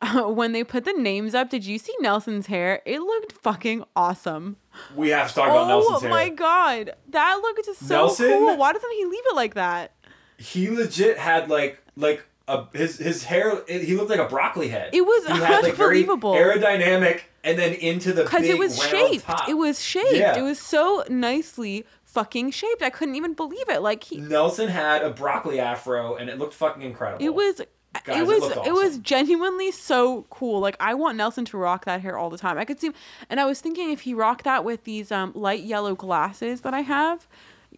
Speaker 1: when they put the names up, did you see Nelson's hair? It looked fucking awesome.
Speaker 2: We have to talk about
Speaker 1: oh
Speaker 2: Nelson's hair.
Speaker 1: Oh my god, that looked just so
Speaker 2: Nelson?
Speaker 1: cool. Why doesn't he leave it like that?
Speaker 2: He legit had like like a his his hair. It, he looked like a broccoli head.
Speaker 1: It was
Speaker 2: he had, like,
Speaker 1: unbelievable.
Speaker 2: aerodynamic, and then into the
Speaker 1: Because it was shaped.
Speaker 2: top.
Speaker 1: It was shaped.
Speaker 2: Yeah.
Speaker 1: It was so nicely fucking shaped. I couldn't even believe it. Like he,
Speaker 2: Nelson had a broccoli afro, and it looked fucking incredible.
Speaker 1: it was.
Speaker 2: Guys,
Speaker 1: it
Speaker 2: it
Speaker 1: was it, was genuinely so cool. Like I want Nelson to rock that hair all the time. I could see, and I was thinking if he rocked that with these um, light yellow glasses that I have,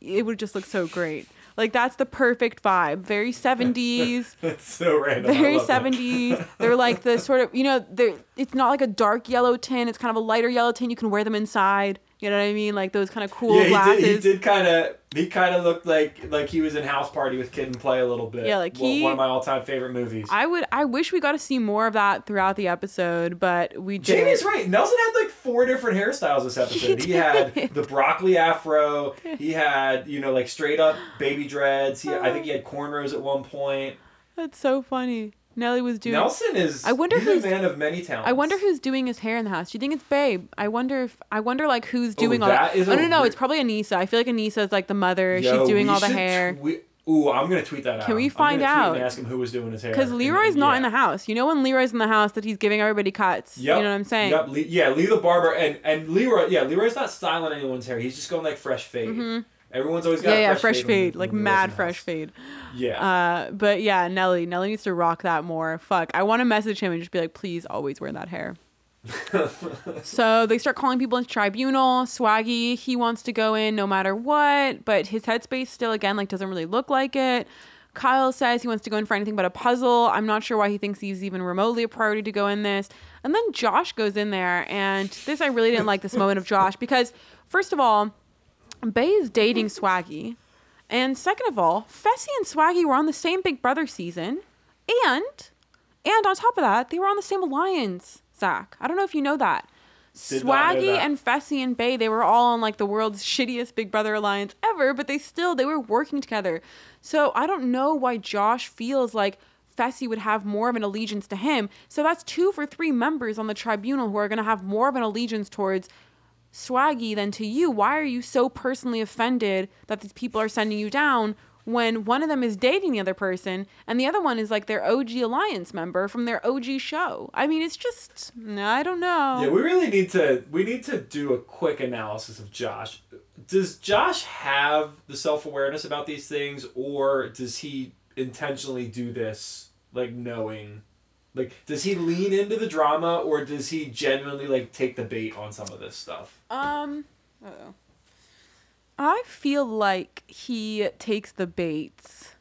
Speaker 1: it would just look so great. Like that's the perfect vibe. Very seventies.
Speaker 2: that's so random.
Speaker 1: Very
Speaker 2: love that.
Speaker 1: 70s. They're like the sort of, you know, they're it's not like a dark yellow tint. It's kind of a lighter yellow tint. You can wear them inside. You know what I mean? Like those kind of cool
Speaker 2: yeah, he
Speaker 1: glasses.
Speaker 2: did. He did kind of. He kind of looked like like he was in House Party with Kid and Play a little bit.
Speaker 1: Yeah, like
Speaker 2: One-
Speaker 1: he-
Speaker 2: one of my all time favorite movies.
Speaker 1: I would I wish we got to see more of that throughout the episode, but we did.
Speaker 2: Jamie's right. Nelson had like four different hairstyles this episode. He,
Speaker 1: He
Speaker 2: had the broccoli afro. He had you know like straight up baby dreads. He, I think he had cornrows at one point.
Speaker 1: That's so funny. Nelly was doing
Speaker 2: Nelson is.
Speaker 1: I wonder who's-
Speaker 2: a man of many talents.
Speaker 1: I wonder who's doing his hair in the house. Do you think it's Babe? I wonder if I wonder like who's doing all
Speaker 2: that is
Speaker 1: Oh no, no,
Speaker 2: re-
Speaker 1: it's probably Aneesa. I feel like Aneesa is like the mother.
Speaker 2: Yo,
Speaker 1: She's doing all the hair.
Speaker 2: twe- Ooh, I'm gonna tweet that out.
Speaker 1: Can we find out?
Speaker 2: And ask him who was doing his hair.
Speaker 1: Because
Speaker 2: And-
Speaker 1: Leroy's not in the house. You know when Leroy's in the house that he's giving everybody cuts.
Speaker 2: Yep.
Speaker 1: You know what I'm saying?
Speaker 2: Yep. Le- yeah, Lee the barber and and Leroy. Yeah, Leroy's not styling anyone's hair. He's just going like fresh fade. Mm-hmm. Everyone's always got.
Speaker 1: Yeah, yeah,
Speaker 2: fresh,
Speaker 1: fresh
Speaker 2: fade,
Speaker 1: like mad fresh
Speaker 2: house.
Speaker 1: fade.
Speaker 2: Yeah.
Speaker 1: Uh, but yeah, Nelly, Nelly needs to rock that more. Fuck, I want to message him and just be like, please always wear that hair. so they start calling people into tribunal. Swaggy, he wants to go in no matter what, but his headspace still again like doesn't really look like it. Kyle says he wants to go in for anything but a puzzle. I'm not sure why he thinks he's even remotely a priority to go in this. And then Josh goes in there, and this I really didn't like this moment of Josh because first of all, Bay is dating Swaggy. And second of all, Fessy and Swaggy were on the same Big Brother season. And and on top of that, they were on the same alliance, Zach. I don't know if you know that.
Speaker 2: Did not know
Speaker 1: Swaggy
Speaker 2: that.
Speaker 1: and Fessy and Bay, they were all on like the world's shittiest Big Brother alliance ever, but they still they were working together. So I don't know why Josh feels like Fessy would have more of an allegiance to him. So that's two for three members on the tribunal who are gonna have more of an allegiance towards Swaggy than to you. Why are you so personally offended that these people are sending you down when one of them is dating the other person and the other one is like their OG alliance member from their OG show? I mean, it's just I don't know.
Speaker 2: Yeah, we really need to we need to do a quick analysis of Josh. Does Josh have the self awareness about these things, or does he intentionally do this like knowing? Like, does he lean into the drama, or does he genuinely like take the bait on some of this stuff?
Speaker 1: Um, uh-oh. I feel like he takes the baits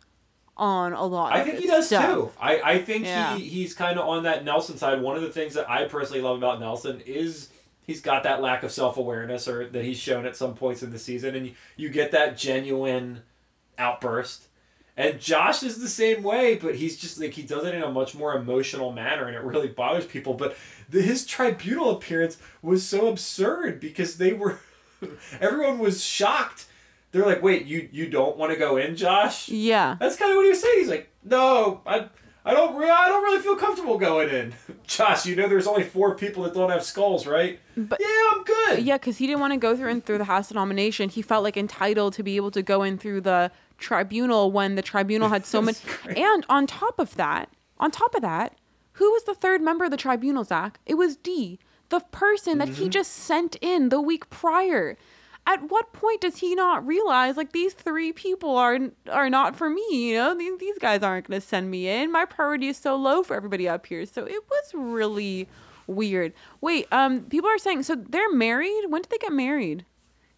Speaker 1: on a lot.
Speaker 2: I think he does
Speaker 1: stuff.
Speaker 2: too. I, I think
Speaker 1: Yeah.
Speaker 2: he, he's kind of on that Nelson side. One of the things that I personally love about Nelson is he's got that lack of self awareness, or that he's shown at some points in the season, and you, you get that genuine outburst. And Josh is the same way, but he's just like he does it in a much more emotional manner, and it really bothers people. But the, his tribunal appearance was so absurd because they were, everyone was shocked. They're like, "Wait, you you don't want to go in, Josh?"
Speaker 1: Yeah.
Speaker 2: That's kind of what he was saying. He's like, "No, I, I don't, re- I don't really feel comfortable going in." Josh, you know, there's only four people that don't have skulls, right?
Speaker 1: But-
Speaker 2: yeah, I'm good.
Speaker 1: Yeah, because he didn't want to go through and through the House of Nomination. He felt like entitled to be able to go in through the tribunal when the tribunal had so much. And on top of that, on top of that, Who was the third member of the tribunal, Zach? It was Dee, the person that he just sent in the week prior. At what point does he not realize like these three people are are not for me? You know, these, these guys aren't going to send me in. My priority is so low for everybody up here. So it was really weird. Wait, um, people are saying so they're married. When did they get married?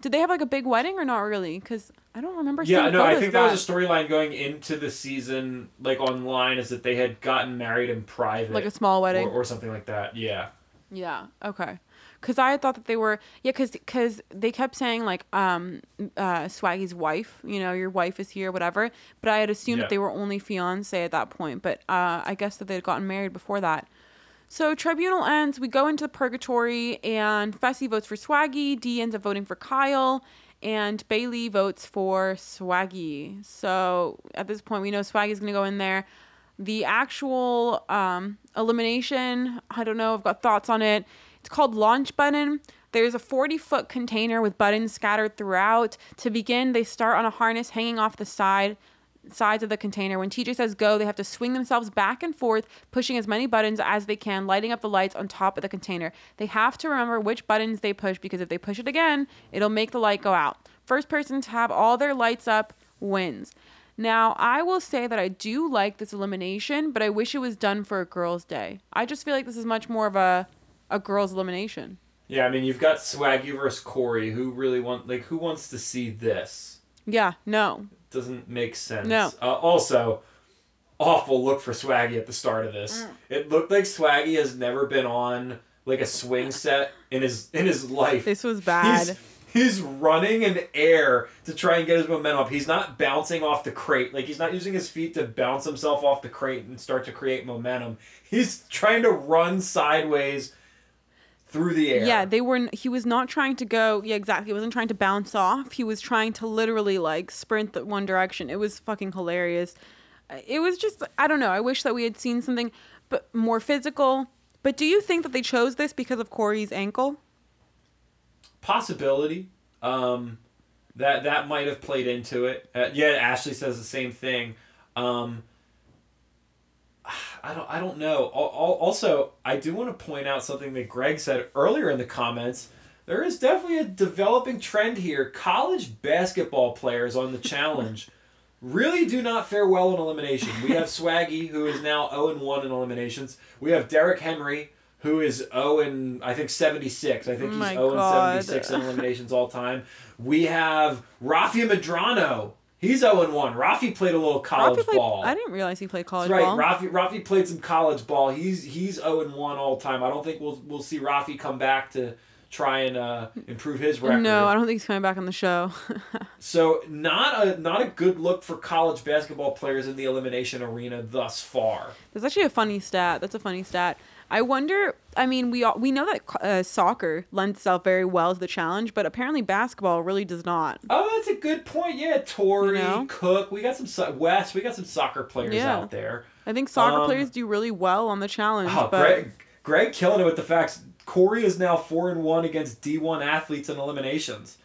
Speaker 1: Did they have like a big wedding or not really? Because I don't remember.
Speaker 2: Yeah, no, I think that was a storyline going into the season, like online, is that they had gotten married in private,
Speaker 1: like a small wedding.
Speaker 2: or, or something like that. Yeah.
Speaker 1: Yeah. Okay. Cause I thought that they were yeah, cause cause they kept saying like um uh Swaggy's wife, you know, your wife is here, whatever. But I had assumed
Speaker 2: Yeah.
Speaker 1: that they were only fiance at that point. But uh I guess that they'd gotten married before that. So tribunal ends. We go into the purgatory, and Fessy votes for Swaggy. Dee ends up voting for Kyle, and Bayleigh votes for Swaggy. So at this point, we know Swaggy's gonna go in there. The actual um, elimination, I don't know. I've got thoughts on it. It's called launch button. There's a 40 foot container with buttons scattered throughout. To begin, they start on a harness hanging off the side sides of the container. When TJ says go, they have to swing themselves back and forth, pushing as many buttons as they can, lighting up the lights on top of the container. They have to remember which buttons they push because if they push it again, it'll make the light go out. First person to have all their lights up wins. Now, I will say that I do like this elimination, but I wish it was done for a girls' day. I just feel like this is much more of a a girls' elimination.
Speaker 2: Yeah, I mean, you've got Swaggy versus Cory. Who really want like who wants to see this?
Speaker 1: Yeah, no.
Speaker 2: Doesn't make sense.
Speaker 1: No.
Speaker 2: Uh, also, awful look for Swaggy at the start of this.
Speaker 1: Mm.
Speaker 2: It looked like Swaggy has never been on like a swing set in his in his life.
Speaker 1: This was bad.
Speaker 2: He's, he's running in air to try and get his momentum up. He's not bouncing off the crate. Like he's not using his feet to bounce himself off the crate and start to create momentum. He's trying to run sideways through the air.
Speaker 1: Yeah, they were. n- He was not trying to go. Yeah, exactly. He wasn't trying to bounce off. He was trying to literally like sprint the one direction. It was fucking hilarious. It was just. I don't know. I wish that we had seen something, but more physical. But do you think that they chose this because of Cory's ankle?
Speaker 2: possibility. Um, that that might have played into it. Uh, yeah, Ashley says the same thing. Um, I don't I don't know. Al- al- Also, I do want to point out something that Greg said earlier in the comments. There is definitely a developing trend here. College basketball players on the challenge really do not fare well in elimination. We have Swaggy, who is now 0 and 1 in eliminations. We have Derek Henry, who is 0 and I think 76. I think
Speaker 1: Oh
Speaker 2: he's
Speaker 1: my
Speaker 2: 0 and 76 in eliminations all time. We have Rafi Madrano. He's 0 and 1. Rafi played a little college
Speaker 1: played,
Speaker 2: ball.
Speaker 1: I didn't realize he played college
Speaker 2: That's right.
Speaker 1: ball.
Speaker 2: Rafi Rafi played some college ball. He's he's 0 and 1 all time. I don't think we'll we'll see Rafi come back to try and uh, improve his record.
Speaker 1: no, I don't think he's coming back on the show.
Speaker 2: So not a not a good look for college basketball players in the elimination arena thus far.
Speaker 1: That's actually a funny stat. That's a funny stat. I wonder. I mean, we all, we know that uh, soccer lends itself very well to the challenge, but apparently basketball really does not.
Speaker 2: Oh, that's a good point. Yeah, Tori,
Speaker 1: You know?
Speaker 2: Cook, we got some so- West, we got some soccer players
Speaker 1: Yeah.
Speaker 2: out there.
Speaker 1: I think soccer
Speaker 2: Um,
Speaker 1: players do really well on the challenge,
Speaker 2: Oh,
Speaker 1: but
Speaker 2: Greg, Greg killing it with the facts. Cory is now four and one against D one athletes in eliminations.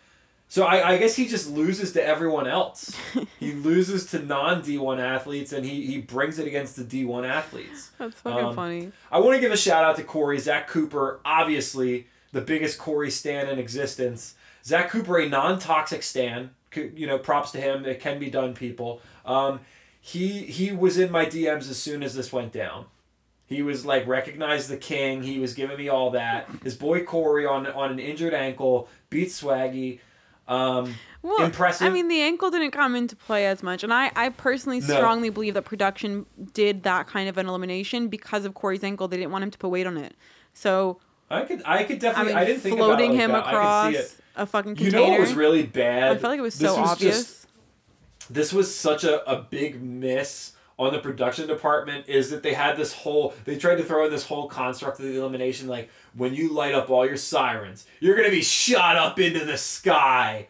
Speaker 2: So I, I guess he just loses to everyone else. he loses to non D one athletes, and he, he brings it against the D one athletes.
Speaker 1: that's fucking
Speaker 2: um,
Speaker 1: funny.
Speaker 2: I want to give a shout out to Cory Zach Cooper, obviously the biggest Cory stan in existence. Zach Cooper, a non-toxic stan. You know, props to him. It can be done, people. Um, he he was in my DMs as soon as this went down. He was like, recognize the king. He was giving me all that. His boy Cory on on an injured ankle beats Swaggy. Um,
Speaker 1: Well,
Speaker 2: impressive.
Speaker 1: I mean, the ankle didn't come into play as much, and I, I personally
Speaker 2: No.
Speaker 1: strongly believe that production did that kind of an elimination because of Cory's ankle. They didn't want him to put weight on it, so
Speaker 2: I could I could
Speaker 1: I
Speaker 2: definitely
Speaker 1: mean,
Speaker 2: I, didn't think
Speaker 1: floating
Speaker 2: about it
Speaker 1: him
Speaker 2: that.
Speaker 1: Across
Speaker 2: it.
Speaker 1: a fucking
Speaker 2: You
Speaker 1: container.
Speaker 2: know what was really bad?
Speaker 1: I felt like it was
Speaker 2: This
Speaker 1: so
Speaker 2: was
Speaker 1: obvious.
Speaker 2: just- this was such a, a big miss on the production department is that they had this whole they tried to throw in this whole construct of the elimination like when you light up all your sirens you're gonna be shot up into the sky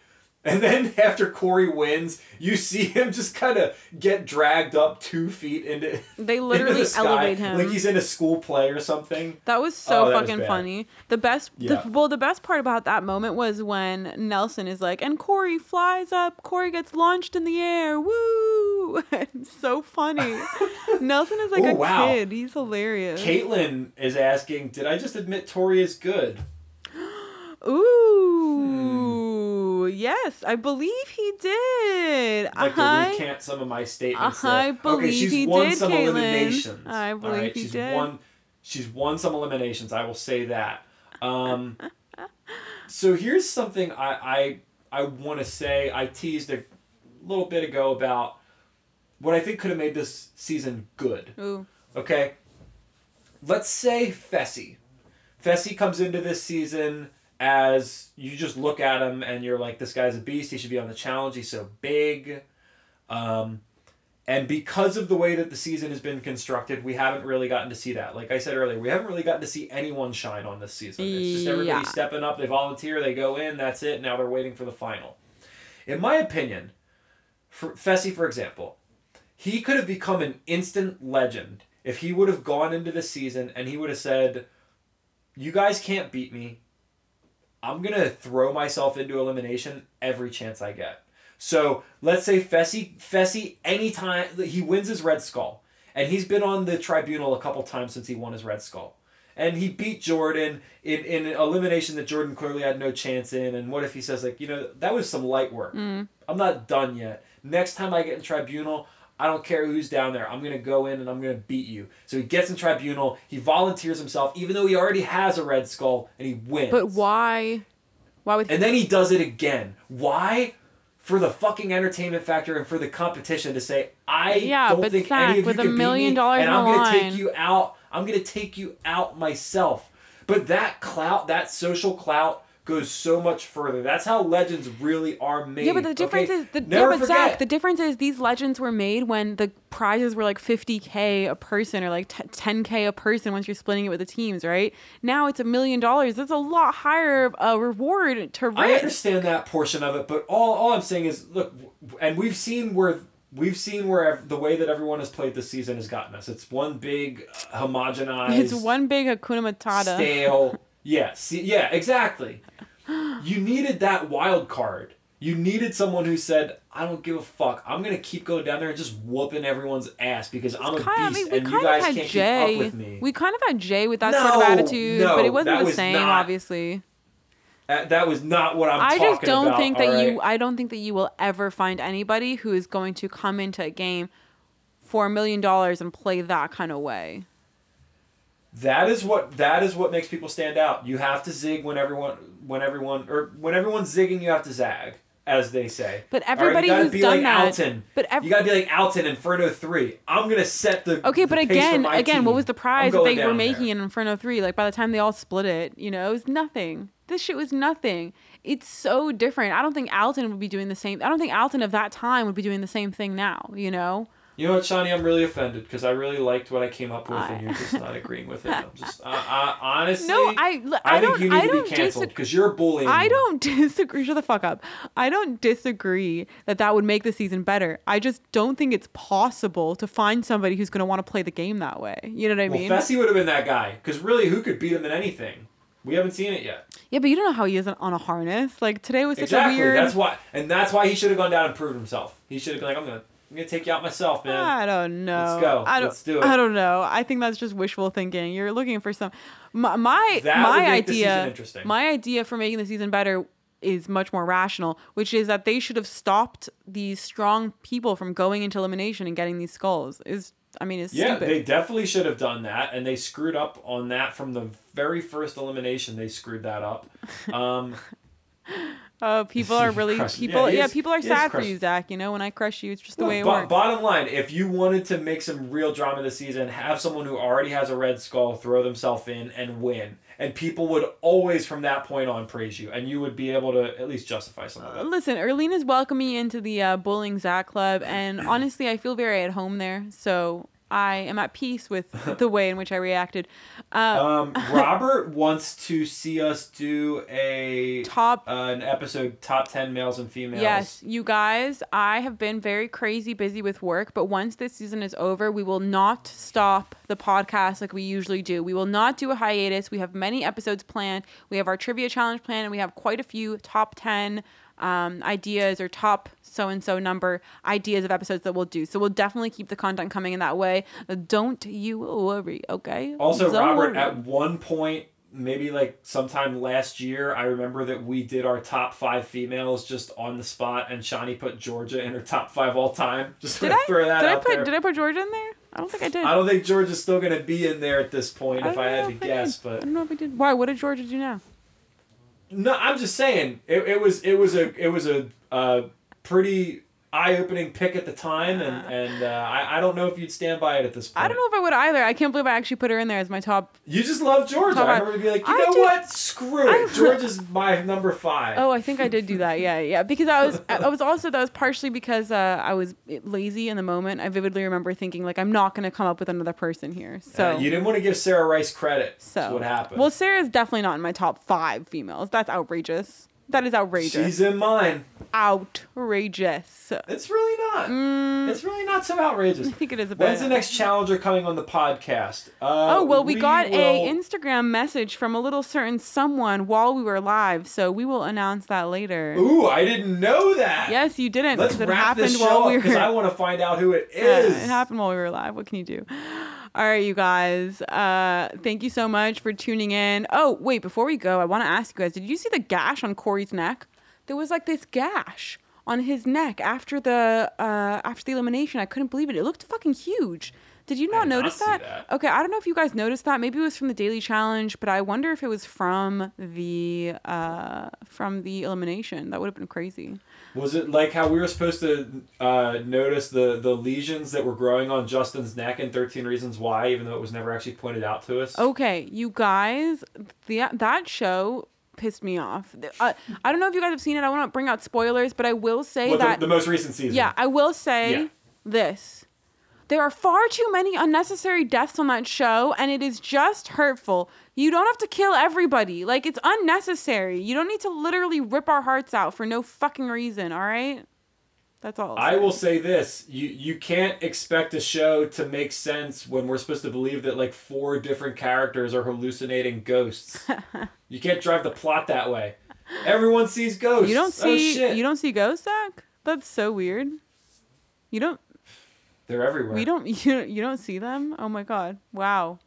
Speaker 2: and then after Cory wins you see him just kind of get dragged up two feet into
Speaker 1: They
Speaker 2: into
Speaker 1: literally
Speaker 2: the sky,
Speaker 1: elevate him.
Speaker 2: like he's in a school play or something
Speaker 1: That was so
Speaker 2: Oh, that
Speaker 1: fucking
Speaker 2: bad.
Speaker 1: funny. The best,
Speaker 2: Yeah.
Speaker 1: the, well, the best part about that moment was when Nelson is like, and Cory flies up, Cory gets launched in the air, woo! ooh, it's so funny. Nelson is like
Speaker 2: Ooh,
Speaker 1: a
Speaker 2: wow.
Speaker 1: kid. He's hilarious.
Speaker 2: Caitlin is asking, did I just admit Tori is good?
Speaker 1: Ooh, yes, I believe he did.
Speaker 2: I'd like
Speaker 1: I,
Speaker 2: to recant some of my statements.
Speaker 1: I
Speaker 2: there. okay,
Speaker 1: believe
Speaker 2: she's
Speaker 1: he
Speaker 2: won
Speaker 1: did,
Speaker 2: some
Speaker 1: Caitlin.
Speaker 2: eliminations.
Speaker 1: I
Speaker 2: all
Speaker 1: believe he
Speaker 2: she's
Speaker 1: did.
Speaker 2: Won, she's won some eliminations. I will say that. Um, so here's something I I, I want to say. I teased a little bit ago about what I think could have made this season good.
Speaker 1: Ooh,
Speaker 2: Okay. Let's say Fessy. Fessy comes into this season as you just look at him and you're like, this guy's a beast. He should be on the challenge. He's so big. Um, and because of the way that the season has been constructed, we haven't really gotten to see that. Like I said earlier, we haven't really gotten to see anyone shine on this season. It's just everybody
Speaker 1: Yeah.
Speaker 2: stepping up. They volunteer, they go in, that's it. Now they're waiting for the final. In my opinion, for Fessy, for example, he could have become an instant legend if he would have gone into the season and he would have said, "You guys can't beat me. I'm gonna throw myself into elimination every chance I get." So let's say Fessy, Fessy, anytime he wins his Red Skull, and he's been on the tribunal a couple times since he won his Red Skull, and he beat Jordan in in an elimination that Jordan clearly had no chance in. And what if he says like, you know, that was some light work. Mm. I'm not done yet. Next time I get in tribunal, I don't care who's down there. I'm gonna go in and I'm gonna beat you. So he gets in tribunal. He volunteers himself, even though he already has a red skull, and he wins.
Speaker 1: but why? Why would
Speaker 2: And then he does it again. Why? For the fucking entertainment factor and for the competition to say, I
Speaker 1: Yeah,
Speaker 2: don't think
Speaker 1: Zach,
Speaker 2: any of
Speaker 1: with
Speaker 2: you
Speaker 1: a
Speaker 2: can beat
Speaker 1: million
Speaker 2: me,
Speaker 1: dollars
Speaker 2: and I'm gonna take you out. I'm gonna take you out myself. But that clout, that social clout, goes so much further. That's how legends really are made.
Speaker 1: Yeah, but the difference
Speaker 2: okay?
Speaker 1: is the
Speaker 2: Never
Speaker 1: yeah, but
Speaker 2: forget.
Speaker 1: Zach, the difference is these legends were made when the prizes were like 50k a person or like t- 10k a person once you're splitting it with the teams, right? Now it's a million dollars. That's a lot higher of a reward to risk.
Speaker 2: I understand that portion of it, but all, all I'm saying is, look, and we've seen where we've seen where ev- the way that everyone has played this season has gotten us. It's one big uh, homogenized.
Speaker 1: It's one big Hakuna Matata.
Speaker 2: stale. yeah, see, yeah, exactly. You needed that wild card. You needed someone who said, "I don't give a fuck. I'm gonna keep going down there and just whooping everyone's ass because I'm a
Speaker 1: Kind of, I
Speaker 2: beast
Speaker 1: mean,
Speaker 2: and you guys can't
Speaker 1: Jay.
Speaker 2: keep up with me."
Speaker 1: We kind of had Jay with that sort of attitude,
Speaker 2: no,
Speaker 1: but it wasn't the
Speaker 2: was
Speaker 1: same,
Speaker 2: not-
Speaker 1: obviously.
Speaker 2: Uh, that was not what I'm
Speaker 1: I just don't
Speaker 2: about,
Speaker 1: think that
Speaker 2: all
Speaker 1: you. I don't think that you will ever find anybody who is going to come into a game for a million dollars and play that kind of way.
Speaker 2: That is what that is what makes people stand out. You have to zig when everyone when everyone or when everyone's zigging, you have to zag, as they say.
Speaker 1: But
Speaker 2: right,
Speaker 1: everybody
Speaker 2: you gotta
Speaker 1: who's
Speaker 2: be
Speaker 1: done
Speaker 2: like
Speaker 1: that-
Speaker 2: Alton.
Speaker 1: but ev-
Speaker 2: you gotta be like Alton Inferno three. I'm gonna set the
Speaker 1: Okay,
Speaker 2: the
Speaker 1: but again, again, what was the prize that they were
Speaker 2: down there.
Speaker 1: making in Inferno 3? Like, by the time they all split it, you know, it was nothing. This shit was nothing. It's so different. I don't think Alton would be doing the same. I don't think Alton of that time would be doing the same thing now, you know?
Speaker 2: You know what, Shanni? I'm really offended because I really liked what I came up with,
Speaker 1: I-
Speaker 2: and you're just not agreeing with it. I'm just, I, I, honestly,
Speaker 1: No, I, I,
Speaker 2: I,
Speaker 1: don't,
Speaker 2: think you need
Speaker 1: I
Speaker 2: to be canceled
Speaker 1: disagree.
Speaker 2: because you're bullying.
Speaker 1: I don't disagree. Shut the fuck up. I don't disagree that that would make the season better. I just don't think it's possible to find somebody who's going to want to play the game that way. You know what I
Speaker 2: Well,
Speaker 1: mean?
Speaker 2: Fessy would have been that guy because really, who could beat him in anything? We haven't seen it yet.
Speaker 1: yeah, but you don't know how he is on a harness. Like today was such
Speaker 2: exactly.
Speaker 1: a weird.
Speaker 2: That's why, and that's why he should have gone down and proved himself. He should have been like, I'm gonna, I'm gonna take you out myself, man.
Speaker 1: I don't know.
Speaker 2: Let's go.
Speaker 1: I don't,
Speaker 2: Let's do it.
Speaker 1: I don't know. I think that's just wishful thinking. You're looking for some. My my,
Speaker 2: That
Speaker 1: my
Speaker 2: would make the season
Speaker 1: idea.
Speaker 2: interesting.
Speaker 1: My idea for making the season better is much more rational, which is that they should have stopped these strong people from going into elimination and getting these skulls. Is I mean, it's
Speaker 2: Yeah,
Speaker 1: stupid.
Speaker 2: they definitely should have done that, and they screwed up on that from the very first elimination. They screwed that up. Um,
Speaker 1: Oh, people are really
Speaker 2: yeah,
Speaker 1: people.
Speaker 2: he
Speaker 1: Yeah,
Speaker 2: is-
Speaker 1: people are sad for you, Zach. You know, when I crush you, it's just the
Speaker 2: Look,
Speaker 1: way it
Speaker 2: bo-
Speaker 1: works.
Speaker 2: Bottom line, if you wanted to make some real drama this season, have someone who already has a red skull throw themselves in and win. And people would always, from that point on, praise you. And you would be able to at least justify some of it.
Speaker 1: Listen, Erlena's welcoming me into the uh, Bullying Zach Club, and honestly, I feel very at home there. So I am at peace with the way in which I reacted. Uh,
Speaker 2: Um, Robert wants to see us do a
Speaker 1: top
Speaker 2: uh, an episode top 10 males and females.
Speaker 1: Yes, you guys, I have been very crazy busy with work, but once this season is over, we will not stop the podcast like we usually do. We will not do a hiatus. We have many episodes planned. We have our trivia challenge planned, and we have quite a few top 10 um, ideas or top so and so number ideas of episodes that we'll do. So we'll definitely keep the content coming in that way. Don't you worry, okay?
Speaker 2: Also,
Speaker 1: Don't
Speaker 2: Robert,
Speaker 1: worry.
Speaker 2: at one point, maybe like sometime last year, I remember that we did our top five females just on the spot, and Shanni put Georgia in her top five all time. Just
Speaker 1: did I?
Speaker 2: throw that
Speaker 1: did I
Speaker 2: out
Speaker 1: put
Speaker 2: there.
Speaker 1: Did I put Georgia in there? I don't think I did.
Speaker 2: I don't think Georgia's still gonna be in there at this point, if I had to
Speaker 1: I
Speaker 2: guess.
Speaker 1: did.
Speaker 2: But
Speaker 1: I don't know if I did. Why? What did Georgia do now?
Speaker 2: No, I'm just saying it, it was it was a it was a uh, pretty eye opening pick at the time, and and uh, I I don't know if you'd stand by it at this point.
Speaker 1: I don't know if I would either. I can't believe I actually put her in there as my top.
Speaker 2: You just love Georgia. I remember being like, you
Speaker 1: I
Speaker 2: know
Speaker 1: do-
Speaker 2: what? Screw it.
Speaker 1: I-
Speaker 2: Georgia's my number five.
Speaker 1: Oh, I think I did do that. Yeah, yeah. Because I was, I was also that was partially because uh, I was lazy in the moment. I vividly remember thinking like I'm not gonna come up with another person here. So
Speaker 2: Uh, you didn't want to give Sarah Rice credit.
Speaker 1: so
Speaker 2: what happened.
Speaker 1: Well, Sarah's definitely not in my top five females. That's outrageous. That is outrageous.
Speaker 2: She's in mine.
Speaker 1: outrageous.
Speaker 2: It's really not.
Speaker 1: Mm,
Speaker 2: It's really not so outrageous.
Speaker 1: I think it is a bit.
Speaker 2: When's the next challenger coming on the podcast? Uh,
Speaker 1: Oh well, we, got a Instagram message from a little certain someone while we were live, so we will announce that later.
Speaker 2: Ooh, I didn't know that.
Speaker 1: Yes, you didn't.
Speaker 2: Let's
Speaker 1: because it
Speaker 2: wrap
Speaker 1: happened
Speaker 2: this
Speaker 1: while
Speaker 2: show
Speaker 1: we
Speaker 2: up because
Speaker 1: were.
Speaker 2: I want to find out who it is.
Speaker 1: Yeah, it happened while we were live. What can you do? All right, you guys. Uh, thank you so much for tuning in. Oh, wait, before we go, I want to ask you guys: Did you see the gash on Cory's neck? There was like this gash on his neck after the uh, after the elimination. I couldn't believe it. It looked fucking huge. Did you not
Speaker 2: did not
Speaker 1: notice
Speaker 2: see
Speaker 1: that?
Speaker 2: that.
Speaker 1: Okay, I don't know if you guys noticed that. Maybe it was from the daily challenge, but I wonder if it was from the uh, from the elimination. That would have been crazy.
Speaker 2: Was it like how we were supposed to uh, notice the, the lesions that were growing on Justin's neck in 13 Reasons Why, even though it was never actually pointed out to us?
Speaker 1: Okay, you guys, the that show pissed me off. Uh, I don't know if you guys have seen it. I want to bring out spoilers, but I will say
Speaker 2: Well, the,
Speaker 1: that
Speaker 2: the most recent season.
Speaker 1: yeah, I will say
Speaker 2: Yeah.
Speaker 1: this. There are far too many unnecessary deaths on that show, and it is just hurtful. You don't have to kill everybody. Like, it's unnecessary. You don't need to literally rip our hearts out for no fucking reason, all right? That's all.
Speaker 2: I will say this: you you can't expect a show to make sense when we're supposed to believe that like four different characters are hallucinating ghosts. you can't drive the plot that way. Everyone sees ghosts.
Speaker 1: You don't
Speaker 2: Oh,
Speaker 1: see
Speaker 2: shit.
Speaker 1: you don't see ghosts, Zach? That's so weird. You don't
Speaker 2: They're everywhere.
Speaker 1: We don't you don't- you don't see them? Oh my god. Wow.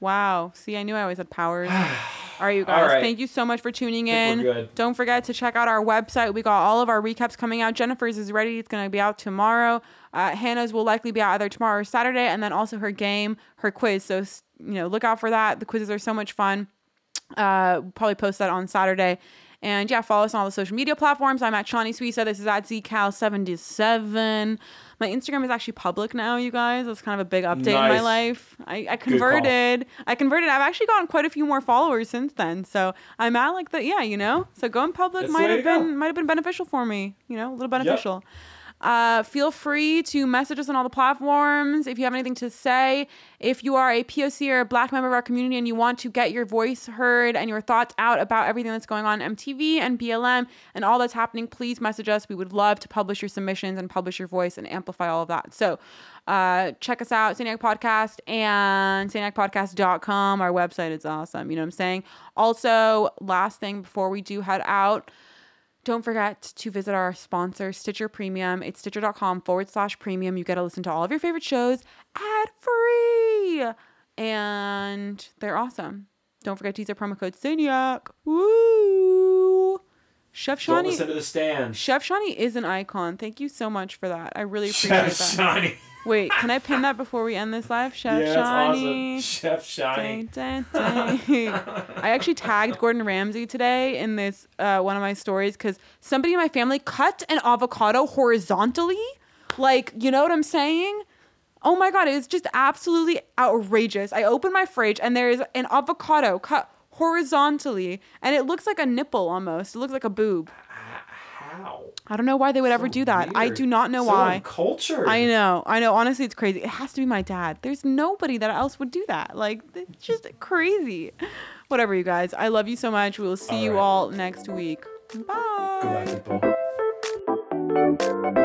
Speaker 1: Wow. See, I knew I always had powers. All right, you guys.
Speaker 2: Right.
Speaker 1: Thank you so much for tuning in. Don't forget to check out our website. We got all of our recaps coming out. Jennifer's is ready. It's going to be out tomorrow. Uh, Hannah's will likely be out either tomorrow or Saturday, and then also her game, her quiz. So you know, look out for that. The quizzes are so much fun. Uh, probably post that on Saturday. And yeah, follow us on all the social media platforms. I'm at Shanni Suissa. This is at ZCal77. My Instagram is actually public now, you guys. That's kind of a big update in my life. I, I converted. I converted. I've actually gotten quite a few more followers since then. So I'm at like the yeah, you know. So going public
Speaker 2: That's
Speaker 1: might have
Speaker 2: to go.
Speaker 1: been might have been beneficial for me. You know, a little beneficial. Uh, feel free to message us on all the platforms if you have anything to say. If you are a POC or a black member of our community and you want to get your voice heard and your thoughts out about everything that's going on MTV and BLM and all that's happening, please message us. We would love to publish your submissions and publish your voice and amplify all of that. So uh, check us out, Saniac Podcast and saniacpodcast.com. Our website is awesome. You know what I'm saying? Also, last thing before we do head out, don't forget to visit our sponsor, Stitcher Premium. It's stitcher.com forward slash premium. You get to listen to all of your favorite shows ad free. And they're awesome. Don't forget to use our promo code SANIAC. Woo! Chef
Speaker 2: Don't
Speaker 1: Shanni.
Speaker 2: listen to the stand.
Speaker 1: Chef Shanni is an icon. Thank you so much for that. I really appreciate
Speaker 2: Chef
Speaker 1: that.
Speaker 2: Shanni.
Speaker 1: Wait, can I pin that before we end this live? Chef
Speaker 2: yeah, Shanni. awesome. Chef Shanni.
Speaker 1: Dun, dun, dun. I actually tagged Gordon Ramsay today in this uh, one of my stories because somebody in my family cut an avocado horizontally. Like, you know what I'm saying? Oh my god, it's just absolutely outrageous. I open my fridge and there's an avocado cut horizontally, and it looks like a nipple almost. It looks like a boob.
Speaker 2: How?
Speaker 1: I don't know why they would ever do that. I do not know
Speaker 2: so
Speaker 1: why.
Speaker 2: Culture.
Speaker 1: I know, I know. Honestly, it's crazy. It has to be my dad. There's nobody that else would do that. Like, it's just crazy. Whatever, you guys. I love you so much. We will see
Speaker 2: All
Speaker 1: you all next week. Bye.
Speaker 2: Goodbye, people.